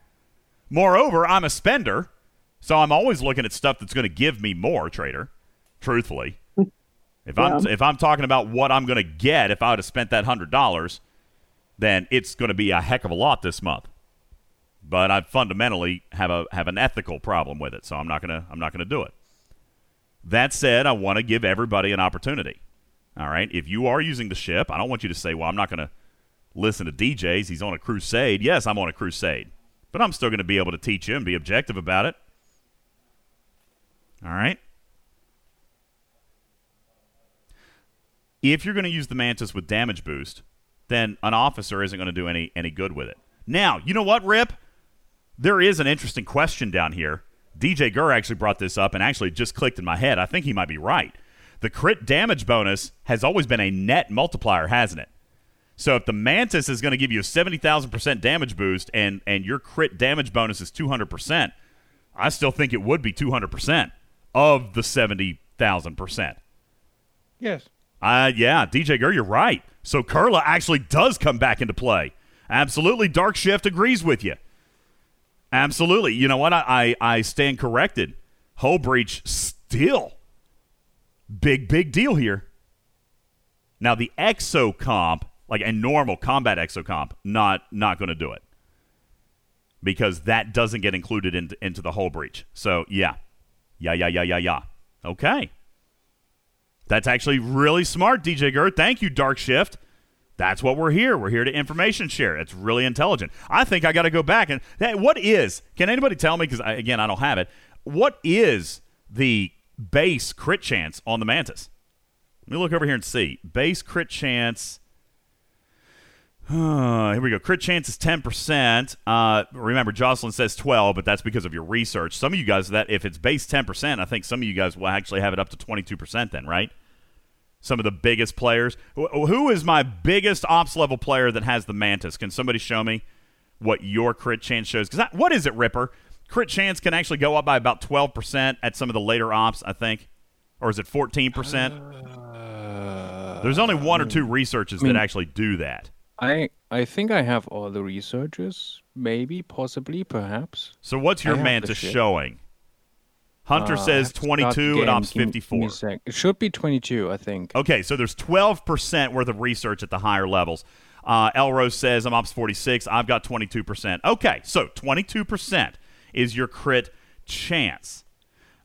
Moreover, I'm a spender, so I'm always looking at stuff that's going to give me more, trader. Truthfully. [laughs] If I'm if I'm talking about what I'm going to get if I would have spent that $100, then it's going to be a heck of a lot this month. But I fundamentally have a have an ethical problem with it, so I'm not gonna I'm not gonna do it. That said, I want to give everybody an opportunity. All right, if you are using the ship, I don't want you to say, "Well, I'm not going to listen to DJs. He's on a crusade." Yes, I'm on a crusade, but I'm still going to be able to teach you and be objective about it. All right. If you're going to use the Mantis with damage boost, then an officer isn't going to do any any good with it. Now, you know what, Rip? There is an interesting question down here. DJ Gurr actually brought this up and actually just clicked in my head. I think he might be right. The crit damage bonus has always been a net multiplier, hasn't it? So if the Mantis is going to give you a 70,000% damage boost and, and your crit damage bonus is 200%, I still think it would be 200% of the 70,000%. Yes. Uh, yeah, DJ Gurr, you're right. So Kerla actually does come back into play. Absolutely, Dark Shift agrees with you. Absolutely. You know what? I, I, I stand corrected. Hull breach still big, big deal here. Now, the exo comp, like a normal combat exocomp, not not going to do it because that doesn't get included into into the hull breach. So yeah, yeah, yeah, yeah, yeah, yeah. Okay, that's actually really smart, DJ Gert. Thank you, Dark Shift. That's what we're here. We're here to information share. It's really intelligent. I think I got to go back and hey, what is? Can anybody tell me? Because again, I don't have it. What is the base crit chance on the Mantis? Let me look over here and see. Base crit chance. Here we go. Crit chance is 10%. Uh, remember, Jocelyn says 12, but that's because of your research. Some of you guys, that if it's base 10%, I think some of you guys will actually have it up to 22% then, right? Some of the biggest players. Wh- Who is my biggest ops level player that has the Mantis? Can somebody show me what your crit chance shows? Because what is it, Ripper? Crit chance can actually go up by about 12% at some of the later ops, I think. Or is it 14%? There's only one or two researches I mean- that actually do that. I I think I have all the researchers. Maybe, possibly, perhaps. So what's your Mantis showing? Hunter Uh, says have to start 22 and. Ops Give me- give me 54. It should be 22, I think. Okay, so there's 12% worth of research at the higher levels. Uh, Elrose says I'm Ops 46. I've got 22%. Okay, so 22% is your crit chance.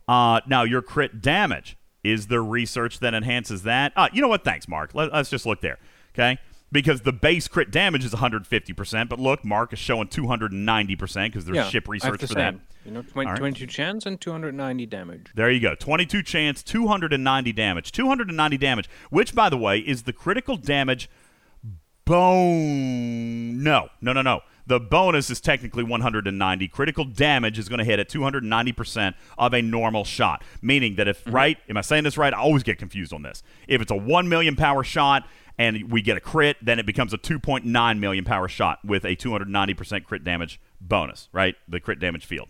Uh, now, your crit damage. Is there research that enhances that? Uh, you know what? Thanks, Mark. Let, us just look there. Okay? Because the base crit damage is 150%, but look, Mark is showing 290% because there's yeah, ship research for that. You know, 20, All right. 22 chance and 290 damage. There you go. 22 chance, 290 damage. 290 damage, which, by the way, is the critical damage bone. No, no, no, no. The bonus is technically 190. Critical damage is going to hit at 290% of a normal shot. Meaning that if, mm-hmm. right, am I saying this right? I always get confused on this. If it's a 1 million power shot and we get a crit, then it becomes a 2.9 million power shot with a 290% crit damage bonus, right? The crit damage field.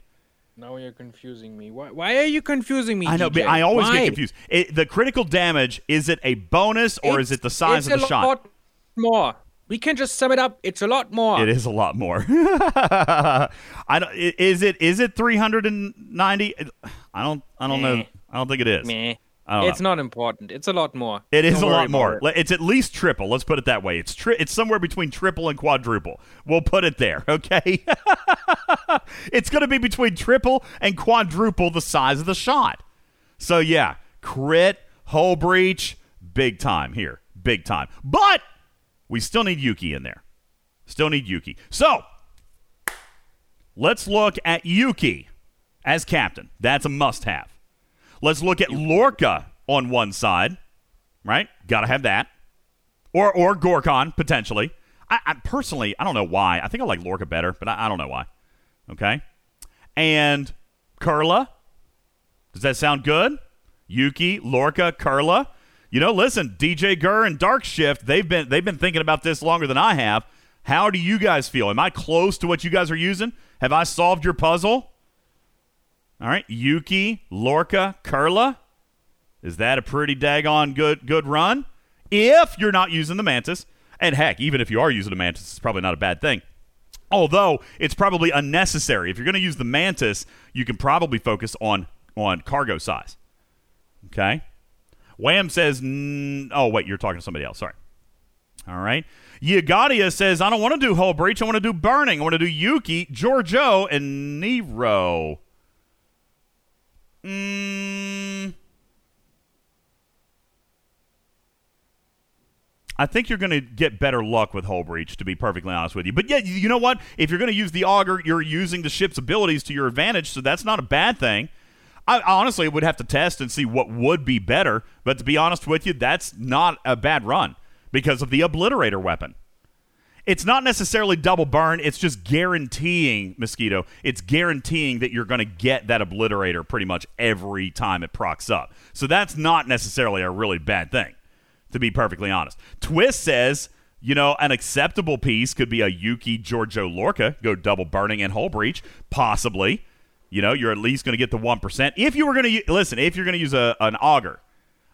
Now you're confusing me. Why, why are you confusing me? I know, but I always Why? get confused. It, the critical damage is it a bonus or is it the size of the shot? It's a lot more. We can just sum it up. It's a lot more. It is a lot more. [laughs] I don't. Is it? Is it three hundred and ninety? I don't. I don't know. I don't think it is. Meh. It's know. not important. It's a lot more. It is Don't a lot more. it. It's at least triple. Let's put it that way. It's tri- It's somewhere between triple and quadruple. We'll put it there. [laughs] Okay. [laughs] it's going to be between triple and quadruple the size of the shot. So yeah, crit, hull breach, big time here, big time. But we still need Yuki in there. Still need Yuki. So let's look at Yuki as captain. That's a must-have. Let's look at Lorca on one side, right? Got to have that, or or Gorkon potentially. I, I personally, I don't know why. I think I like Lorca better, but I, I don't know why. Okay, and Kerla. Does that sound good? Yuki, Lorca, Kerla. You know, listen, DJ Gurr and Dark Shift. They've been they've been thinking about this longer than I have. How do you guys feel? Am I close to what you guys are using? Have I solved your puzzle? All right, Yuki, Lorca, Kerla. Is that a pretty daggone good good run? If you're not using the Mantis, and heck, even if you are using the Mantis, it's probably not a bad thing. Although it's probably unnecessary. If you're going to use the Mantis, you can probably focus on on cargo size. Okay. Wham says, mm, "Oh wait, you're talking to somebody else. Sorry." All right. Yagadia says, "I don't want to do Hull Breach. I want to do Burning. I want to do Yuki, Georgiou, and Nero." Mm, I think you're going to get better luck with Hull Breach, to be perfectly honest with you. But yeah, you know what? If you're going to use the Augur, you're using the ship's abilities to your advantage, so that's not a bad thing. I honestly would have to test and see what would be better, but to be honest with you, that's not a bad run because of the Obliterator weapon. It's not necessarily double burn, it's just guaranteeing, Mosquito, it's guaranteeing that you're going to get that Obliterator pretty much every time it procs up. So that's not necessarily a really bad thing, to be perfectly honest. Twist says, you know, an acceptable piece could be a Yuki Georgiou Lorca, go double burning and hull breach, possibly. You know, you're at least going to get the 1%. If you were going to, listen, if you're going to use a, an Augur,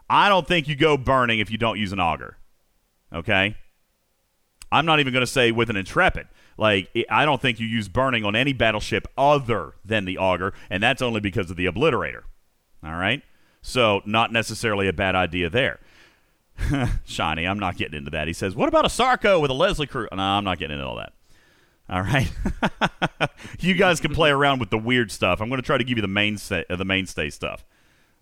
I don't think you go burning if you don't use an Augur. Okay? I'm not even going to say with an intrepid. Like, I- don't think you use burning on any battleship other than the Augur, and that's only because of the obliterator. All right? So, not necessarily a bad idea there. [laughs] Shiny, I'm not getting into that. He says, "What about a Sarko with a Leslie crew?" No, I'm not getting into all that. All right, [laughs] you guys can play around with the weird stuff. I'm going to try to give you the mainstay, the mainstay stuff.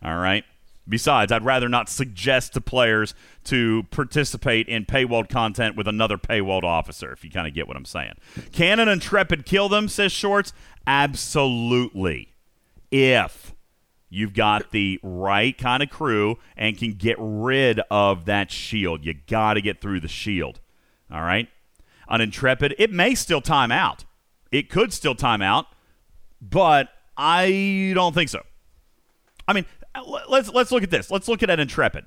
All right. Besides, I'd rather not suggest to players to participate in paywalled content with another paywalled officer. If you kind of get what I'm saying, can an intrepid kill them? Says Shorts. Absolutely. If you've got the right kind of crew and can get rid of that shield. You got to get through the shield. All right? An Intrepid, it may still time out. It could still time out, but I don't think so. I mean, Uh, let's let's look at this. Let's look at an Intrepid.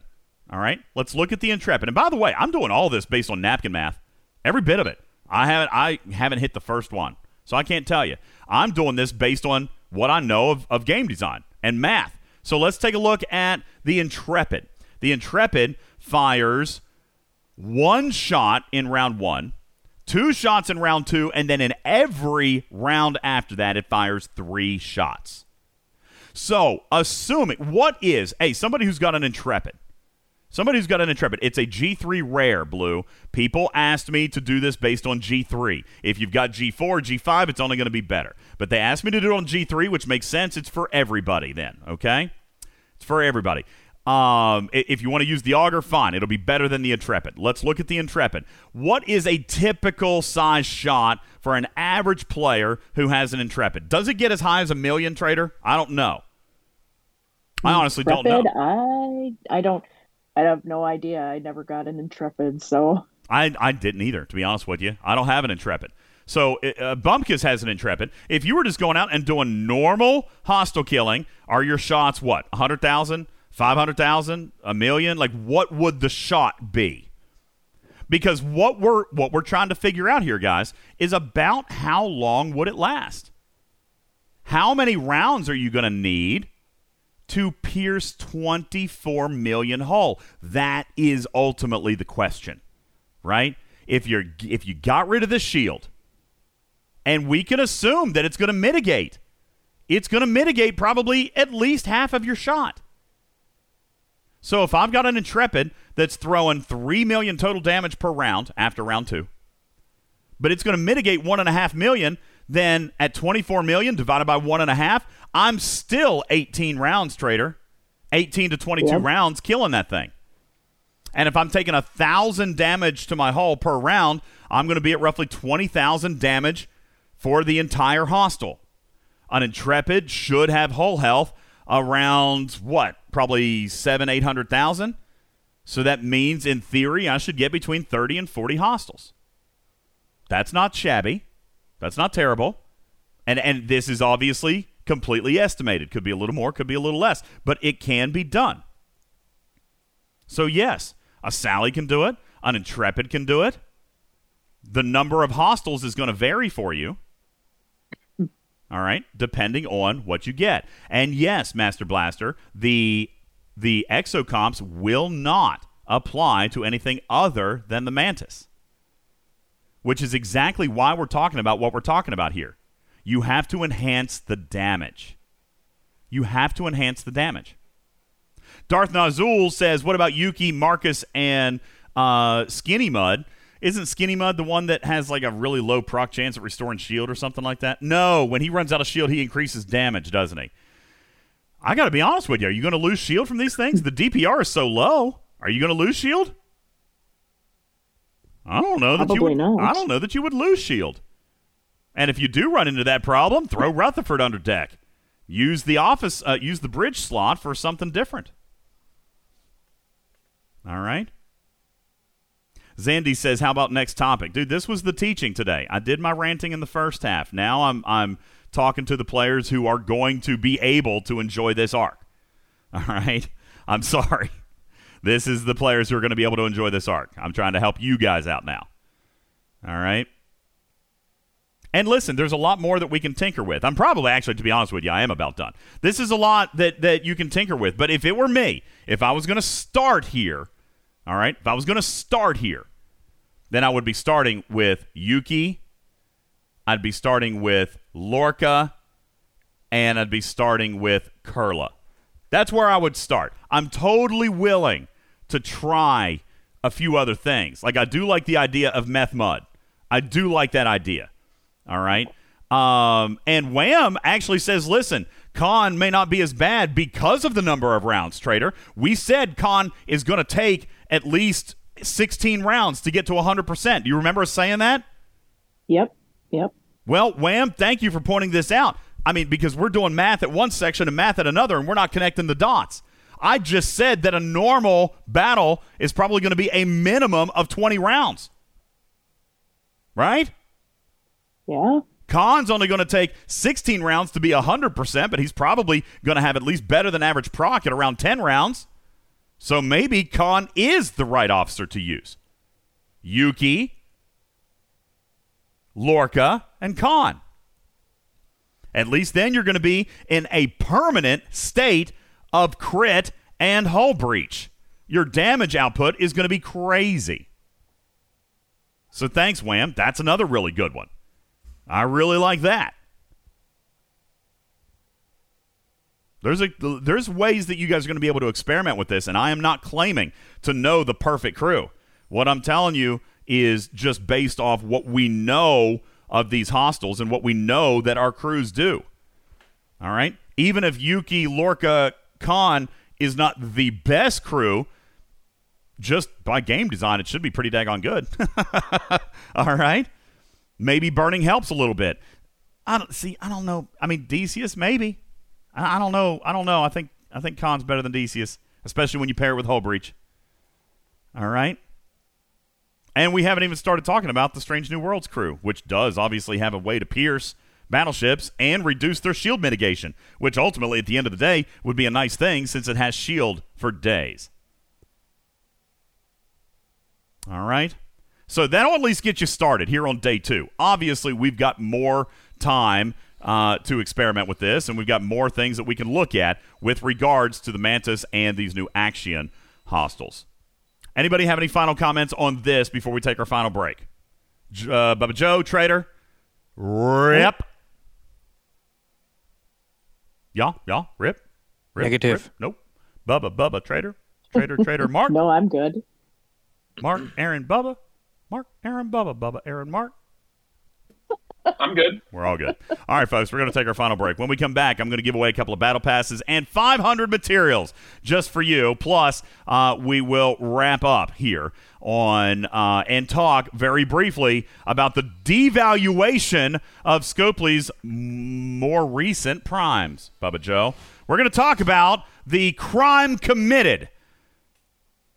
All right? Let's look at the Intrepid. And by the way, I'm doing all this based on napkin math. Every bit of it. I haven't I haven't hit the first one. So I can't tell you. I'm doing this based on what I know of, of game design and math. So let's take a look at the Intrepid. The Intrepid fires one shot in round one, two shots in round two, and then in every round after that, it fires three shots. So, assuming what is, hey, somebody who's got an Intrepid, Somebody who's got an Intrepid. It's a G3 rare, Blue. People asked me to do this based on G3. If you've got G4, G5, it's only going to be better. But they asked me to do it on G3, which makes sense. It's for everybody then, okay? It's for everybody. Um, if you want to use the Augur, fine. It'll be better than the Intrepid. Let's look at the Intrepid. What is a typical size shot for an average player who has an Intrepid? Does it get as high as a million, Trader? I don't know. I honestly Intrepid, don't know. I I don't. I have no idea. I never got an Intrepid, so I, I didn't either, to be honest with you. I don't have an Intrepid. So uh, Bumpkus has an Intrepid. If you were just going out and doing normal hostile killing, are your shots what? 100,000, 500,000, a million? Like what would the shot be? Because what we're what we're trying to figure out here, guys, is about how long would it last? How many rounds are you going to need to pierce 24 million hull? That is ultimately the question, right? If you're if you got rid of the shield, and we can assume that it's going to mitigate, it's going to mitigate probably at least half of your shot. So if I've got an intrepid that's throwing three million total damage per round after round two, but it's going to mitigate one and a half million then at 24 million divided by one and a half, I'm still 18 rounds, trader. 18 to 22 Yep. rounds killing that thing. And if I'm taking a thousand damage to my hull per round, I'm going to be at roughly 20,000 damage for the entire hostile. An intrepid should have hull health around what? Probably seven, eight hundred thousand. So that means, in theory, I should get between 30 and 40 hostiles. That's not shabby. That's not terrible. And and this is obviously completely estimated. Could be a little more, could be a little less, but it can be done. So yes, a Sally can do it, an Intrepid can do it. The number of hostiles is going to vary for you. All right, depending on what you get. And yes, Master Blaster, the the exocomps will not apply to anything other than the Mantis. Which is exactly why we're talking about what we're talking about here. You have to enhance the damage. You have to enhance the damage. Darth Nazul says, "What about Yuki, Marcus, and uh, Skinny Mud? Isn't Skinny Mud the one that has like a really low proc chance at restoring shield or something like that? No, when he runs out of shield, he increases damage, doesn't he? I got to be honest with you. Are you going to lose shield from these things? The DPR is so low. Are you going to lose shield? I don't know that you would. not. I don't know that you would lose shield. And if you do run into that problem, throw Rutherford under deck. Use the office. Uh, use the bridge slot for something different. All right. Zandy says, "How about next topic, dude? This was the teaching today. I did my ranting in the first half. Now I'm I'm talking to the players who are going to be able to enjoy this arc. All right. I'm sorry. This is the players who are going to be able to enjoy this arc. I'm trying to help you guys out now. All right. And listen, there's a lot more that we can tinker with. I'm probably actually, to be honest with you, I am about done. This is a lot that that you can tinker with. But if it were me, if I was going to start here, all right, if I was going to start here, then I would be starting with Yuki. I'd be starting with Lorca, and I'd be starting with Kerla. That's where I would start. I'm totally willing to try a few other things. Like I do like the idea of meth mud. I do like that idea. All right. Um, and Wham actually says, listen, Khan may not be as bad because of the number of rounds, Trader. We said Khan is going to take at least 16 rounds to get to 100%. Do you remember us saying that? Yep. Yep. Well, Wham, thank you for pointing this out. I mean, because we're doing math at one section and math at another, and we're not connecting the dots. I just said that a normal battle is probably going to be a minimum of 20 rounds. Right? Yeah. Khan's only going to take 16 rounds to be 100%, but he's probably going to have at least better than average proc at around 10 rounds. So maybe Khan is the right officer to use. Yuki, Lorca, and Khan. At least then you're going to be in a permanent state of crit and hull breach. Your damage output is going to be crazy. So thanks, Wham. That's another really good one. I really like that. There's a there's ways that you guys are going to be able to experiment with this, and I am not claiming to know the perfect crew. What I'm telling you is just based off what we know of these hostiles and what we know that our crews do. All right? Even if Yuki Lorca Khan is not the best crew, just by game design, it should be pretty daggone good. [laughs] All right? Maybe burning helps a little bit. I don't see. I don't know. I mean, Decius maybe. I, I don't know. I don't know. I think I think Khan's better than Decius, especially when you pair it with Hull Breach. All right. And we haven't even started talking about the Strange New Worlds crew, which does obviously have a way to pierce battleships and reduce their shield mitigation, which ultimately, at the end of the day, would be a nice thing since it has shield for days. All right. So that'll at least get you started here on day two. Obviously, we've got more time uh, to experiment with this, and we've got more things that we can look at with regards to the Mantis and these new Actian hostiles. Anybody have any final comments on this before we take our final break? Uh, Bubba Joe, Trader, Rip. Y'all, y'all, Rip, Rip Negative. Rip. Nope. Bubba, Bubba, Trader, Trader, Trader, Mark. [laughs] no, I'm good. Mark, Aaron, Bubba. Mark, Aaron, Bubba, Bubba, Aaron, Mark. I'm good. We're all good. All right, folks, we're going to take our final break. When we come back, I'm going to give away a couple of battle passes and 500 materials just for you. Plus, uh, we will wrap up here on uh, and talk very briefly about the devaluation of Scopely's more recent primes. Bubba Joe, we're going to talk about the crime committed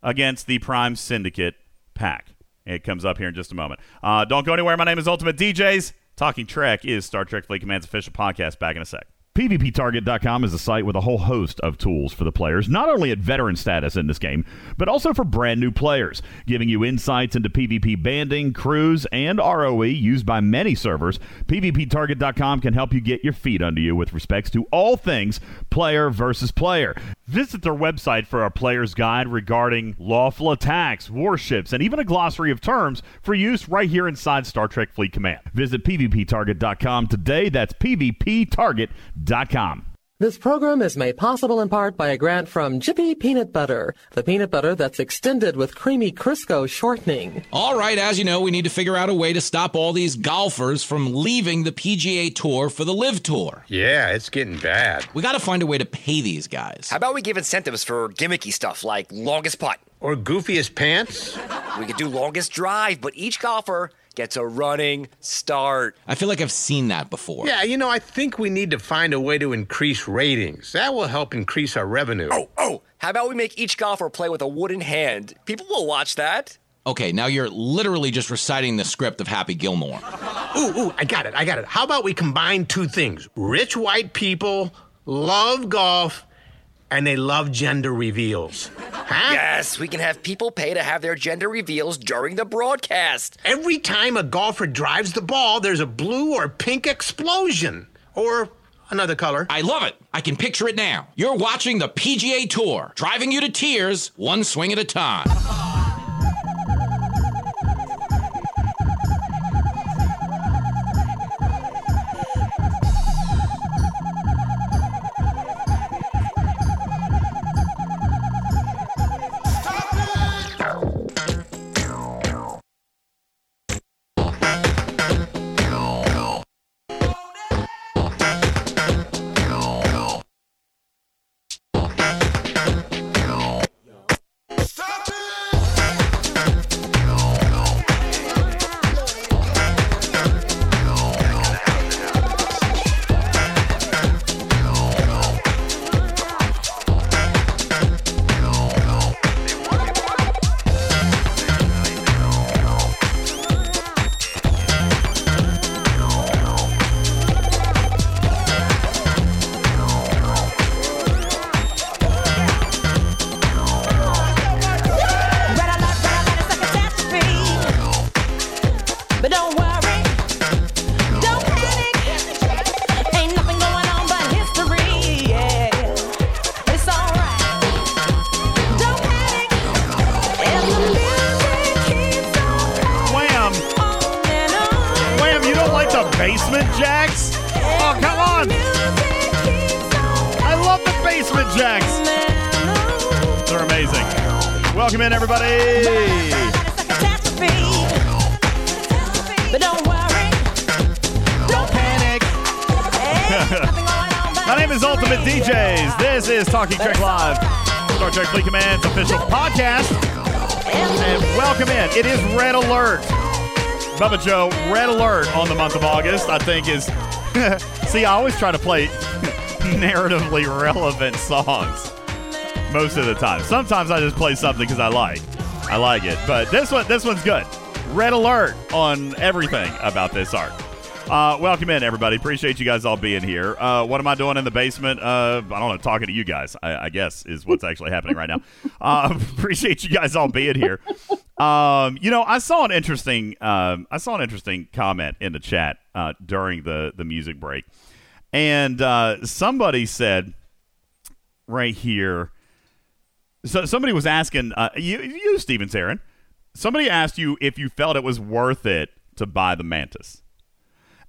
against the Prime Syndicate pack. It comes up here in just a moment. Uh, don't go anywhere. My name is Ultimate DJs. Talking Trek is Star Trek Fleet Command's official podcast. Back in a sec. PvPTarget.com is a site with a whole host of tools for the players, not only at veteran status in this game, but also for brand new players, giving you insights into PvP banding, crews, and ROE used by many servers. PvPTarget.com can help you get your feet under you with respects to all things player versus player. Visit their website for a player's guide regarding lawful attacks, warships, and even a glossary of terms for use right here inside Star Trek Fleet Command. Visit PvPTarget.com today. That's PvPTarget.com. This program is made possible in part by a grant from Jiffy Peanut Butter, the peanut butter that's extended with creamy Crisco shortening. All right, as you know, we need to figure out a way to stop all these golfers from leaving the PGA Tour for the LIV Tour. Yeah, it's getting bad. We got to find a way to pay these guys. How about we give incentives for gimmicky stuff like longest putt? Or goofiest pants? We could do longest drive, but each golfer gets a running start. I feel like I've seen that before. Yeah, you know, I think we need to find a way to increase ratings. That will help increase our revenue. Oh, oh, how about we make each golfer play with a wooden hand? People will watch that. Okay, now you're literally just reciting the script of Happy Gilmore. Ooh, ooh, I got it, I got it. How about we combine two things? Rich white people love golf and they love gender reveals. Huh? Yes, we can have people pay to have their gender reveals during the broadcast. Every time a golfer drives the ball, there's a blue or pink explosion. Or another color. I love it. I can picture it now. You're watching the PGA Tour, driving you to tears, one swing at a time. [laughs] Joe, Red Alert on the month of August, I think is. [laughs] See, I always try to play [laughs] narratively relevant songs most of the time. Sometimes I just play something because I like. I like it. But this one, this one's good. Red alert on everything about this art. Uh, welcome in, everybody. Appreciate you guys all being here. Uh, what am I doing in the basement? Uh, I don't know. Talking to you guys, I, I guess, is what's actually happening right now. [laughs] Uh, appreciate you guys all being here. Um, you know, I saw an interesting, um, I saw an interesting comment in the chat uh, during the the music break, and uh, somebody said right here. So somebody was asking uh, you, you, Steven Saren. Somebody asked you if you felt it was worth it to buy the Mantis,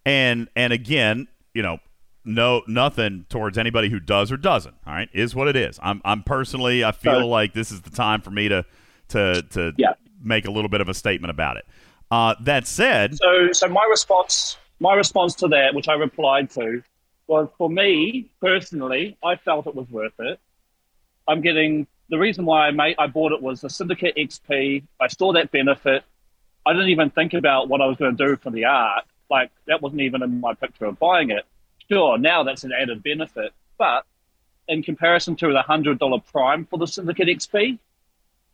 and and again, you know, no nothing towards anybody who does or doesn't. All right, is what it is. I'm I'm personally, I feel like this is the time for me to to to Yeah. Make a little bit of a statement about it. Uh, that said, So, so my response, my response to that, which I replied to, was for me personally, I felt it was worth it. I'm getting the reason why I made, I bought it was the Syndicate XP. I saw that benefit. I didn't even think about what I was going to do for the art. Like that wasn't even in my picture of buying it. Sure, now that's an added benefit, but in comparison to the hundred dollar prime for the Syndicate XP,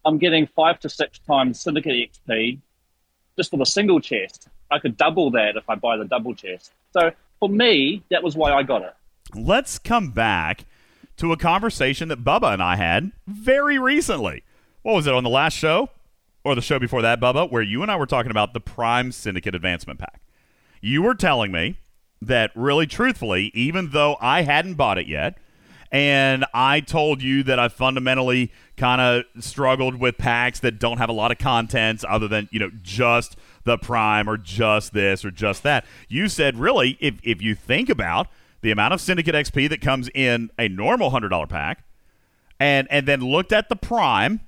I'm getting five to six times Syndicate XP just for the single chest. I could double that if I buy the double chest. So for me, that was why I got it. let's come back to a conversation that Bubba and I had very recently. What was it on the last show or the show before that, Bubba, where you and I were talking about the Prime Syndicate Advancement Pack? You were telling me that really truthfully, even though I hadn't bought it yet, and I told you that I fundamentally kind of struggled with packs that don't have a lot of contents other than, you know, just the prime or just this or just that. You said, really, if, if you think about the amount of Syndicate XP that comes in a normal $100 pack and, and then looked at the prime,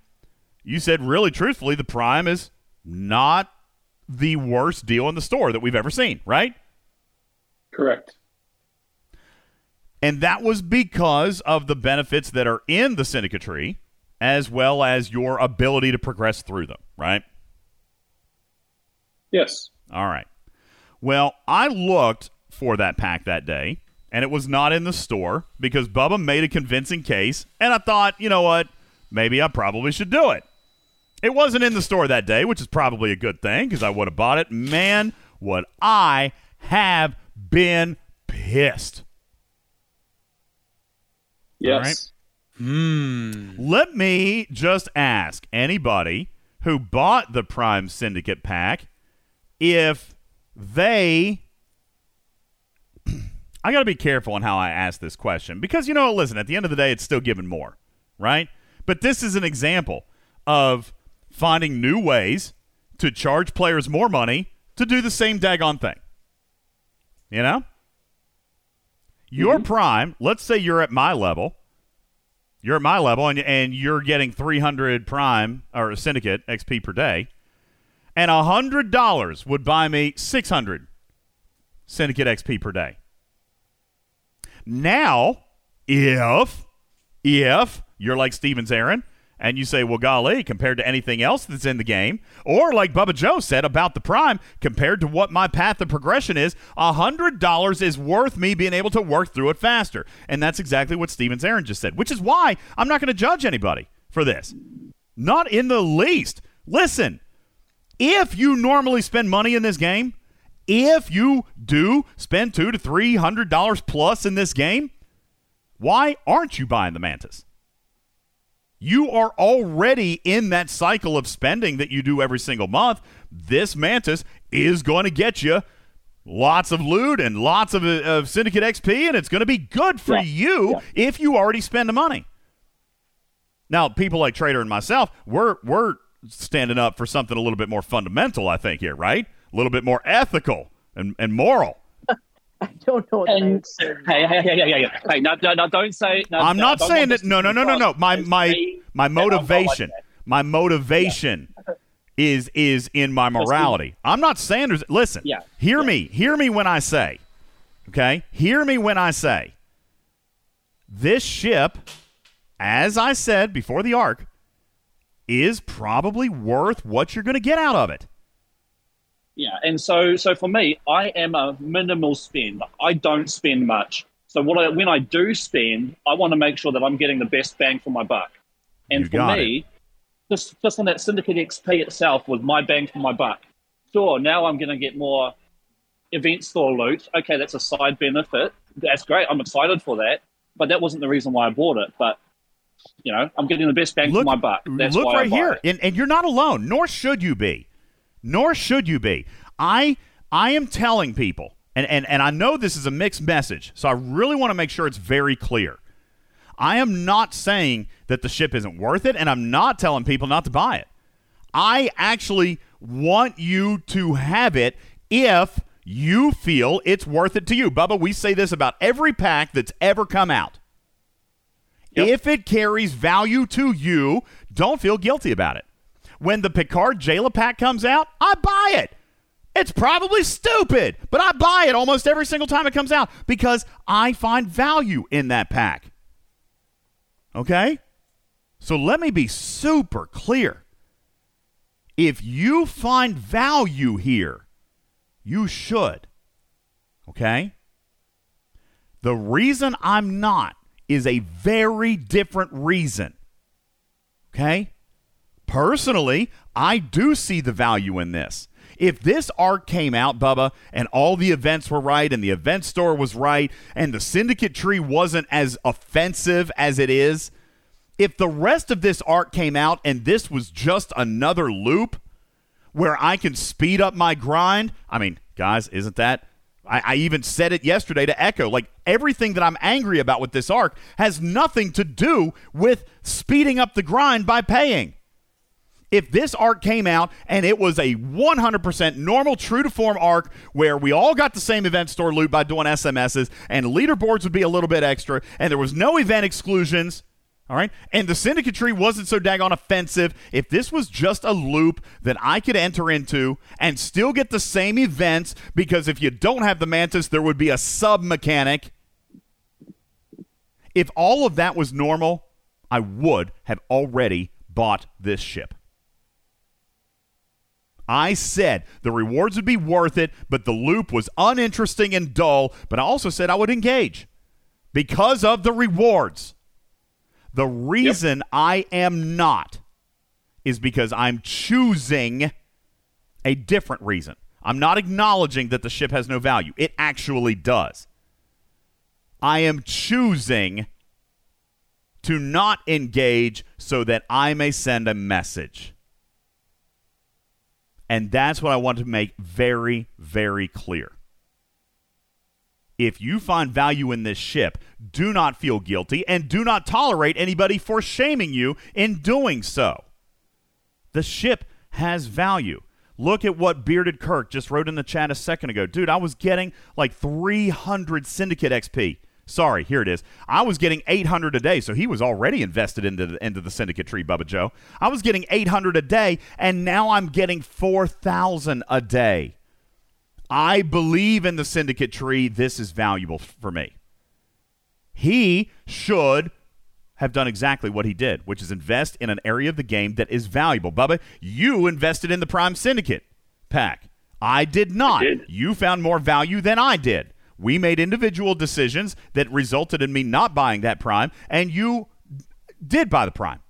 you said, really truthfully, the prime is not the worst deal in the store that we've ever seen, right? Correct. And that was because of the benefits that are in the Syndicate tree, as well as your ability to progress through them, right? Yes. All right. Well, I looked for that pack that day, and it was not in the store because Bubba made a convincing case, and I thought, you know what? Maybe I probably should do it. It wasn't in the store that day, which is probably a good thing because I would have bought it. Man, would I have been pissed. Yes. Hmm. Let me just ask anybody who bought the Prime Syndicate pack if they. [clears throat] I got to be careful on how I ask this question because, you know, listen, at the end of the day, it's still giving more, right? But this is an example of finding new ways to charge players more money to do the same daggone thing. You know? Your mm-hmm. prime, let's say you're at my level. You're at my level and, and you're getting 300 prime or syndicate XP per day. And $100 would buy me 600 syndicate XP per day. Now, if if you're like Stevens Aaron and you say, well, golly, compared to anything else that's in the game, or like Bubba Joe said about the Prime, compared to what my path of progression is, $100 is worth me being able to work through it faster. And that's exactly what Stevens Aaron just said, which is why I'm not going to judge anybody for this. Not in the least. Listen, if you normally spend money in this game, if you do spend two to three hundred dollars plus in this game, why aren't you buying the Mantis? You are already in that cycle of spending that you do every single month. This Mantis is going to get you lots of loot and lots of, uh, of Syndicate XP, and it's going to be good for Yeah. you if you already spend the money. Now, people like Trader and myself, we're we're standing up for something a little bit more fundamental, I think, here, right? A little bit more ethical and, and moral. [laughs] I don't know. What And that is. hey, hey, hey, hey, hey, hey, hey, no, no, no, don't say. No, I'm no, not I saying that. No, no, no, no, no. My my my that I'm not like motivation, my motivation is is in my morality. I'm not saying there's. Listen, Yeah. hear me, hear me when I say, okay, hear me when I say, this ship, as I said before the arc, is probably worth what you're going to get out of it. Yeah, and so so for me, I am a minimal spend. I don't spend much. So what I, when I do spend, I want to make sure that I'm getting the best bang for my buck. And You for me, just just on that Syndicate XP itself was my bang for my buck. Sure, now I'm going to get more event store loot. Okay, that's a side benefit. That's great. I'm excited for that. But that wasn't the reason why I bought it. But you know, I'm getting the best bang for my buck. That's look why I right here, it. and, and you're not alone. Nor should you be. Nor should you be. I I am telling people, and, and, and I know this is a mixed message, so I really want to make sure it's very clear. I am not saying that the ship isn't worth it, and I'm not telling people not to buy it. I actually want you to have it if you feel it's worth it to you. Bubba, we say this about every pack that's ever come out. If it carries value to you, don't feel guilty about it. When the Picard Jaylah pack comes out, I buy it. It's probably stupid, but I buy it almost every single time it comes out because I find value in that pack. Okay? So let me be super clear. If you find value here, you should. Okay? The reason I'm not is a very different reason. Okay? Personally, I do see the value in this. If this arc came out, Bubba, and all the events were right, and the event store was right, and the syndicate tree wasn't as offensive as it is, if the rest of this arc came out and this was just another loop where I can speed up my grind, I mean, guys, isn't that? I, I even said it yesterday to Echo. Like everything that I'm angry about with this arc has nothing to do with speeding up the grind by paying. If this arc came out and it was a 100% normal, true to form arc where we all got the same event store loot by doing SMSs and leaderboards would be a little bit extra and there was no event exclusions, all right, and the syndicate tree wasn't so daggone offensive, if this was just a loop that I could enter into and still get the same events because if you don't have the mantis, there would be a sub mechanic. If all of that was normal, I would have already bought this ship. I said the rewards would be worth it, but the loop was uninteresting and dull. But I also said I would engage because of the rewards. The reason I am not is because I'm choosing a different reason. I'm not acknowledging that the ship has no value. It actually does. I am choosing to not engage so that I may send a message. And that's what I want to make very, very clear. If you find value in this ship, do not feel guilty and do not tolerate anybody for shaming you in doing so. The ship has value. Look at what Bearded Kirk just wrote in the chat a second ago. Dude, I was getting like 300 Syndicate XP. Sorry, here it is. I was getting 800 a day, so he was already invested into the, into the Syndicate tree, Bubba Joe. I was getting 800 a day, and now I'm getting 4,000 a day. I believe in the Syndicate tree. This is valuable for me. He should have done exactly what he did, which is invest in an area of the game that is valuable. Bubba, you invested in the Prime Syndicate pack. I did not. You found more value than I did. We made individual decisions that resulted in me not buying that Prime, and you did buy the Prime.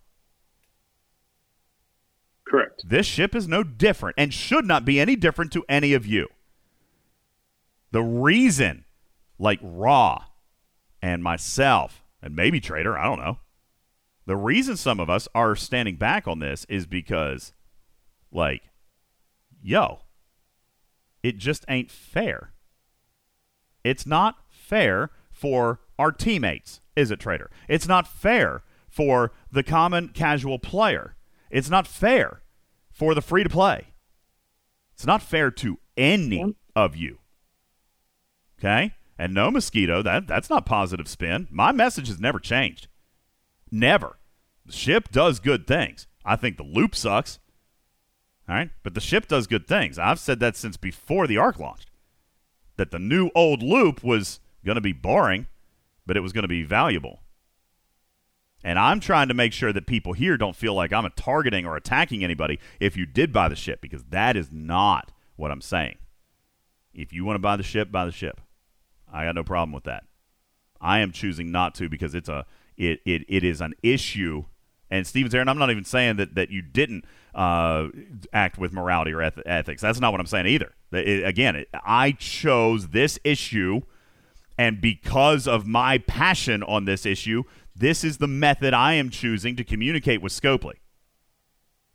Correct. This ship is no different and should not be any different to any of you. The reason, like Raw and myself, and maybe Trader, I don't know, The reason some of us are standing back on this is because, like, yo, it just ain't fair. It's not fair for our teammates, is it, Trader? It's not fair for the common casual player. It's not fair for the free to play. It's not fair to any of you. Okay? And no mosquito, that that's not positive spin. My message has never changed. Never. The ship does good things. I think the loop sucks. All right? But the ship does good things. I've said that since before the arc launched. That the new old loop was going to be boring, but it was going to be valuable. And I'm trying to make sure that people here don't feel like I'm targeting or attacking anybody if you did buy the ship, because that is not what I'm saying. If you want to buy the ship, buy the ship. I got no problem with that. I am choosing not to because it's a it it, it is an issue. And Stevens Aaron, I'm not even saying that, that you didn't uh, act with morality or eth- ethics. That's not what I'm saying either. It- again, it, I chose this issue, and because of my passion on this issue, this is the method I am choosing to communicate with Scopely.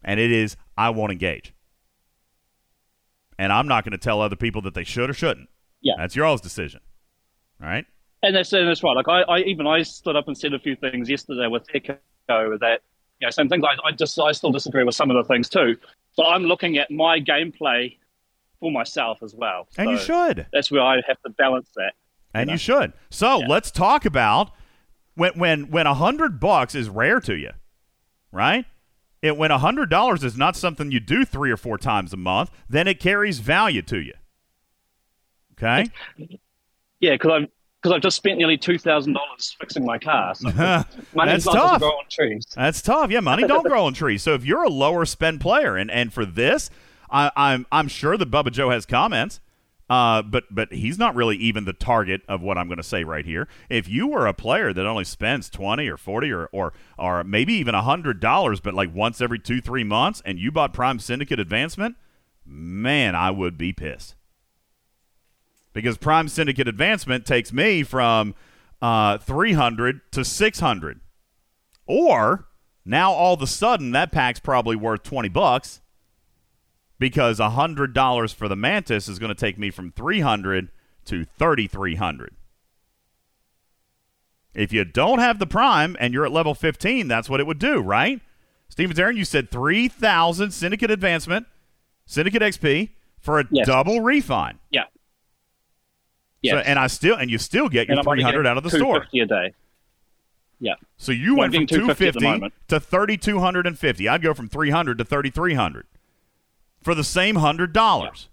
And it is I won't engage. And I'm not going to tell other people that they should or shouldn't. Yeah. That's your all's decision. All right? And that's and that's right. Like I, I even I stood up and said a few things yesterday with Echo that you know same things. I, I just I still disagree with some of the things too. But I'm looking at my gameplay for myself as well. And you should. That's where I have to balance that. and you should. So let's talk about when when when a hundred bucks is rare to you, right? It, when a hundred dollars is not something you do three or four times a month, then it carries value to you. Okay. Yeah, because I've because I've just spent nearly two thousand dollars fixing my car. So [laughs] That's money's not tough. grow on trees. That's tough. Yeah, money don't [laughs] grow on trees. So if you're a lower spend player, and and for this, I, I'm I'm sure that Bubba Joe has comments. Uh, but but he's not really even the target of what I'm going to say right here. If you were a player that only spends twenty or forty or or or maybe even hundred dollars, but like once every two three months, and you bought Prime Syndicate Advancement, man, I would be pissed because Prime Syndicate Advancement takes me from uh, 300 to 600. Or now all of a sudden that pack's probably worth 20 bucks because $100 for the Mantis is going to take me from 300 to 3300. If you don't have the Prime and you're at level 15, that's what it would do, right? Stevens Aaron, you said 3000 Syndicate Advancement, Syndicate XP for a Yes. double refine. Yeah. So, and I still and you still get your only 300 out of the store. 250 a day. Yeah. So you Well, went from 250 250 to 3250. I'd go from 300 to 3300 for the same $100.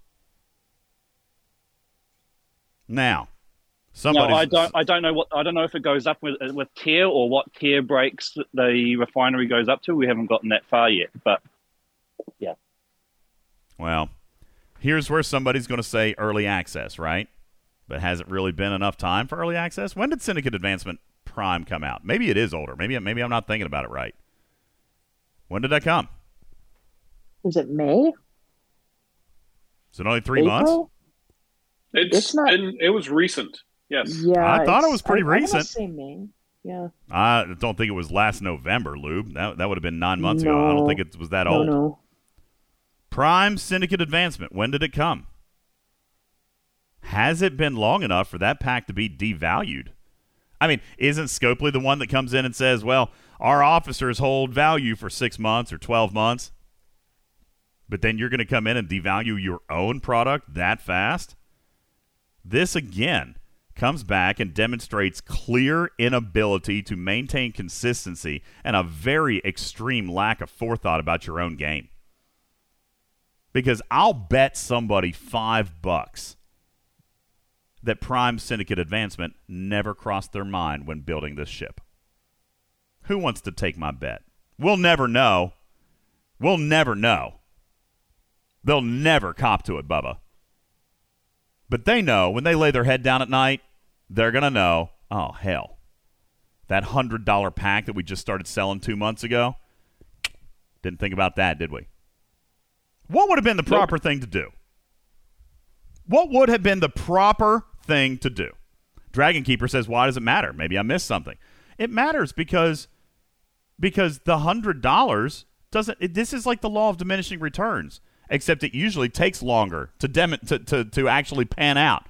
Now, somebody No, I don't. I don't know what. I don't know if it goes up with with tier or what tier breaks the refinery goes up to. We haven't gotten that far yet, but yeah. Well, here's where somebody's going to say early access, right? But has it really been enough time for early access? When did Syndicate Advancement Prime come out? Maybe it is older. Maybe maybe I'm not thinking about it right. When did that come? Was it May? Is it only three months? It's, It's not- been- it was recent. Yes. Yeah, I thought it was pretty I- I recent. say May. Yeah. I don't think it was last November, Lube. That that would have been nine months ago. I don't think it was that No, old. no. Prime Syndicate Advancement. When did it come? Has it been long enough for that pack to be devalued? I mean, isn't Scopely the one that comes in and says, well, our officers hold value for six months or 12 months? But then you're going to come in and devalue your own product that fast? This, again, comes back and demonstrates clear inability to maintain consistency and a very extreme lack of forethought about your own game because I'll bet somebody five bucks that Prime Syndicate Advancement never crossed their mind when building this ship. Who wants to take my bet? We'll never know. We'll never know. They'll never cop to it, Bubba. But they know when they lay their head down at night, they're going to know, oh, hell. That $100 pack that we just started selling two months ago, didn't think about that, did we? What would have been the proper thing to do? What would have been the proper thing to do? Dragon Keeper says, Why does it matter? Maybe I missed something. It matters because because the hundred dollars doesn't. It, this is like the law of diminishing returns, except it usually takes longer to dem to, to to actually pan out.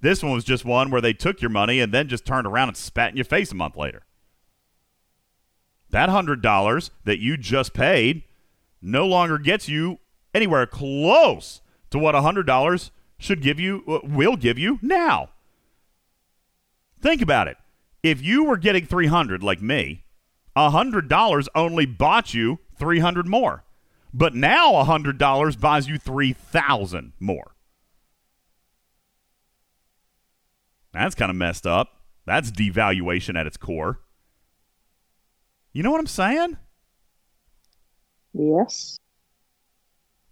This one was just one where they took your money and then just turned around and spat in your face a month later. That hundred dollars that you just paid no longer gets you anywhere close to what hundred dollars should give you uh, will give you now. Think about it. If you were getting 300 like me, $100 only bought you 300 more. But now $100 buys you 3000 more. That's kind of messed up. That's devaluation at its core. You know what I'm saying? Yes.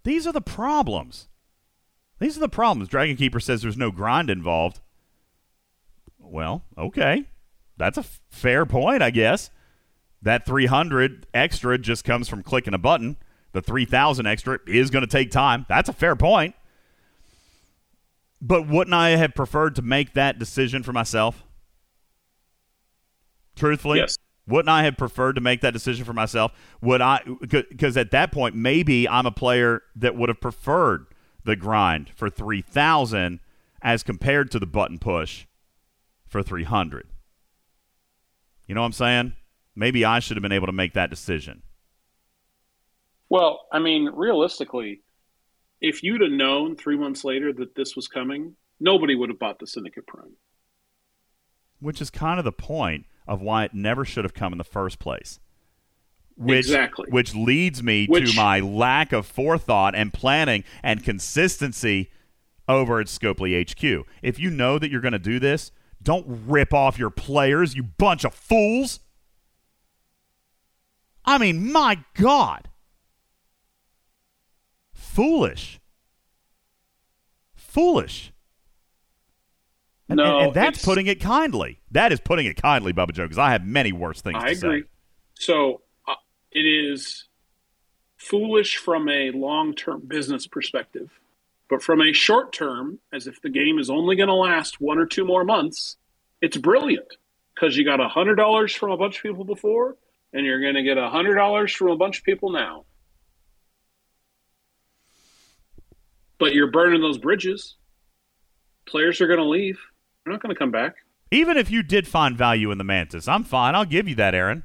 These are the problems. These are the problems. Dragon Keeper says there's no grind involved. Well, okay. That's a fair point, I guess. That 300 extra just comes from clicking a button. The 3000 extra is going to take time. That's a fair point. But wouldn't I have preferred to make that decision for myself? Truthfully? Yes. Wouldn't I have preferred to make that decision for myself? Would I? Because at that point, maybe I'm a player that would have preferred the grind for 3000 as compared to the button push for 300. You know what I'm saying? Maybe I should have been able to make that decision. Well, I mean, realistically, if you'd have known three months later that this was coming, nobody would have bought the Syndicate Prime. Which is kind of the point of why it never should have come in the first place. Which, Exactly. Which leads me Which- to my lack of forethought and planning and consistency over at Scopely HQ. If you know that you're going to do this, don't rip off your players, you bunch of fools. I mean, my God. Foolish. Foolish. And, No, and, and that's putting it kindly. That is putting it kindly, Bubba Joe, because I have many worse things I to say. agree. So uh, it is foolish from a long term business perspective. But from a short term, as if the game is only going to last one or two more months, it's brilliant because you got $100 from a bunch of people before, and you're going to get $100 from a bunch of people now. But you're burning those bridges. Players are going to leave. They're not going to come back. Even if you did find value in the Mantis, I'm fine. I'll give you that, Aaron.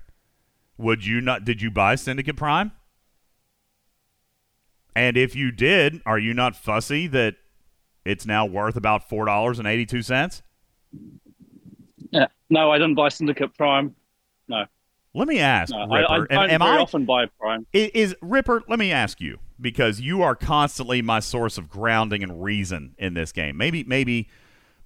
Would you not? Did you buy Syndicate Prime? And if you did, are you not fussy that it's now worth about four dollars and eighty-two cents? Yeah. No, I didn't buy Syndicate Prime. No. Let me ask, No, I, I Ripper. am, am I often buy Prime. I- Is Ripper? Let me ask you because you are constantly my source of grounding and reason in this game. Maybe, maybe,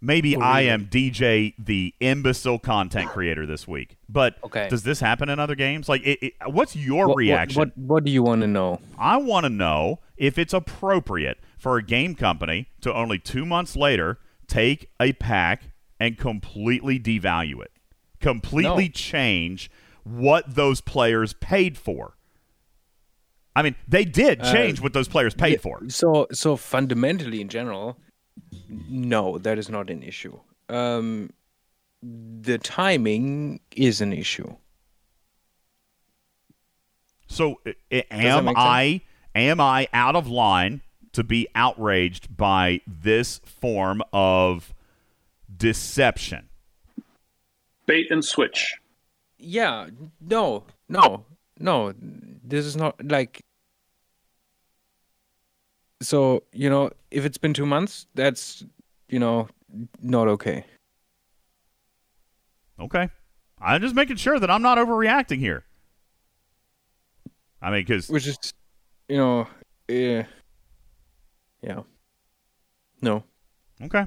maybe I am DJ the imbecile content creator this week. But Okay. does this happen in other games? Like, it, it, what's your What- what- reaction? What, what, do you want to know? I want to know if it's appropriate for a game company to only two months later take a pack and completely devalue it, completely No. change what those players paid for. I mean, they did Uh, change what those players paid Yeah, for. So, so fundamentally, in general, no, that is not an issue. Um, the timing is an issue. So, i- i- am? I am I out of line to be outraged by this form of deception? Bait and switch. Yeah, no, no, no. This is not like. So you know, if it's been two months, that's you know not okay. Okay. I'm just making sure that I'm not overreacting here. I mean, because Which is, you know, yeah, yeah. No. Okay.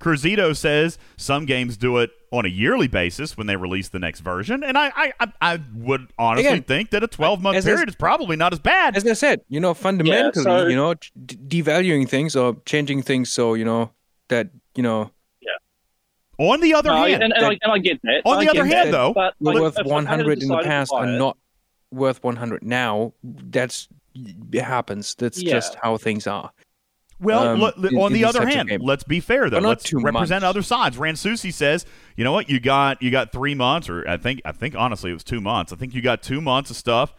Cruzito says some games do it on a yearly basis when they release the next version, and I I, I, I would honestly Again, think that a 12 month period is probably not as bad. As I said, you know, fundamentally, so- you know, d- devaluing things or changing things so you know that you know Yeah. On the other No, hand, and, and, I, and I get that. On I the other hand, that, though, but, like, worth if I hadn't 100 in the past buy are not worth 100 now. That's it happens. That's Yeah. just how things are. Well, um, look, in- on the other hand, let's be fair though. Let's represent months. other sides. Ransusi says, you know what? You got you got three months, or I think I think honestly it was two months. I think you got two months of stuff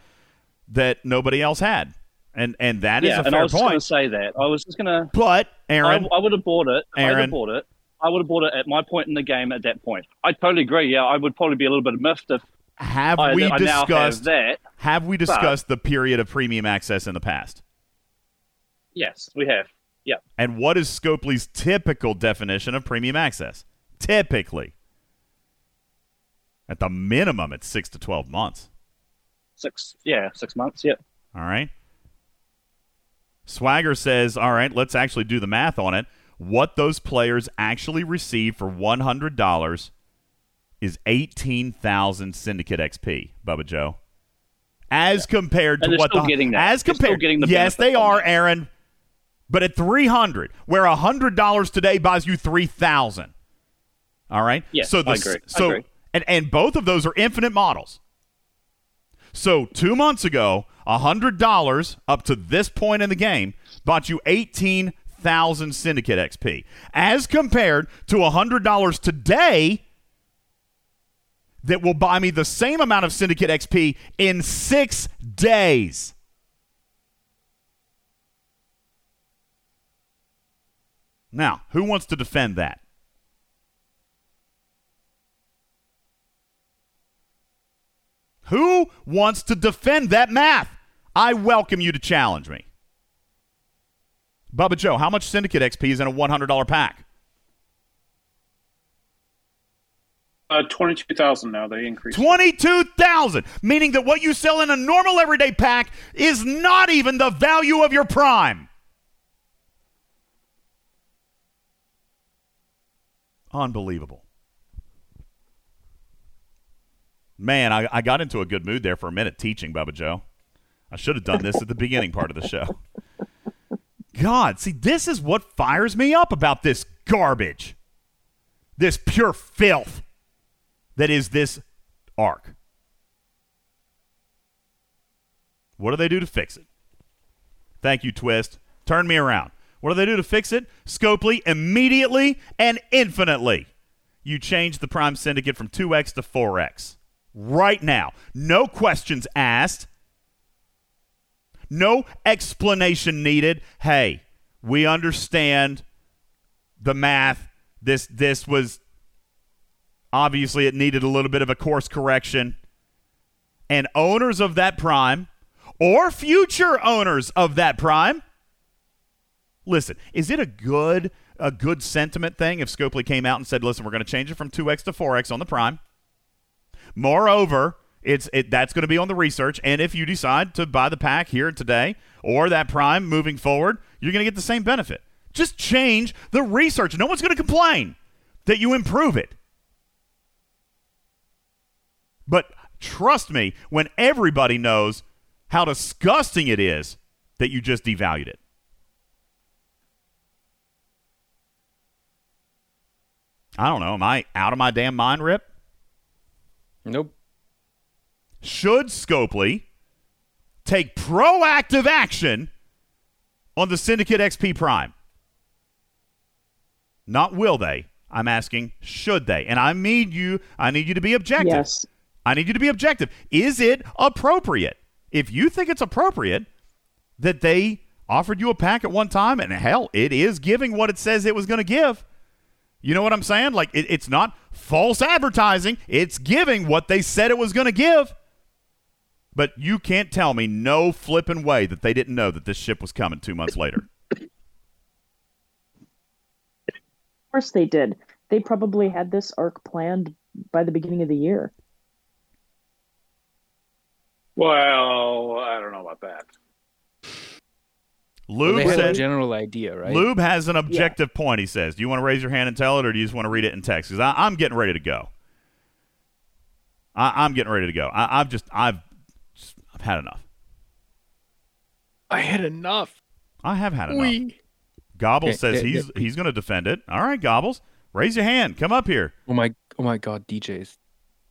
that nobody else had, and and that is yeah, a and I was going to say that. I was just going to. But Aaron, I, I would have bought it. If I Aaron. had bought it. I would have bought it at my point in the game at that point. I totally agree. Yeah, I would probably be a little bit miffed if have I, we I now have discussed that. have we but- discussed the period of premium access in the past? Yes, we have. Yeah. And what is Scopely's typical definition of premium access? Typically, at the minimum, it's six to twelve months. Six. Yeah, six months. Yeah. All right. Swagger says, all right, let's actually do the math on it. What those players actually receive for $100 is 18,000 Syndicate XP, Bubba Joe. As compared to what still the getting that. as compared getting the Yes, they are, Aaron. But at 300, where $100 today buys you 3,000. All right? Yes, so the, I agree. I So agree. and and both of those are infinite models. So two months ago, hundred dollars up to this point in the game bought you eighteen thousand syndicate XP, as compared to hundred dollars today that will buy me the same amount of syndicate XP in six days. Now, who wants to defend that? Who wants to defend that math? I welcome you to challenge me. Bubba Joe, how much Syndicate XP is in a $100 pack? Uh, Twenty-two thousand now. They increased. 22,000, meaning that what you sell in a normal everyday pack is not even the value of your prime. Unbelievable. Man, I, I got into a good mood there for a minute teaching, Bubba Joe. I should have done this at the beginning part of the show. God, see, this is what fires me up about this garbage. This pure filth that is this arc. What do they do to fix it? Thank you, Twist. Turn me around. What do they do to fix it? Scopely, immediately and infinitely. You change the Prime Syndicate from 2x to 4x. Right now. No questions asked. No explanation needed. Hey, we understand the math. This this was obviously it needed a little bit of a course correction. And owners of that prime or future owners of that prime Listen, is it a good a good sentiment thing if Scopely came out and said, "Listen, we're going to change it from 2x to 4x on the prime." Moreover, it's it, that's going to be on the research, and if you decide to buy the pack here today or that prime moving forward, you're going to get the same benefit. Just change the research. No one's going to complain that you improve it. But trust me, when everybody knows how disgusting it is that you just devalued it. I don't know. Am I out of my damn mind, Rip? Nope. Should Scopely take proactive action on the Syndicate XP Prime? Not will they. I'm asking should they? And I need you I need you to be objective. Yes. I need you to be objective. Is it appropriate? If you think it's appropriate that they offered you a pack at one time and hell, it is giving what it says it was going to give. You know what I'm saying? Like it, it's not false advertising. It's giving what they said it was going to give. But you can't tell me no flipping way that they didn't know that this ship was coming two months later. Of course they did. They probably had this arc planned by the beginning of the year. Well, I don't know about that. Lube they had a said general idea, right? Lube has an objective point. He says, "Do you want to raise your hand and tell it, or do you just want to read it in text?" Because I'm getting ready to go. I, I'm getting ready to go. I, I've just I've I've had enough. I had enough. I have had enough. We. Gobbles Okay, says yeah, he's yeah. he's going to defend it. All right, Gobbles, raise your hand. Come up here. Oh my! Oh my God! DJs.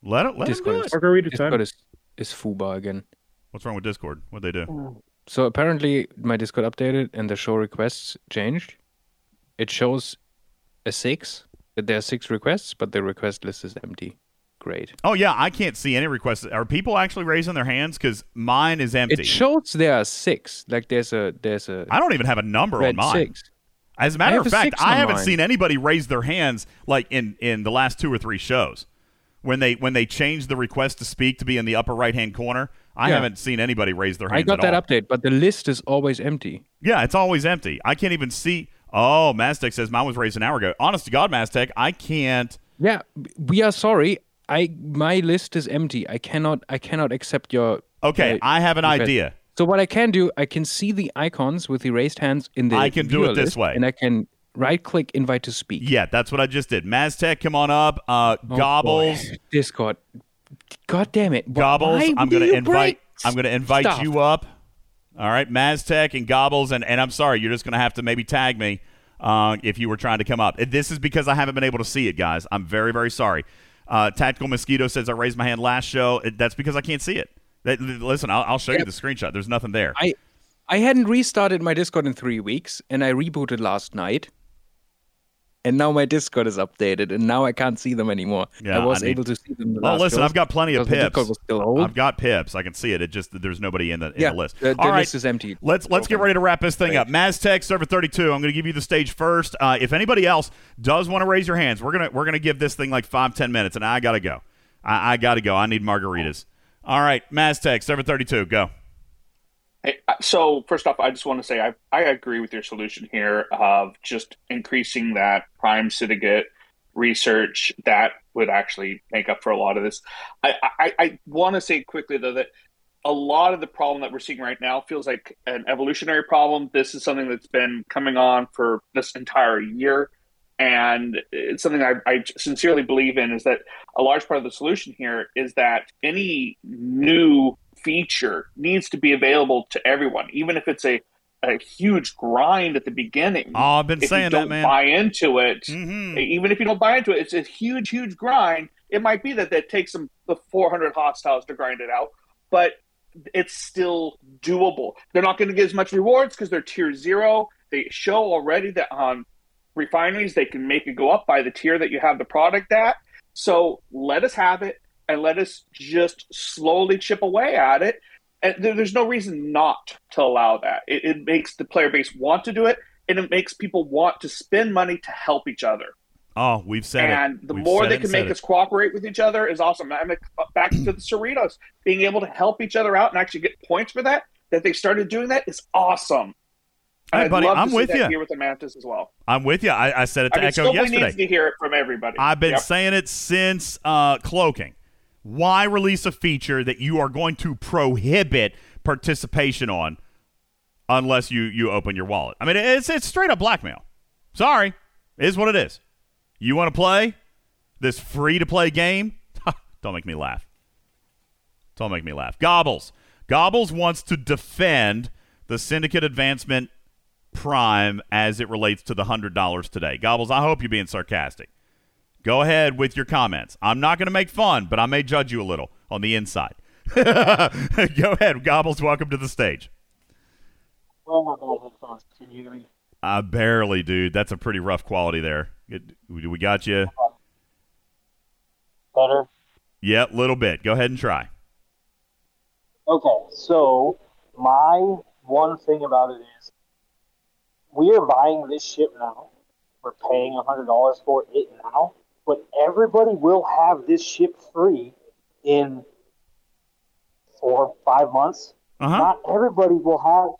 Let it. Let him do Discord it. is, Parker, it Discord time. is, is Fuba again. What's wrong with Discord? What'd they do? So apparently my Discord updated and the show requests changed. It shows a six that there are six requests, but the request list is empty. Great. Oh yeah, I can't see any requests. Are people actually raising their hands? Because mine is empty. It shows there are six. Like there's a there's a. I don't even have a number on mine. six. As a matter of fact, I haven't mine. seen anybody raise their hands like in in the last two or three shows when they when they changed the request to speak to be in the upper right hand corner. I Yeah. haven't seen anybody raise their hand. I got at that all. update, but the list is always empty. Yeah, it's always empty. I can't even see. Oh, Maztec says mine was raised an hour ago. Honest to God, Maztec, I can't. Yeah, we are sorry. I my list is empty. I cannot I cannot accept your. Okay, uh, I have an request. idea. So what I can do, I can see the icons with the raised hands in the. I can do it this list, way. and I can right click invite to speak. Yeah, that's what I just did. Maztec, come on up. Uh, Oh, Gobbles, boy. Discord. God damn it! Gobbles. I'm going to invite. break I'm going to invite stuff? you up. All right, Maztec and Gobbles, and, and I'm sorry, you're just going to have to maybe tag me uh, if you were trying to come up. This is because I haven't been able to see it, guys. I'm very, very sorry. Uh, Tactical Mosquito says I raised my hand last show. It- That's because I can't see it. That- listen, I'll, I'll show you the screenshot. There's nothing there. I I hadn't restarted my Discord in three weeks, and I rebooted last night. And now my Discord is updated, and now I can't see them anymore. Yeah, I was I need- able to see them. The Oh, listen, I've got plenty of pips. Discord was still old. I've got pips. I can see it. It just there's nobody in the in Yeah, the list. the- the All right, list is empty. Let's let's get ready to wrap this thing up. Maztec server 32. I'm going to give you the stage first. Uh, if anybody else does want to raise your hands, we're gonna we're gonna give this thing like five ten minutes, and I gotta go. I, I gotta go. I need margaritas. All right, Maztec server 32. Go. So first off, I just want to say I, I agree with your solution here of just increasing that prime syndicate research. That would actually make up for a lot of this. I, I, I want to say quickly though that a lot of the problem that we're seeing right now feels like an evolutionary problem. This is something that's been coming on for this entire year. And it's something I, I sincerely believe in is that a large part of the solution here is that any new feature needs to be available to everyone, even if it's a, a huge grind at the beginning. Oh, I've been if saying you that, don't man. Mm-hmm. buy into it, even if you don't buy into it, it's a huge, huge grind. It might be that that takes them the 400 hostiles to grind it out, but it's still doable. They're not going to get as much rewards because they're tier zero. They show already that on refineries they can make it go up by the tier that you have the product at. So let us have it and let us just slowly chip away at it. And there, there's no reason not to allow that. It, it makes the player base want to do it, and it makes people want to spend money to help each other. Oh, we've said and it. the We've more they can make it. us cooperate with each other is awesome. I'm back to the Cerritos being able to help each other out and actually get points for that. That they started doing that is awesome. Hey, I'd buddy, I'm with that you. Here with the Mantis as well. I'm with you. I, I said it to I mean, Echo yesterday. needs to hear it from everybody. I've been Yep. saying it since uh, cloaking. Why release a feature that you are going to prohibit participation on unless you you open your wallet? I mean, it's it's straight up blackmail. Sorry, it is what it is. You want to play this free to play game? [laughs] Don't make me laugh. Don't make me laugh. Gobbles. Gobbles wants to defend the syndicate advancement prime as it relates to the $100 today. Gobbles, I hope you're being sarcastic. Go ahead with your comments. I'm not going to make fun, but I may judge you a little on the inside. [laughs] Go ahead, Gobbles. Welcome to the stage. Well, my bad headphones. Can you hear me? Uh, barely, dude. That's a pretty rough quality there. We got you. Better? Yeah, little bit. Go ahead and try. Okay, so my one thing about it is we are buying this ship now. We're paying $100 for it now, but everybody will have this ship free in four, five months. Uh-huh. Not everybody will have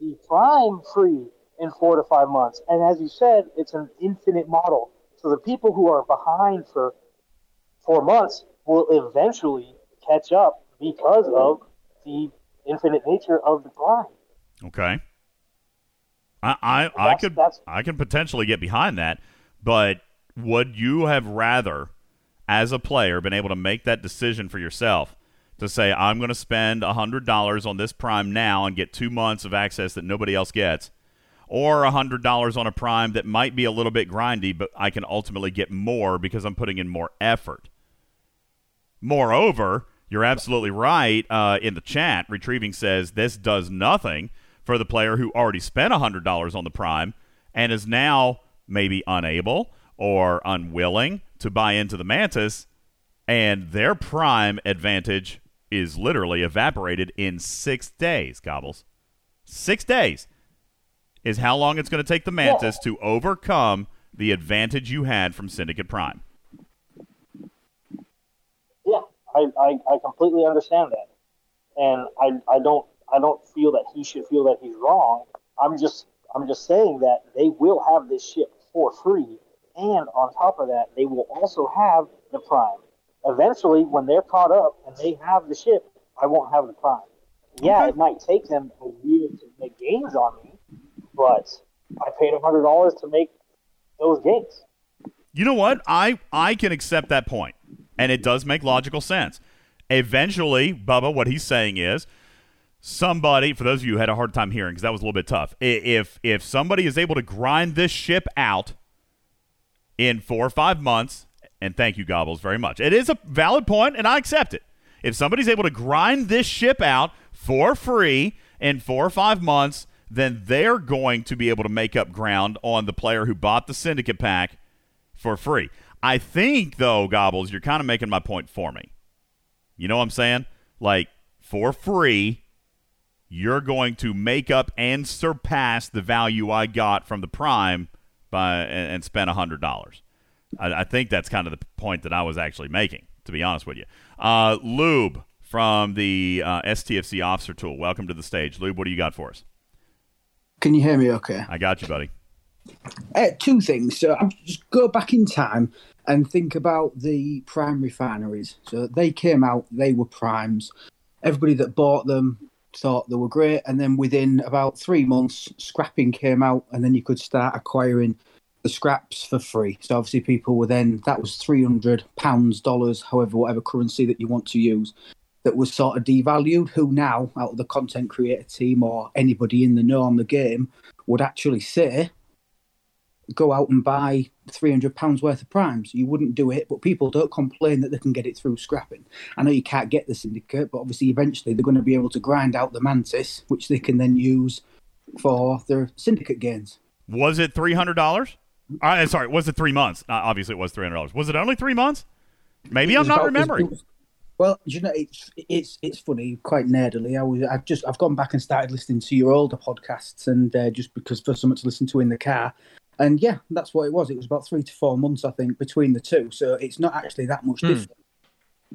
the Prime free in four to five months. And as you said, it's an infinite model. So the people who are behind for four months will eventually catch up because of the infinite nature of the Prime. Okay. I I, I could that's, I can potentially get behind that, but would you have rather, as a player, been able to make that decision for yourself to say I'm going to spend hundred dollars on this Prime now and get two months of access that nobody else gets, or hundred dollars on a Prime that might be a little bit grindy, but I can ultimately get more because I'm putting in more effort. Moreover, you're absolutely right. Uh, in the chat, retrieving says this does nothing for the player who already spent hundred dollars on the Prime and is now maybe unable or unwilling to buy into the Mantis, and their Prime advantage is literally evaporated in six days. Gobbles, six days is how long it's going to take the Mantis to overcome the advantage you had from Syndicate Prime. Yeah, I, I, I completely understand that, and I, I don't I don't feel that he should feel that he's wrong. I'm just I'm just saying that they will have this ship for free, and on top of that, they will also have the Prime. Eventually, when they're caught up and they have the ship, I won't have the Prime. Yeah, it might take them a year to make gains on me, but I paid hundred dollars to make those gains. You know what? I I can accept that point, and it does make logical sense. Eventually, Bubba, what he's saying is somebody. For those of you who had a hard time hearing, because that was a little bit tough. If if somebody is able to grind this ship out in four or five months, and thank you, Gobbles, very much. It is a valid point, and I accept it. If somebody's able to grind this ship out for free in four or five months, then they're going to be able to make up ground on the player who bought the syndicate pack for free. I think, though, Gobbles, you're kind of making my point for me. You know what I'm saying? Like, for free, you're going to make up and surpass the value I got from the Prime by and, and spend hundred dollars. I, I think that's kind of the point that I was actually making, to be honest with you. Uh, Lube from the uh, STFC Officer Tool, welcome to the stage. Lube, what do you got for us? Can you hear me okay? I got you, buddy. Uh, two things. So I'm just go back in time and think about the prime refineries. So they came out, they were primes. Everybody that bought them thought they were great, and then within about three months, scrapping came out, and then you could start acquiring the scraps for free. So obviously, people were then that was three hundred pounds, dollars, however, whatever currency that you want to use. That was sort of devalued. Who now, out of the content creator team or anybody in the know on the game, would actually say, go out and buy three hundred pounds worth of primes. You wouldn't do it, but people don't complain that they can get it through scrapping. I know you can't get the syndicate, but obviously eventually they're going to be able to grind out the mantis, which they can then use for their syndicate gains. Was it three hundred dollars? Uh, sorry, was it three months? Uh, obviously, it was three hundred dollars. Was it only three months? Maybe I'm not about- remembering. was- Well, you know, it's it's it's funny, quite nerdily. I was I've just I've gone back and started listening to your older podcasts, and uh, just because for something to listen to in the car, and yeah, that's what it was. It was about three to four months, I think, between the two. So it's not actually that much Hmm. different.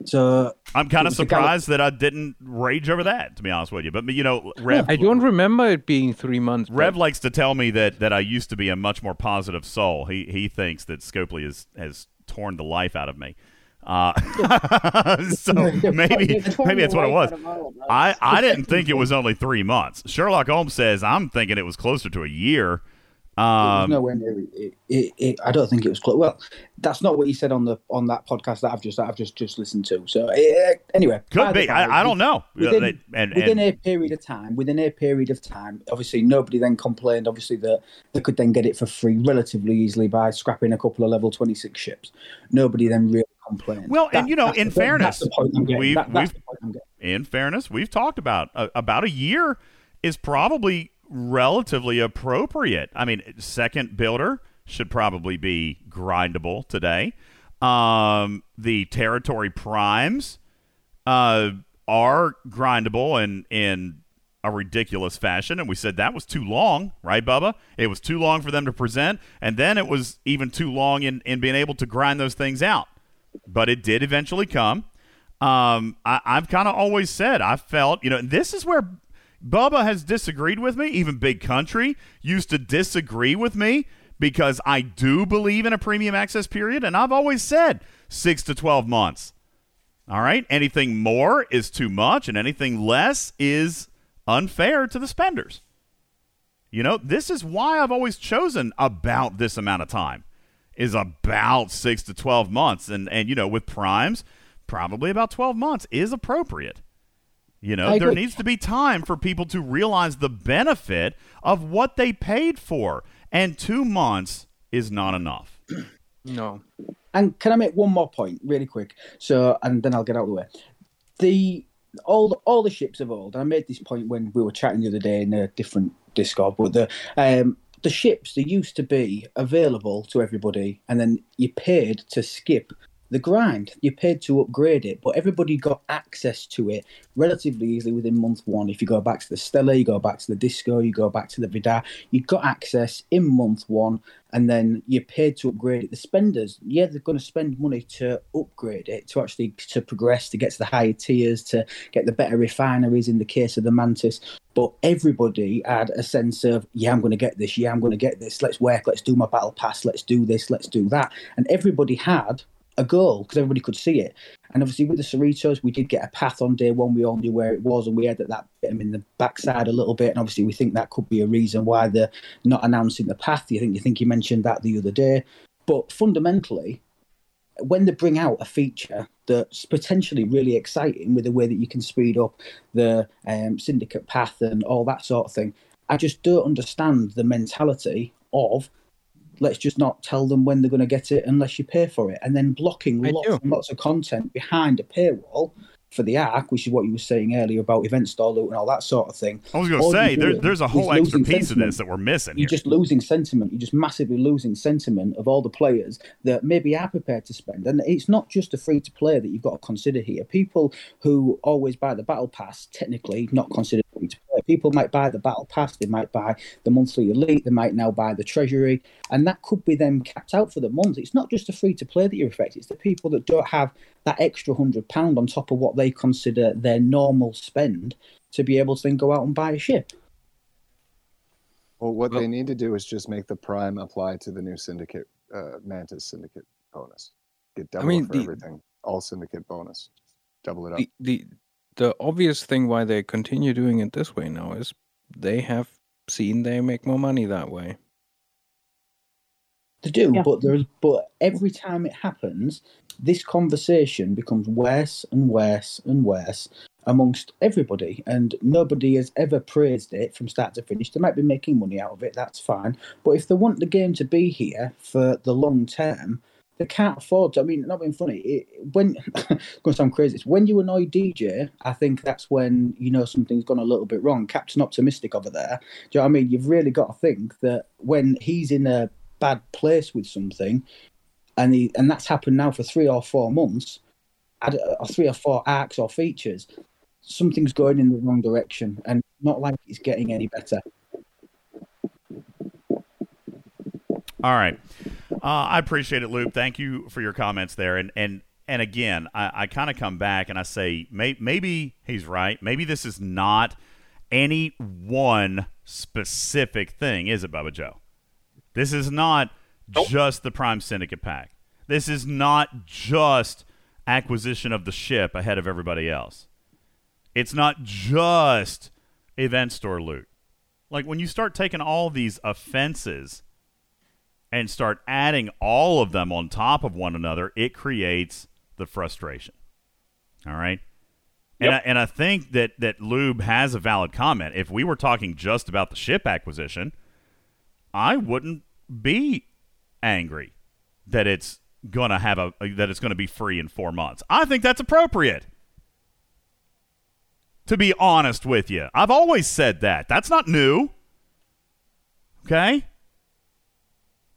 So I'm kind of was the Gal- surprised that I didn't rage over that, to be honest with you. But you know, Rev, I don't remember it being three months. but- Rev likes to tell me that that I used to be a much more positive soul. He he thinks that Scopely is, has torn the life out of me. Uh, [laughs] so [laughs] maybe maybe that's what it was. I, I didn't think it was only three months. Sherlock Holmes says I'm thinking it was closer to a year. Um, nowhere near it. It, it. I don't think it was close. Well, that's not what he said on the on that podcast that I've just that I've just just listened to. So anyway, Could be. I- I don't know. Within, and- within and- a period of time, within a period of time, obviously nobody then complained. Obviously that they could then get it for free relatively easily by scrapping a couple of level twenty six ships. Nobody then really complained. Well, That- and you know, in the- fairness, we've, That- we've in fairness, we've talked about uh, about a year is probably relatively appropriate. I mean, second builder should probably be grindable today. Um, the territory primes uh, are grindable in in a ridiculous fashion, and we said that was too long, right, Bubba? It was too long for them to present, and then it was even too long in in being able to grind those things out. But it did eventually come. Um, I, I've kind of always said I felt, you know, this is where Bubba has disagreed with me. Even Big Country used to disagree with me because I do believe in a premium access period, and I've always said six to twelve months. All right, anything more is too much, and anything less is unfair to the spenders. You know, this is why I've always chosen about this amount of time is about six to 12 months. And, and you know, with primes, probably about 12 months is appropriate. You know, I there agree. needs to be time for people to realize the benefit of what they paid for. And two months is not enough. [clears throat] No. And can I make one more point really quick? So, and then I'll get out of the way. the all all the ships of old. And I made this point when we were chatting the other day in a different Discord, but the um, the ships they used to be available to everybody, and then you paid to skip the grind. You paid to upgrade it, but everybody got access to it relatively easily within month one. If you go back to the Stella, you go back to the Disco, you go back to the Vidar, you got access in month one, and then you paid to upgrade it. The spenders, yeah, they're going to spend money to upgrade it, to actually to progress, to get to the higher tiers, to get the better refineries in the case of the Mantis. But everybody had a sense of, yeah, I'm going to get this, yeah, I'm going to get this. Let's work, let's do my battle pass, let's do this, let's do that, and everybody had a goal because everybody could see it. And obviously, with the Cerritos, we did get a path on day one. We all knew where it was, and we had that, that bit them in the backside a little bit. And obviously, we think that could be a reason why they're not announcing the path. You think you think you mentioned that the other day, but fundamentally, when they bring out a feature that's potentially really exciting with the way that you can speed up the um, syndicate path and all that sort of thing, I just don't understand the mentality of let's just not tell them when they're going to get it unless you pay for it, and then blocking lots and lots of content behind a paywall for the arc, which is what you were saying earlier about event store loot and all that sort of thing. I was going to say there, there's a whole extra piece of this that we're missing You're here. just losing sentiment. You're just massively losing sentiment of all the players that maybe are prepared to spend. And it's not just a free to play that you've got to consider here. People who always buy the battle pass, technically not considered free to play. People might buy the battle pass, they might buy the monthly elite, they might now buy the treasury, and that could be them capped out for the month. It's not just a free to play that you're affected, it's the people that don't have that extra hundred pound on top of what they consider their normal spend to be able to then go out and buy a ship. Well, what they need to do is just make the prime apply to the new syndicate, uh, Mantis syndicate bonus. Get double mean, for the- everything. All syndicate bonus. Double it up. the, the the obvious thing why they continue doing it this way now is they have seen they make more money that way. They do, but there's but every time it happens, this conversation becomes worse and worse and worse amongst everybody, and nobody has ever praised it from start to finish. They might be making money out of it, that's fine. But if they want the game to be here for the long term, they can't afford to. I mean, not being funny, it, when [laughs] going to sound crazy, it's when you annoy DJ, I think that's when you know something's gone a little bit wrong. Captain Optimistic over there. Do you know what I mean? You've really got to think that when he's in a bad place with something, and he, and that's happened now for three or four months, or uh, three or four arcs or features, something's going in the wrong direction, and not like it's getting any better. All right. Uh, I appreciate it, Lube. Thank you for your comments there. And and and again, I, I kind of come back and I say may, maybe he's right. Maybe this is not any one specific thing, is it, Bubba Joe? This is not just the Prime Syndicate pack. This is not just acquisition of the ship ahead of everybody else. It's not just event store loot. Like when you start taking all these offenses and start adding all of them on top of one another, it creates the frustration. All right. And, I, and I think that, that Lube has a valid comment. If we were talking just about the ship acquisition, I wouldn't be angry that it's gonna have a that it's gonna be free in four months. I think that's appropriate. To be honest with you, I've always said that. That's not new. Okay.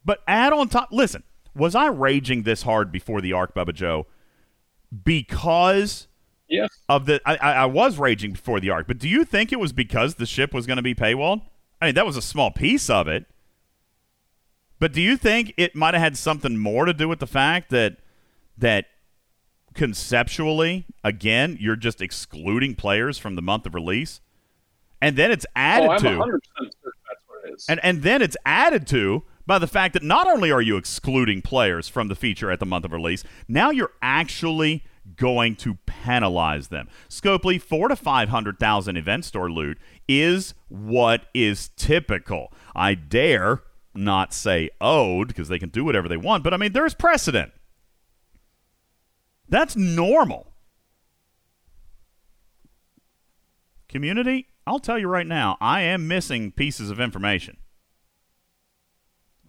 But add on top. Listen, was I raging this hard before the arc, Bubba Joe? Because yes. of the I, I was raging before the arc, but do you think it was because the ship was going to be paywalled? I mean, that was a small piece of it. But do you think it might have had something more to do with the fact that that conceptually, again, you're just excluding players from the month of release, and then it's oh, added oh, I'm to 100% certain that's what it is. and and then it's added to by the fact that not only are you excluding players from the feature at the month of release, now you're actually going to penalize them. Scopely, four to five hundred thousand event store loot is what is typical. I dare not say owed because they can do whatever they want, but I mean there's precedent. That's normal. Community, I'll tell you right now, I am missing pieces of information.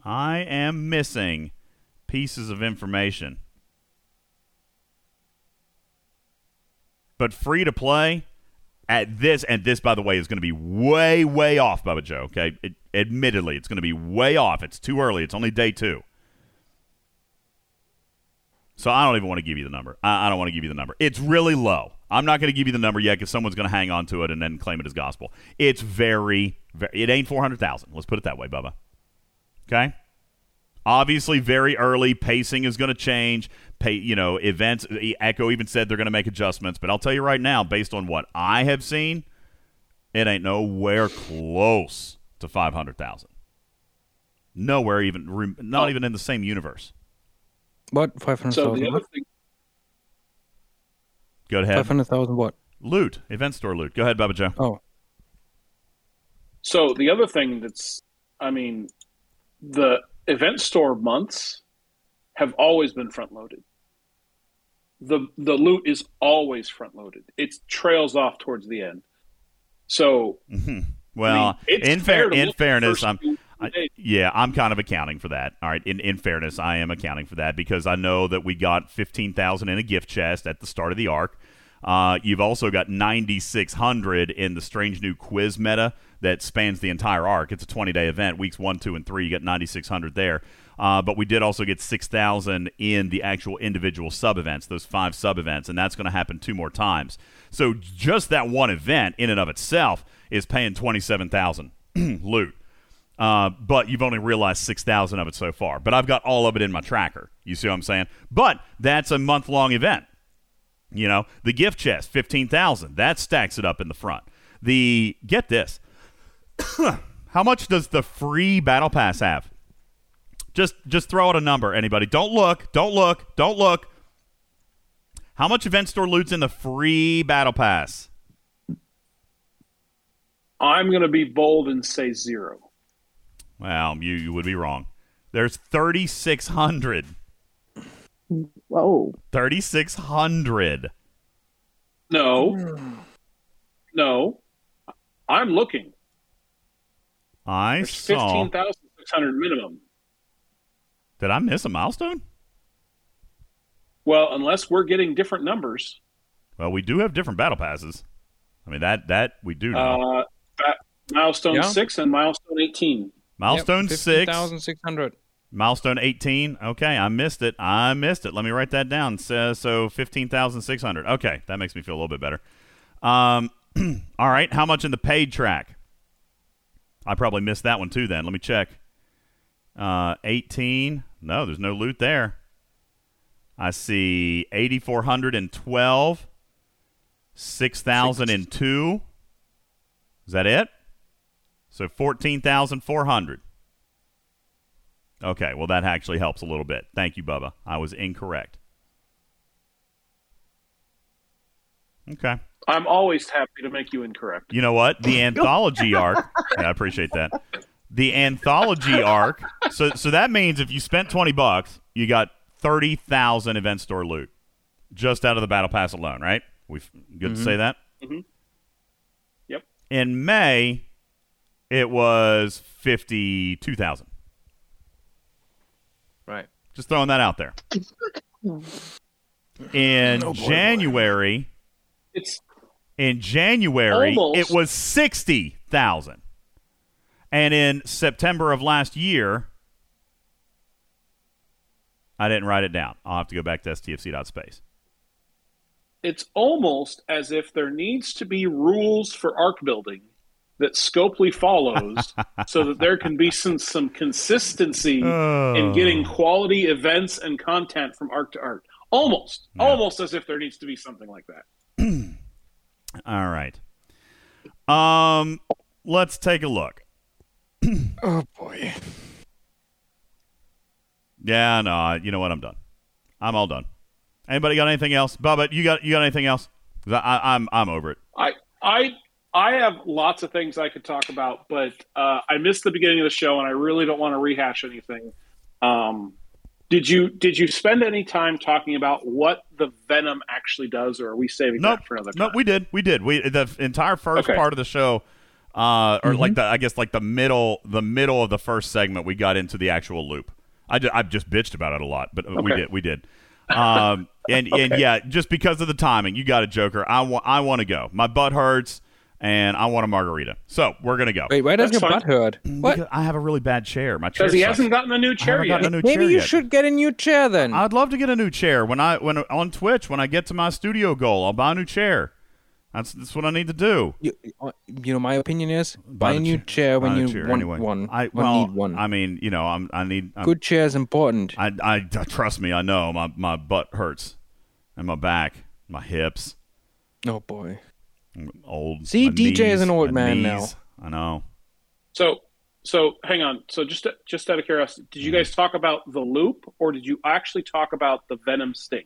I am missing pieces of information. But free to play at this, and this, by the way, is going to be way, way off, Bubba Joe. Okay, it, admittedly, it's going to be way off. It's too early. It's only day two. So I don't even want to give you the number. I, I don't want to give you the number. It's really low. I'm not going to give you the number yet because someone's going to hang on to it and then claim it as gospel. It's very, very it ain't 400,000. Let's put it that way, Bubba. Okay? Obviously, very early. Pacing is going to change. Pay, you know, events. Echo even said they're going to make adjustments. But I'll tell you right now, based on what I have seen, it ain't nowhere close to 500,000. Nowhere even, rem- not oh. even in the same universe. What five hundred So the other thing, Go ahead. Five hundred thousand what? Loot. Event store loot. Go ahead, Bubba Joe. Oh, so the other thing that's, I mean, the event store months have always been front loaded. The the loot is always front loaded. It trails off towards the end. So Well, I mean, it's in fair in look at the fairness, I'm I, yeah, I'm kind of accounting for that. All right, in in fairness, I am accounting for that because I know that we got fifteen thousand in a gift chest at the start of the arc. Uh, you've also got ninety six hundred in the strange new quiz meta that spans the entire arc. It's a twenty day event, weeks one, two, and three. You get ninety six hundred there. Uh, but we did also get 6,000 in the actual individual sub events, those five sub events, and that's going to happen two more times. So just that one event in and of itself is paying 27,000 [clears throat] loot. Uh, but you've only realized 6,000 of it so far. But I've got all of it in my tracker. You see what I'm saying? But that's a month long event. You know, the gift chest, 15,000. That stacks it up in the front. The, get this. [coughs] How much does the free battle pass have? Just just throw out a number, anybody. Don't look. Don't look. Don't look. How much event store loot's in the free battle pass? I'm going to be bold and say zero. Well, you, you would be wrong. There's 3,600. Whoa. 3,600. No, no, I'm looking. I There's saw. fifteen thousand six hundred minimum. Did I miss a milestone? Well, unless we're getting different numbers. Well, we do have different battle passes. I mean that that we do know. Uh, ba- milestone Yeah. six and milestone eighteen. milestone six. thousand six hundred. Milestone 18. Okay, I missed it. I missed it. Let me write that down. So, so 15,600. Okay, that makes me feel a little bit better. Um, [clears throat] all right, how much in the paid track? I probably missed that one too then. Let me check. Uh, 18. No, there's no loot there. I see 8,412. 6,002. Is that it? So 14,400. Okay, well, that actually helps a little bit. Thank you, Bubba. I was incorrect. Okay. I'm always happy to make you incorrect. You know what? The anthology arc. [laughs] Yeah, I appreciate that. The anthology arc. So, so that means if you spent twenty bucks, you got thirty thousand event store loot, just out of the battle pass alone, right? We good Mhm. to say that. hmm Yep. In May, it was fifty-two thousand. Right. Just throwing that out there. [laughs] In Oh, boy, boy. It's in January Almost. it was sixty thousand, and in September of last year, I didn't write it down. I'll have to go back to stfc.space. it's almost as if there needs to be rules for arc building that Scopely follows [laughs] so that there can be some some consistency in oh. getting quality events and content from arc to arc. Almost. Almost as if there needs to be something like that. [clears throat] All right. Um, let's take a look. [clears throat] oh boy. Yeah, no, you know what? I'm done. I'm all done. Anybody got anything else? Bubba, you got you got anything else? 'Cause I, I, I'm I'm over it. I I I have lots of things I could talk about, but uh, I missed the beginning of the show, and I really don't want to rehash anything. Um, did you did you spend any time talking about what the venom actually does, or are we saving Nope. that for another time? No, we did. We did. We the entire first Okay. part of the show, uh, or Mhm. like the I guess like the middle the middle of the first segment, we got into the actual loop. I just, I've just bitched about it a lot, but uh, we did. We did. Um, and and [laughs] yeah, just because of the timing, you got a Joker. I want I want to go. My butt hurts, and I want a margarita. So we're gonna go. Wait, why does That's your fine. butt hurt? What? Because I have a really bad chair. My chair Because he sucks. hasn't gotten a new chair yet. a new Maybe chair you yet. should get a new chair then. I'd love to get a new chair when I when on Twitch when I get to my studio goal. I'll buy a new chair. That's that's what I need to do. You, uh, you know, my opinion is buy a new cha- chair when buy the you chair want anyway. one. I well, need one. I mean, you know, I'm I need I'm, Good chair is important. I, I trust me. I know my my butt hurts, and my back, my hips. Oh boy. I'm old. See, my DJ is an old my man now. I know. So, so hang on. So just just out of curiosity, did you Mm-hmm. guys talk about the loop, or did you actually talk about the venom sting?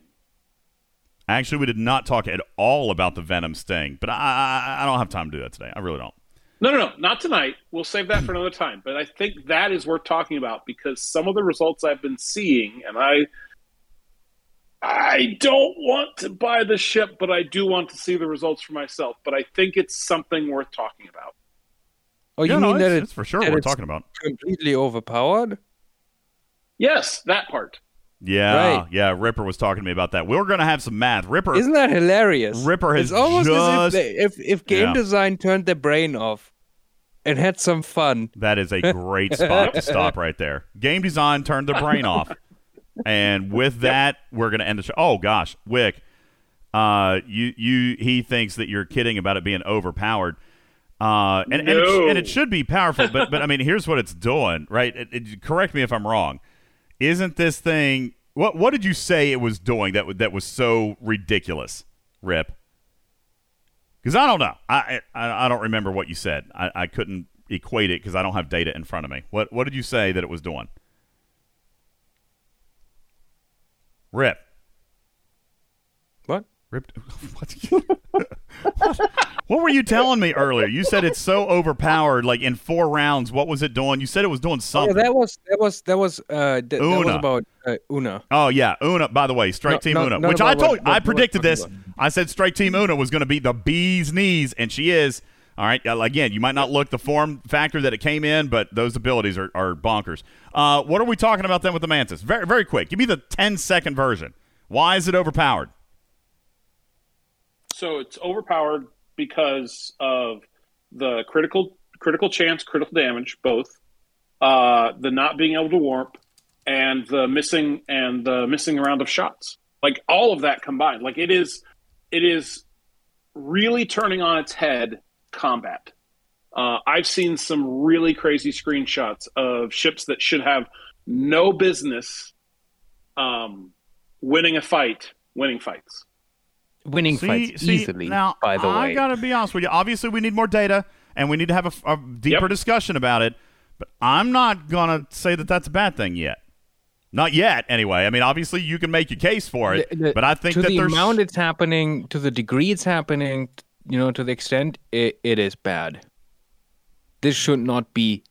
Actually, we did not talk at all about the Venom sting, but I I, I don't have time to do that today. I really don't. No, no, no, not tonight. We'll save that for another time. But I think that is worth talking about because some of the results I've been seeing, and I, I don't want to buy the ship, but I do want to see the results for myself. But I think it's something worth talking about. Oh, you Yeah, no, that it's- it- it's for sure that we're talking about. completely overpowered? Yes, that part. Yeah, Right. yeah. Ripper was talking to me about that. We were going to have some math. Ripper Isn't that hilarious? Ripper has it's almost as just- if, they, if if game Yeah. design turned their brain off and had some fun. That is a great spot to stop [laughs] right there. Game design turned their brain off. And with that, we're going to end the show. Oh gosh, Wick, uh, you you he thinks that you're kidding about it being overpowered. Uh, and and, it, No. and it should be powerful, but but I mean, here's what it's doing, right? It, it- correct me if I'm wrong. Isn't this thing what what did you say it was doing that that was so ridiculous, Rip? Because I don't know. I, I I don't remember what you said. I, I couldn't equate it because I don't have data in front of me. What what did you say that it was doing? Rip. What? Rip. [laughs] What? what were you telling me earlier? You said it's so overpowered. Like in four rounds, what was it doing? You said it was doing Oh, something. that was that was that was uh th- that was about uh, Una. Oh yeah, Una. By the way, Strike No, Team no, Una, which I told what- I predicted what this. I said Strike Team Una was going to be the bee's knees, and she is. All right. uh, Again, you might not look the form factor that it came in, but those abilities are, are bonkers. Uh, what are we talking about then with the Mantis? Very very quick. Give me the 10 second version. Why is it overpowered? So it's overpowered because of the critical critical chance, critical damage, both. Uh, the not being able to warp, and the missing and the missing round of shots. Like all of that combined, like it is, it is really turning on its head combat. Uh, I've seen some really crazy screenshots of ships that should have no business um, winning a fight, winning fights. Winning See- fights see, easily. Now, by the I way, got to be honest with you. Obviously, we need more data, and we need to have a, a deeper discussion about it. But I'm not gonna say that that's a bad thing yet. Not yet, anyway. I mean, obviously, you can make your case for it, The- the- but I think to that the there's amount it's happening, to the degree it's happening, you know, to the extent it, it is bad. This should not be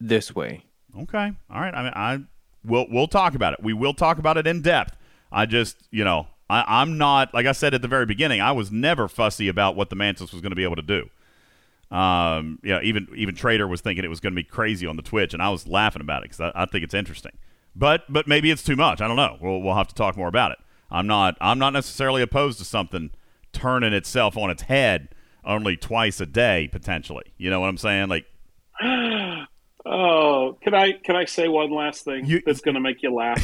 this way. Okay. All right. I mean, I we'll we'll talk about it. We will talk about it in depth. I just, you know, I, I'm not like I said at the very beginning. I was never fussy about what the Mantis was going to be able to do. Um, yeah, even even Trader was thinking it was going to be crazy on the Twitch, and I was laughing about it because I, I think it's interesting. But but maybe it's too much. I don't know. We'll we'll have to talk more about it. I'm not I'm not necessarily opposed to something turning itself on its head only twice a day potentially. You know what I'm saying? Like [gasps] Oh, can I can I say one last thing that's going to make you laugh?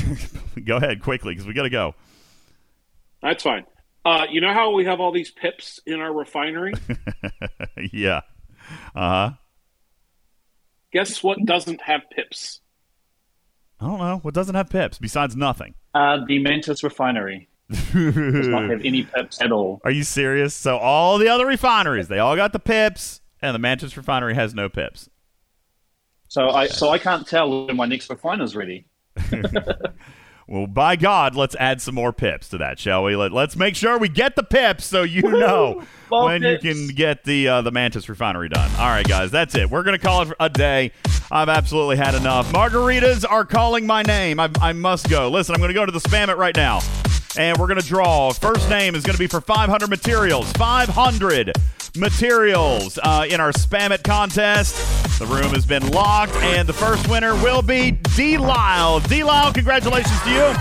[laughs] go ahead quickly because we got to go. That's fine. Uh, you know how we have all these pips in our refinery? [laughs] yeah. Uh huh. Guess what doesn't have pips? I don't know. What doesn't have pips besides nothing? Uh, the Mantis refinery does not have any pips at all. Are you serious? So all the other refineries, they all got the pips, and the Mantis refinery has no pips. So I so I can't tell when my next refiner's ready. [laughs] Well, by God, let's add some more pips to that, shall we? Let, let's make sure we get the pips so you know More when pips. you can get the uh, the Mantis refinery done. All right, guys, that's it. We're gonna call it a day. I've absolutely had enough. Margaritas are calling my name. I, I must go. Listen, I'm gonna go to the spam it right now, and we're gonna draw. First name is gonna be for 500 materials. 500 materials uh, in our spam it contest. The room has been locked, and the first winner will be D Lyle. D Lyle, congratulations to you.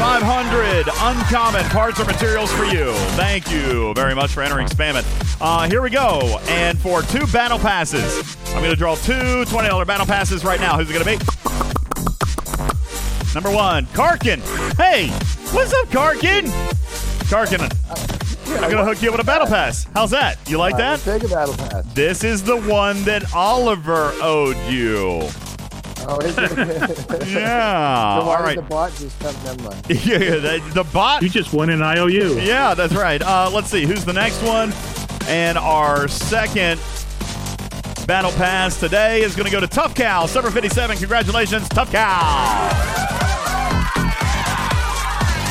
500 uncommon parts or materials for you. Thank you very much for entering Spam It. Uh, here we go. And for two battle passes, I'm going to draw two $20 battle passes right now. Who's it going to be? Number one, Karkin. Hey, what's up, Karkin? Karkin, I'm going to hook you up with a battle pass. How's that? You like I will that? Take a battle pass. This is the one that Oliver owed you. Oh, is it? [laughs] [laughs] Yeah. so why All does right. the bot just come? Never mind. [laughs] yeah, the, the bot. You just won an IOU. Yeah, that's right. Uh, let's see who's the next one, and our second battle pass today is going to go to Tough Cow, Summer 57. Congratulations, Tough Cow.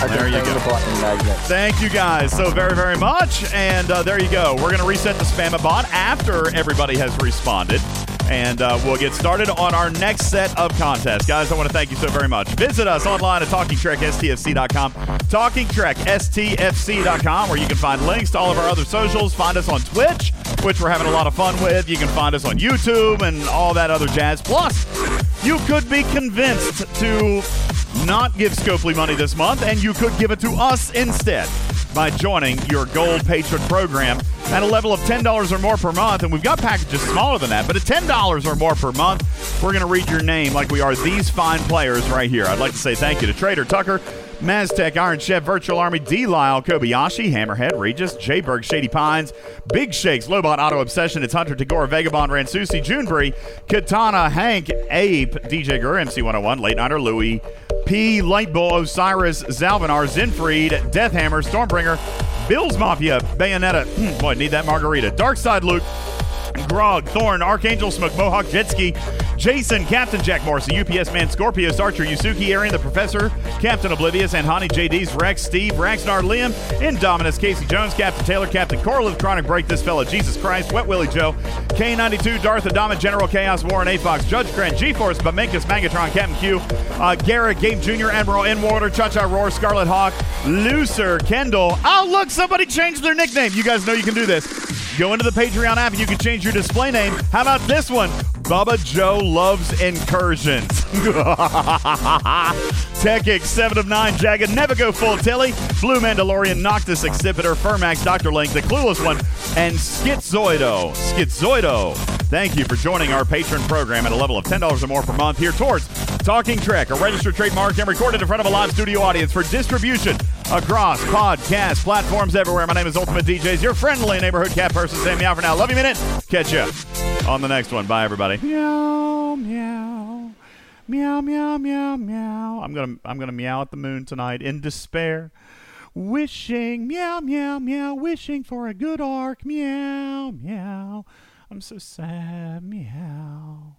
There you go. the button magnet. Thank you guys so very, very much. And uh, there you go. We're going to reset the Spam bot after everybody has responded. And uh, we'll get started on our next set of contests. Guys, I want to thank you so very much. Visit us online at TalkingTrekSTFC.com, TalkingTrekSTFC.com, where you can find links to all of our other socials. Find us on Twitch, which we're having a lot of fun with. You can find us on YouTube and all that other jazz. Plus, you could be convinced to not give Scopely money this month, and you could give it to us instead by joining your gold patron program at a level of $10 or more per month. And we've got packages smaller than that, but at $10 or more per month, we're going to read your name like we are these fine players right here. I'd like to say thank you to Trader Tucker. Maztec, Iron Chef, Virtual Army, D. Lyle, Kobayashi, Hammerhead, Regis, Jayberg, Shady Pines, Big Shakes, Lobot, Auto Obsession, It's Hunter, Tagore, Vagabond, Ransusi, Junebury, Katana, Hank, Ape, DJ Gur, MC101, Late Nighter, Louie, P, Lightbull, Osiris, Zalvinar, Zinfried, Deathhammer, Stormbringer, Bills Mafia, Bayonetta, hmm, boy, need that margarita, Darkside Luke, Grog, Thorn, Archangel Smoke, Mohawk, Jetski, Jason, Captain Jack Morrison, UPS Man, Scorpius, Archer, Yusuki, Arian, the Professor, Captain Oblivious, and Honey, JD's, Rex, Steve, Raxnar, Liam, Indominus, Casey Jones, Captain Taylor, Captain Corliv, Chronic Break, This Fella, Jesus Christ, Wet Willie Joe, K92, Darth Adama, General Chaos, Warren A. Fox, Judge Grant, G-Force, Bamenkus, Megatron, Captain Q, uh, Garrett, Gabe Jr., Admiral Inwater, Cha-Cha Roar, Scarlet Hawk, Looser, Kendall. Oh, look, somebody changed their nickname. You guys know you can do this. Go into the Patreon app and you can change your display name. How about this one? Bubba Joe loves incursions. [laughs] Techix, 7 of 9, Jagged, Never Go Full Tilly, Blue Mandalorian, Noctis Exhibitor, Fermax, Dr. Link, The Clueless One, and Schizoido. Schizoido. Thank you for joining our patron program at a level of $10 or more per month here towards Talking Trek, a registered trademark and recorded in front of a live studio audience for distribution across podcast platforms everywhere. My name is Ultimate DJs, your friendly neighborhood cat person. Say meow for now. Love you, minute. Catch you on the next one. Bye, everybody. Meow, meow, meow, meow, meow, meow. I'm gonna, I'm gonna meow at the moon tonight in despair, wishing, meow, meow, meow, wishing for a good arc. Meow, meow. I'm so sad. Meow.